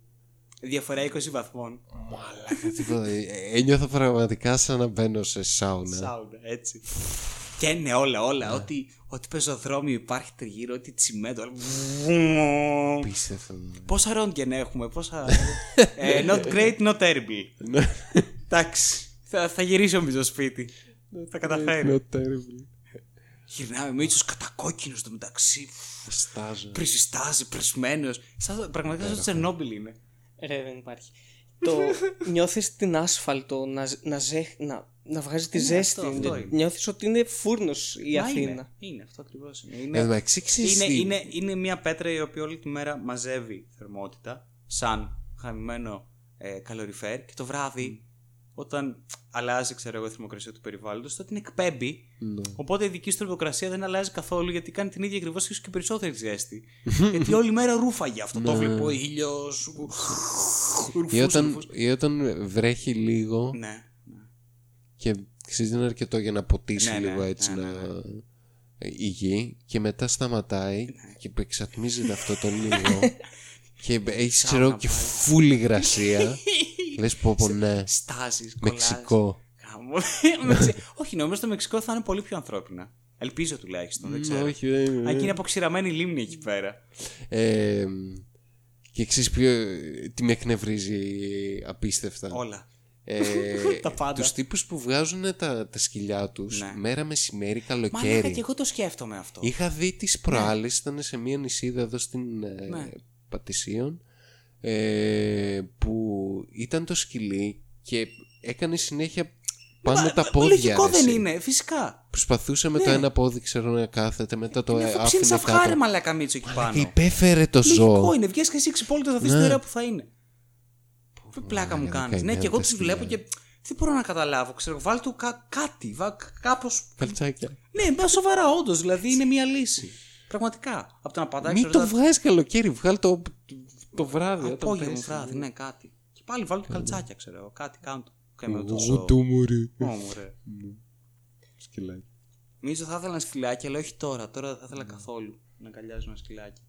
Διαφορά 20 βαθμών. Μαλάκα, τίποτα. Ε, Ένιωθα πραγματικά σαν να μπαίνω σε σάουνα. Σάουνα, έτσι. Και ναι, όλα, όλα. Ό,τι, ό,τι πεζοδρόμιο υπάρχει τριγύρω, ό,τι τσιμέντο. όλα. Πίστευτο. Πόσα ρόντγεν έχουμε, πόσα. ε, not great, not terrible. Ναι. Εντάξει. Θα, θα γυρίσω με το σπίτι. Θα καταφέρει. Not terrible. Γυρνάμε Μίτσος κατακόκκινος στο μεταξύ. Στάζω. Πρισιστάζει, πρισμένο. Πραγματικά σαν το Τσερνόμπιλ είναι. Ρε, δεν υπάρχει. το νιώθεις την άσφαλτο να, ζ- να, ζε, να, να βγάζει τη Είναι ζέστη. αυτό, αυτό είναι. Νιώθεις ότι είναι φούρνος η Μα Αθήνα. Είναι, είναι αυτό ακριβώς. Είναι. Είναι, Εν τω μεταξύ, ξέρεις είναι, τι- είναι, είναι μια πέτρα η οποία όλη τη μέρα μαζεύει θερμότητα σαν χαμημένο ε, καλοριφέρ και το βράδυ όταν αλλάζει ξέρω εγώ, η θερμοκρασία του περιβάλλοντος τότε την εκπέμπει Ναι. οπότε η δική σου θερμοκρασία δεν αλλάζει καθόλου γιατί κάνει την ίδια ακριβώς ίσως και περισσότερη ζέστη γιατί όλη μέρα ρούφαγε αυτό το βλέπω ήλιος Ή όταν, ή όταν βρέχει λίγο ναι, ναι. και ξέρεις δεν είναι αρκετό για να ποτίσει Ναι, ναι, λίγο έτσι ναι, να... ναι, ναι. η γη και μετά σταματάει και εξατμίζεται αυτό το λίγο και έχεις Σάουνα ξέρω και πάλι. φούλη υγρασία λες πω πω ναι στάζεις, κολλάς. Μεξικό Γάμο. Μεξι- Όχι, νομίζω το Μεξικό θα είναι πολύ πιο ανθρώπινα. Ελπίζω τουλάχιστον, δεν ξέρω. όχι δεν είναι. Αν και είναι αποξηραμένη λίμνη εκεί πέρα. Ε, και ξέρεις ποιο, τι με εκνευρίζει απίστευτα; Όλα. ε, Τα πάντα. τους τύπους που βγάζουν τα, τα σκυλιά τους Ναι. μέρα μεσημέρι Μα λέγα καλοκαίρι και εγώ το σκέφτομαι αυτό. Είχα δει τις προάλλες, ήταν σε μία νησίδα εδώ στην ε, Ναι. Πατησίων ε, που ήταν το σκυλί και έκανε συνέχεια πάνω τα πόδια. Λογικό ρε, δεν εσύ. είναι, φυσικά. Προσπαθούσε με το ένα πόδι ξέρω να κάθεται, μετά το Είναι ε, αυτό ψήνει άφηνε αυγά ρε κάτω. μαλάκα μίτσο εκεί Και πάνω. υπέφερε το Λογικό ζώο. είναι, βγες και εσύ ξυπόλυτος θα δεις Ναι. την ώρα που θα είναι. Τι πλάκα μου μαλάκα, κάνεις. Ναι, καημένα και εγώ τα τις σκυλιά. βλέπω και δεν μπορώ να καταλάβω. Ξέρω, βάλ του κα- κάτι, βα, κάπως... Καλτσάκια. Ναι, μπα σοβαρά όντως, δηλαδή είναι μια λύση. Πραγματικά. Από το να πατάει, Μην ξέρω, το τα- βγάζεις καλοκαίρι, βγάλ το Το βράδυ, όταν Απόγευμα, πέσει. βράδυ, ναι, κάτι. Και πάλι βάλω και καλτσάκια, ξέρω εγώ. Κάτι κάνω. Κάμε το Εγώ ζώο. το μωρέ. Ω, μωρέ. Σκυλάκι. Νομίζω θα ήθελα ένα σκυλάκι, αλλά όχι τώρα. Τώρα δεν θα ήθελα καθόλου να αγκαλιάζω ένα σκυλάκι.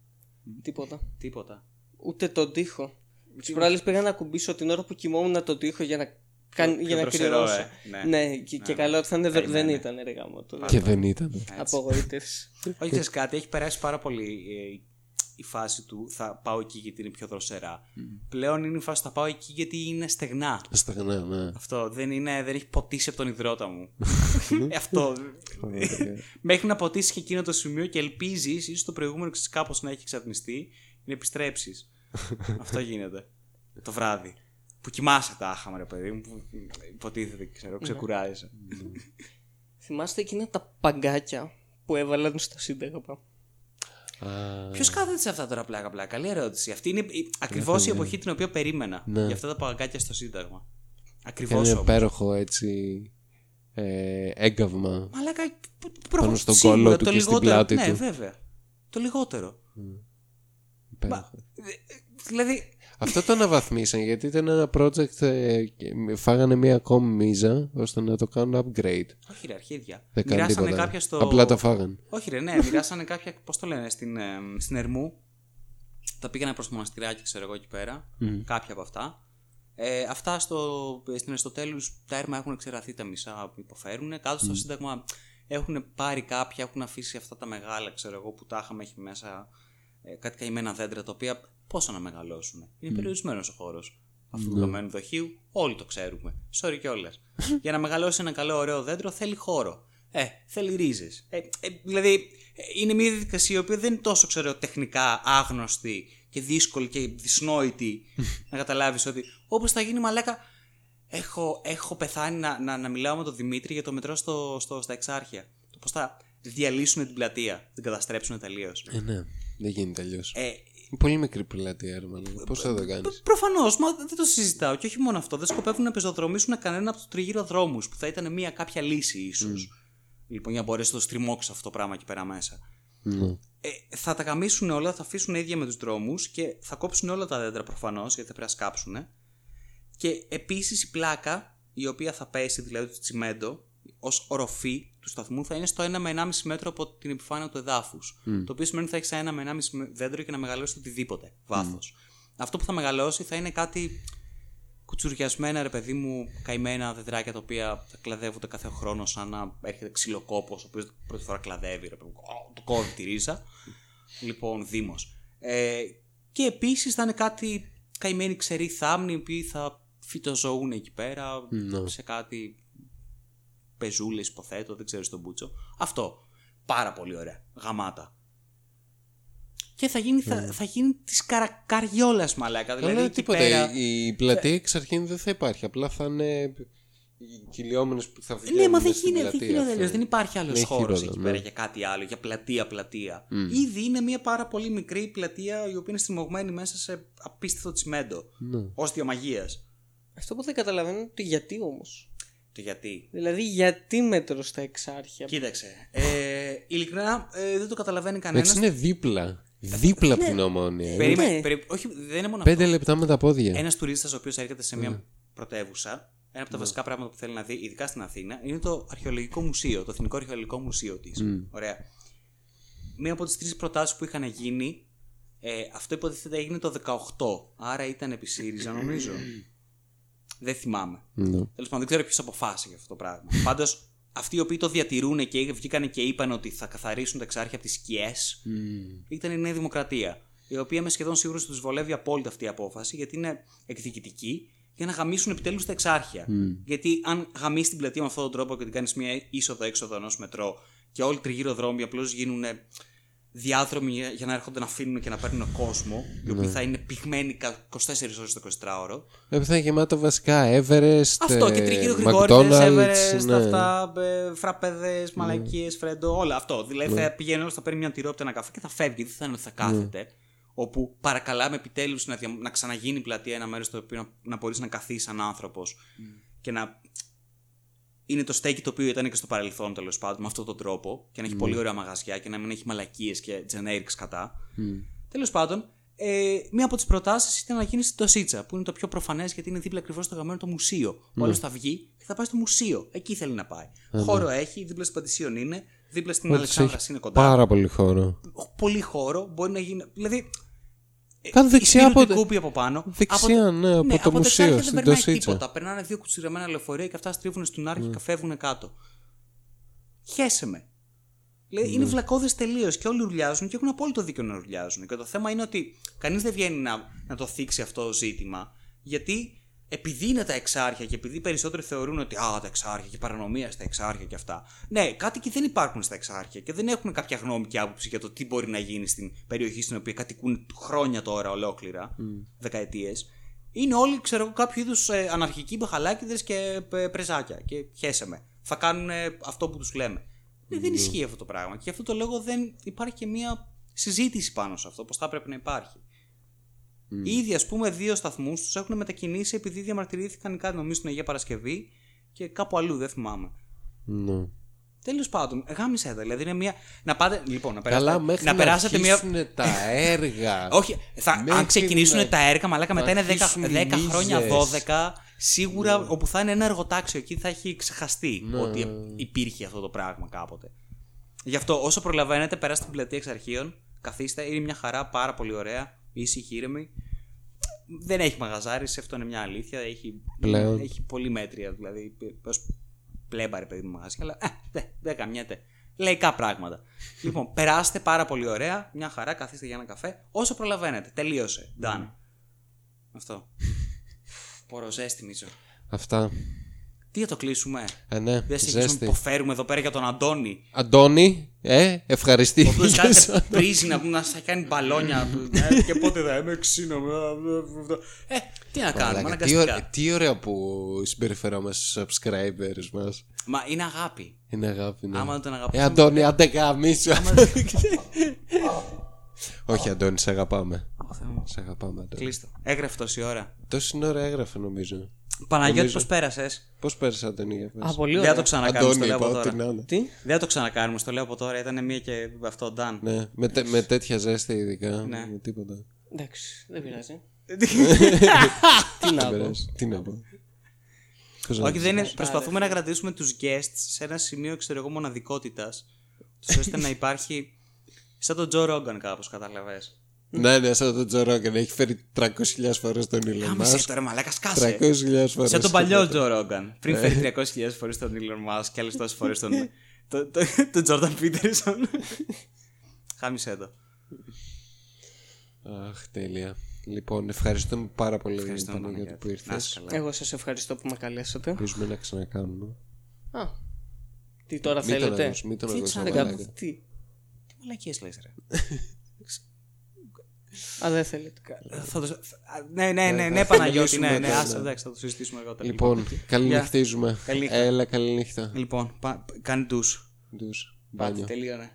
Τίποτα. Τίποτα. Ούτε τον τοίχο. Τις προάλλες πήγα να κουμπίσω την ώρα που κοιμόμουν το τοίχο για να, καν... πιο για να δροσερό, κρυώσω. ε. Ναι. Ναι, και, και καλό ότι θα είναι. δρο- Δεν Περιμένε. ήταν ρε γάμο. Το... Και δεν ήταν. Απογοήτευση. Όχι, ξέρεις κάτι, έχει περάσει πάρα πολύ ε, η φάση του θα πάω εκεί γιατί είναι πιο δροσερά. Πλέον είναι η φάση θα πάω εκεί γιατί είναι στεγνά. Στεγνά, ναι. Αυτό δεν, είναι, δεν έχει ποτίσει από τον υδρότα μου. Ε, Αυτό. Ωραία. Μέχρι να ποτίσει και εκείνο το σημείο και ελπίζεις, ίσως το προηγούμενο ξέρεις κάπως να έχει εξατμιστεί, να επιστρέψεις. Αυτό γίνεται. Το βράδυ. Που κοιμάσαι τάχα, ρε παιδί μου, που υποτίθεται, ξέρω, ξεκουράζεσαι. Θυμάστε εκείνα τα παγκάκια που έβαλαν στο Σύνταγμα; Α, Ποιος κάθεται σε αυτά τώρα πλάκα πλάκα; Καλή ερώτηση. Αυτή είναι ακριβώς η εποχή την οποία περίμενα. Ναι. Για αυτά τα παγκάκια στο Σύνταγμα. Ακριβώς Είναι όμως. υπέροχο έτσι ε, έγκαυμα. Μαλάκα. Πάνω στον σίγουρα, κόλλο του το και στην λιγότερο. πλάτη ναι, του. βέβαια. Το λιγότερο. Υπέροχο. Δηλαδή. Αυτό το αναβαθμίσαν γιατί ήταν ένα project. ε, και φάγανε μία ακόμη μίζα ώστε να το κάνουν upgrade. Όχι, ρε, αρχίδια. Δεν κάνει Μοιράσανε τίποτα. κάποια στο. Απλά τα φάγανε. Όχι, ρε, ναι, μοιράσανε κάποια. Πώς το λένε, στην, ε, στην Ερμού. Τα πήγανε προς το μοναστηράκι, ξέρω εγώ εκεί πέρα. Κάποια από αυτά. Ε, αυτά στο, στην Αριστοτέλους τα έρμα έχουν εξεραθεί τα μισά που υποφέρουν. Κάτω στο Σύνταγμα έχουν πάρει κάποια, έχουν αφήσει αυτά τα μεγάλα, ξέρω εγώ, που τα είχαμε έχει μέσα ε, κάτι καημένα δέντρα τα οποία πόσο να μεγαλώσουν. Είναι περιορισμένος ο χώρος αυτού του καμένου δοχείου. Όλοι το ξέρουμε. Sorry κιόλας. Για να μεγαλώσει ένα καλό, ωραίο δέντρο θέλει χώρο. Ε, θέλει ρίζες. Ε, ε, δηλαδή, ε, είναι μια διαδικασία η οποία δεν είναι τόσο ξέρω, τεχνικά άγνωστη και δύσκολη και δυσνόητη να καταλάβεις ότι όπως θα γίνει μαλάκα. Έχω, έχω πεθάνει να, να, να μιλάω με τον Δημήτρη για το μετρό στο, στο, στα Εξάρχεια. Το πώς θα διαλύσουν την πλατεία, την καταστρέψουν τελείως. Ε, ναι, δεν γίνεται αλλιώ. Ε, Είναι πολύ μικρή πλατεία, ρε μάλλον. Πώς θα το κάνεις; Προφανώς, μα δεν το συζητάω. Και όχι μόνο αυτό. Δεν σκοπεύουν να πεζοδρομήσουν κανένα από τους τριγύρω δρόμους που θα ήταν μια κάποια λύση, ίσως. Λοιπόν, για να μπορέσει να το στριμώξει αυτό το πράγμα εκεί πέρα μέσα. Ναι. Ε, θα τα καμίσουν όλα, θα αφήσουν ίδια με τους δρόμους και θα κόψουν όλα τα δέντρα προφανώς, γιατί θα πρέπει να σκάψουν. Και επίσης η πλάκα, η οποία θα πέσει, δηλαδή το τσιμέντο, ως οροφή του σταθμού, θα είναι στο 1 με 1,5 μέτρο από την επιφάνεια του εδάφους. Το οποίο σημαίνει ότι θα έχεις 1 με 1,5 δέντρο και να μεγαλώσεις οτιδήποτε βάθος. Αυτό που θα μεγαλώσει θα είναι κάτι κουτσουριασμένα, ρε παιδί μου, καημένα δεντράκια τα οποία θα κλαδεύονται κάθε χρόνο σαν να έρχεται ξυλοκόπος, ο οποίος πρώτη φορά κλαδεύει, ρε παιδί μου, «Ω, το κόβει τη ρίζα. Λοιπόν, Δήμος. Ε, και επίσης θα είναι κάτι καημένοι ξεροί θάμνοι, οι οποίοι θα φυτοζωούν εκεί πέρα Ναι. σε κάτι πεζούλες, υποθέτω, δεν ξέρω στον Μπούτσο. Αυτό. Πάρα πολύ ωραία. Γαμάτα. Και θα γίνει, θα, θα γίνει της καρα, καριόλας μαλάκα. Δηλαδή Αλλά εκεί τίποτα. πέρα. Η, η πλατεία εξ αρχήν δεν θα υπάρχει. Απλά θα είναι οι κυλιόμενες που θα βγαίνουν. Ναι, μα δεν μες στην γίνεται, δεν πλατεία. γίνεται αλλιώς. Δεν υπάρχει άλλος Είναι χώρος χειρότερο, εκεί ναι. πέρα για κάτι άλλο, για πλατεία-πλατεία. Ήδη είναι μια πάρα πολύ μικρή πλατεία η οποία είναι στριμωγμένη μέσα σε απίστευτο τσιμέντο. Ναι. Ω διαμαγεία. Αυτό που δεν καταλαβαίνω είναι το γιατί όμως. Το γιατί. Δηλαδή, γιατί μέτρος στα εξάρχεια; Κοίταξε. Ε, ειλικρινά ε, δεν το καταλαβαίνει κανένας. Έτσι είναι δίπλα. Δίπλα από την ομόνια. ε. Περίμενε, Ναι. περί- όχι, δεν είναι μόνο Πέντε αυτό. λεπτά με τα πόδια. Ένας τουρίστας ο οποίος έρχεται σε μια πρωτεύουσα, ένα από τα βασικά πράγματα που θέλει να δει, ειδικά στην Αθήνα, είναι το αρχαιολογικό μουσείο, το Εθνικό Αρχαιολογικό Μουσείο της. Ωραία. Μία από τις τρεις προτάσεις που είχαν γίνει, ε, αυτό υποτίθεται έγινε το 18, άρα ήταν επί ΣΥΡΙΖΑ νομίζω. δεν θυμάμαι. Ναι. Τέλος πάντων, δεν ξέρω ποιος αποφάσισε για αυτό το πράγμα. Πάντως, αυτοί οι οποίοι το διατηρούν και βγήκαν και είπαν ότι θα καθαρίσουν τα εξάρχεια από τις σκιές, ήταν η Νέα Δημοκρατία. Η οποία είμαι σχεδόν σίγουρος ότι τους βολεύει απόλυτα αυτή η απόφαση, γιατί είναι εκδικητική, για να γαμίσουν επιτέλους τα εξάρχεια. Γιατί αν γαμίσει την πλατεία με αυτόν τον τρόπο και την κάνεις μια είσοδο-έξοδο ενός μετρό και όλοι τριγύρω δρόμοι απλώς γίνουν διάδρομοι για- για να έρχονται να αφήνουν και να παίρνουν κόσμο, οι οποίοι θα είναι πυγμένοι κα- 24 ώρες το 24ωρο. Ε, θα είναι γεμάτο βασικά Everest, Αυτό και ε, τριγύρω γρηγόριδες, McDonald's, Everest, ναι. αυτά, ε, φραπέδες, μαλακίες, φρέντο, όλα αυτό. Δηλαδή θα πηγαίνει όλος, θα παίρνει μια τυρόπιτα, ένα καφέ και θα φεύγει, δεν θα είναι ότι θα κάθεται. Όπου παρακαλάμε επιτέλους να, δια- να ξαναγίνει η πλατεία ένα μέρος στο οποίο να, να μπορείς να καθίσεις σαν άνθρωπος και να είναι το στέκι το οποίο ήταν και στο παρελθόν τέλος πάντων με αυτόν τον τρόπο και να έχει πολύ ωραία μαγαζιά και να μην έχει μαλακίες και generics κατά. Τέλος πάντων, Ε, μία από τις προτάσεις ήταν να γίνεις στην Τοσίτσα, που είναι το πιο προφανές γιατί είναι δίπλα ακριβώς στο γαμμένο το μουσείο. Ο άλλο θα βγει και θα πάει στο μουσείο. Εκεί θέλει να πάει. Χώρο έχει, δίπλα στην Πατησίων είναι, δίπλα στην Αλεξάνδρα είναι κοντά. Πάρα πολύ χώρο. Πολύ χώρο, μπορεί να γίνει. Δηλαδή. Κάτω η δεξιά Σπύρου από του το- Κούπη από πάνω. Δεξιά, ναι, από το από μουσείο, δεξιά δεν στην περνάει Τοσίτσα. τίποτα. Περνάνε δύο κουτσιρεμένα λεωφορεία και αυτά στρίβουν στην άρχη Ναι. και φεύγουν κάτω. Χέσε με. Δηλαδή Ναι. είναι βλακώδες τελείως και όλοι ουρλιάζουν και έχουν απόλυτο δίκιο να ουρλιάζουν. Και το θέμα είναι ότι κανείς δεν βγαίνει να, να το θίξει αυτό το ζήτημα, γιατί επειδή είναι τα εξάρχεια και επειδή οι περισσότεροι θεωρούν ότι Α, τα εξάρχεια και παρανομία στα εξάρχεια και αυτά. Ναι, κάτοικοι δεν υπάρχουν στα εξάρχεια και δεν έχουν κάποια γνώμη και άποψη για το τι μπορεί να γίνει στην περιοχή στην οποία κατοικούν χρόνια τώρα ολόκληρα, δεκαετίες. Είναι όλοι, ξέρω εγώ, κάποιο είδους ε, αναρχικοί μπαχαλάκιδες και ε, πρεζάκια. Και χέσε με. Θα κάνουν ε, αυτό που τους λέμε. Ναι, δεν ισχύει αυτό το πράγμα. Και γι' αυτό το λόγο δεν υπάρχει και μία συζήτηση πάνω σε αυτό, πώ θα έπρεπε να υπάρχει. Ήδη, ας πούμε, δύο σταθμούς τους έχουν μετακινήσει επειδή διαμαρτυρήθηκαν κάτι, νομίζω, στην Αγία Παρασκευή και κάπου αλλού, δεν θυμάμαι. Ναι. Τέλος πάντων, γάμισε τα. Δηλαδή είναι μία. Να πάτε. Λοιπόν, να περάσετε, Καλά, μέχρι να να, περάσετε μία. αρχίσουνε τα έργα. Όχι, θα, Μέχρι αν ξεκινήσουν να- τα έργα, μαλάκα μετά είναι 10, αρχίσουν οι 10 χρόνια, μίζες. 12. Σίγουρα όπου θα είναι ένα εργοτάξιο εκεί θα έχει ξεχαστεί Ναι. ότι υπήρχε αυτό το πράγμα κάποτε. Γι' αυτό όσο προλαβαίνετε, περάστε την πλατεία εξ αρχείων, καθίστε, είναι μια χαρά πάρα πολύ ωραία, ήσυχη, ήρεμη. Δεν έχει μαγαζάρι, αυτό είναι μια αλήθεια. Έχει, Πλέον. έχει πολύ μέτρια, δηλαδή. Ως πλέμπαρε παιδί μου μαγαζιά, αλλά ε, δεν δεν καμιέται. Λαϊκά πράγματα. λοιπόν, περάστε πάρα πολύ ωραία, μια χαρά, καθίστε για ένα καφέ, όσο προλαβαίνετε. Τελείωσε. Done. Αυτό. Ποροζέστη, Μίτσο. Αυτά. Τι θα το κλείσουμε; Ε, ναι, Δεν σε να ζέστη. υποφέρουμε εδώ πέρα για τον Αντώνη. Αντώνη, ε, Ο ευχαριστήθηκες. οποίος κάθε πρίζει να, να σα κάνει μπαλόνια. ε, και πότε θα είμαι ξύνο. Ε, τι να κάνουμε, Μαλάκα, τι, αναγκαστικά. ωραία, τι ωραία που συμπεριφερόμαστε στους subscribers μας. Μα είναι αγάπη. Είναι αγάπη, ναι. Άμα δεν τον Ε, αγαπήσουμε. Αντώνη, άντε γαμίσου. Όχι, Αντώνη, σε αγαπάμε. Σε αγαπάμε, Αντώνη. Κλείστο. Έγραφε τόση ώρα. Τόση ώρα έγραφε, νομίζω. Παναγιώτης, Νομίζω. πώς πέρασες; Πώς πέρασε, Αντώνη, για πες. Α, πολύ Δεν ωραία. θα το ξανακάνουμε, στο Αντώνη, λέω από είπα, ό,τι τώρα. να είναι. Τι; Δεν θα το ξανακάνουμε, στο λέω από τώρα. Ήταν μία και αυτό, Νταν. Ναι, με, τε- με τέτοια ζέστη ειδικά. Ναι. Με τίποτα. Εντάξει, δεν πειράζει. Ε, Τι να πω. Πέρασε. Τι να πω. Πώς να Όχι, το δεν είναι. Άρεσε. Προσπαθούμε να κρατήσουμε τους guests σε ένα σημείο, ξέρω εγώ, μοναδικότητας. ώστε να υπάρχει. Σαν τον Τζο Ρόγκαν, κάπως, κατάλαβε. Ναι, ναι, σαν τον Τζο Ρόγκαν. Έχει φέρει 300.000 φορές τον Elon Κάμισε Musk. τώρα, μαλάκα, σκάσε. 300.000 φορές. Σαν τον παλιό Τζο Ρόγκαν. Πριν Ναι. φέρει 300.000 φορές τον Elon Musk και άλλες τόσες φορές τον. το- το- τον Τζόρνταν Πίτερσον. Χάμισε το. Αχ, τέλεια. Λοιπόν, ευχαριστούμε πάρα πολύ Ευχαριστούμε, Παναγιώτη Παναγιώτη. που Να είσαι ήρθες. καλά. Εγώ σας ευχαριστώ που με καλέσατε. Ελπίζουμε να ξανακάνουμε. Α, τι τώρα Μην τον θέλετε; ακούς, μην τον Τι ακούς, ξανά- μαλάκα. Τι, Τι μαλακίες λες, ρε. α, δεν θέλετε. Θα το- Ναι, ναι, ναι, ναι, θα Παναγιώτη, μιλήσουμε ναι, ναι, μετά, άσε, ναι. εντάξει, θα το συζητήσουμε αργότερα. Λοιπόν, καληνυχτίζουμε. Καληνύχτα. Έλα, καληνύχτα. Λοιπόν, πα- κάνει τους. Ντους. Πάτε, Μπάνιο. τελείωνε.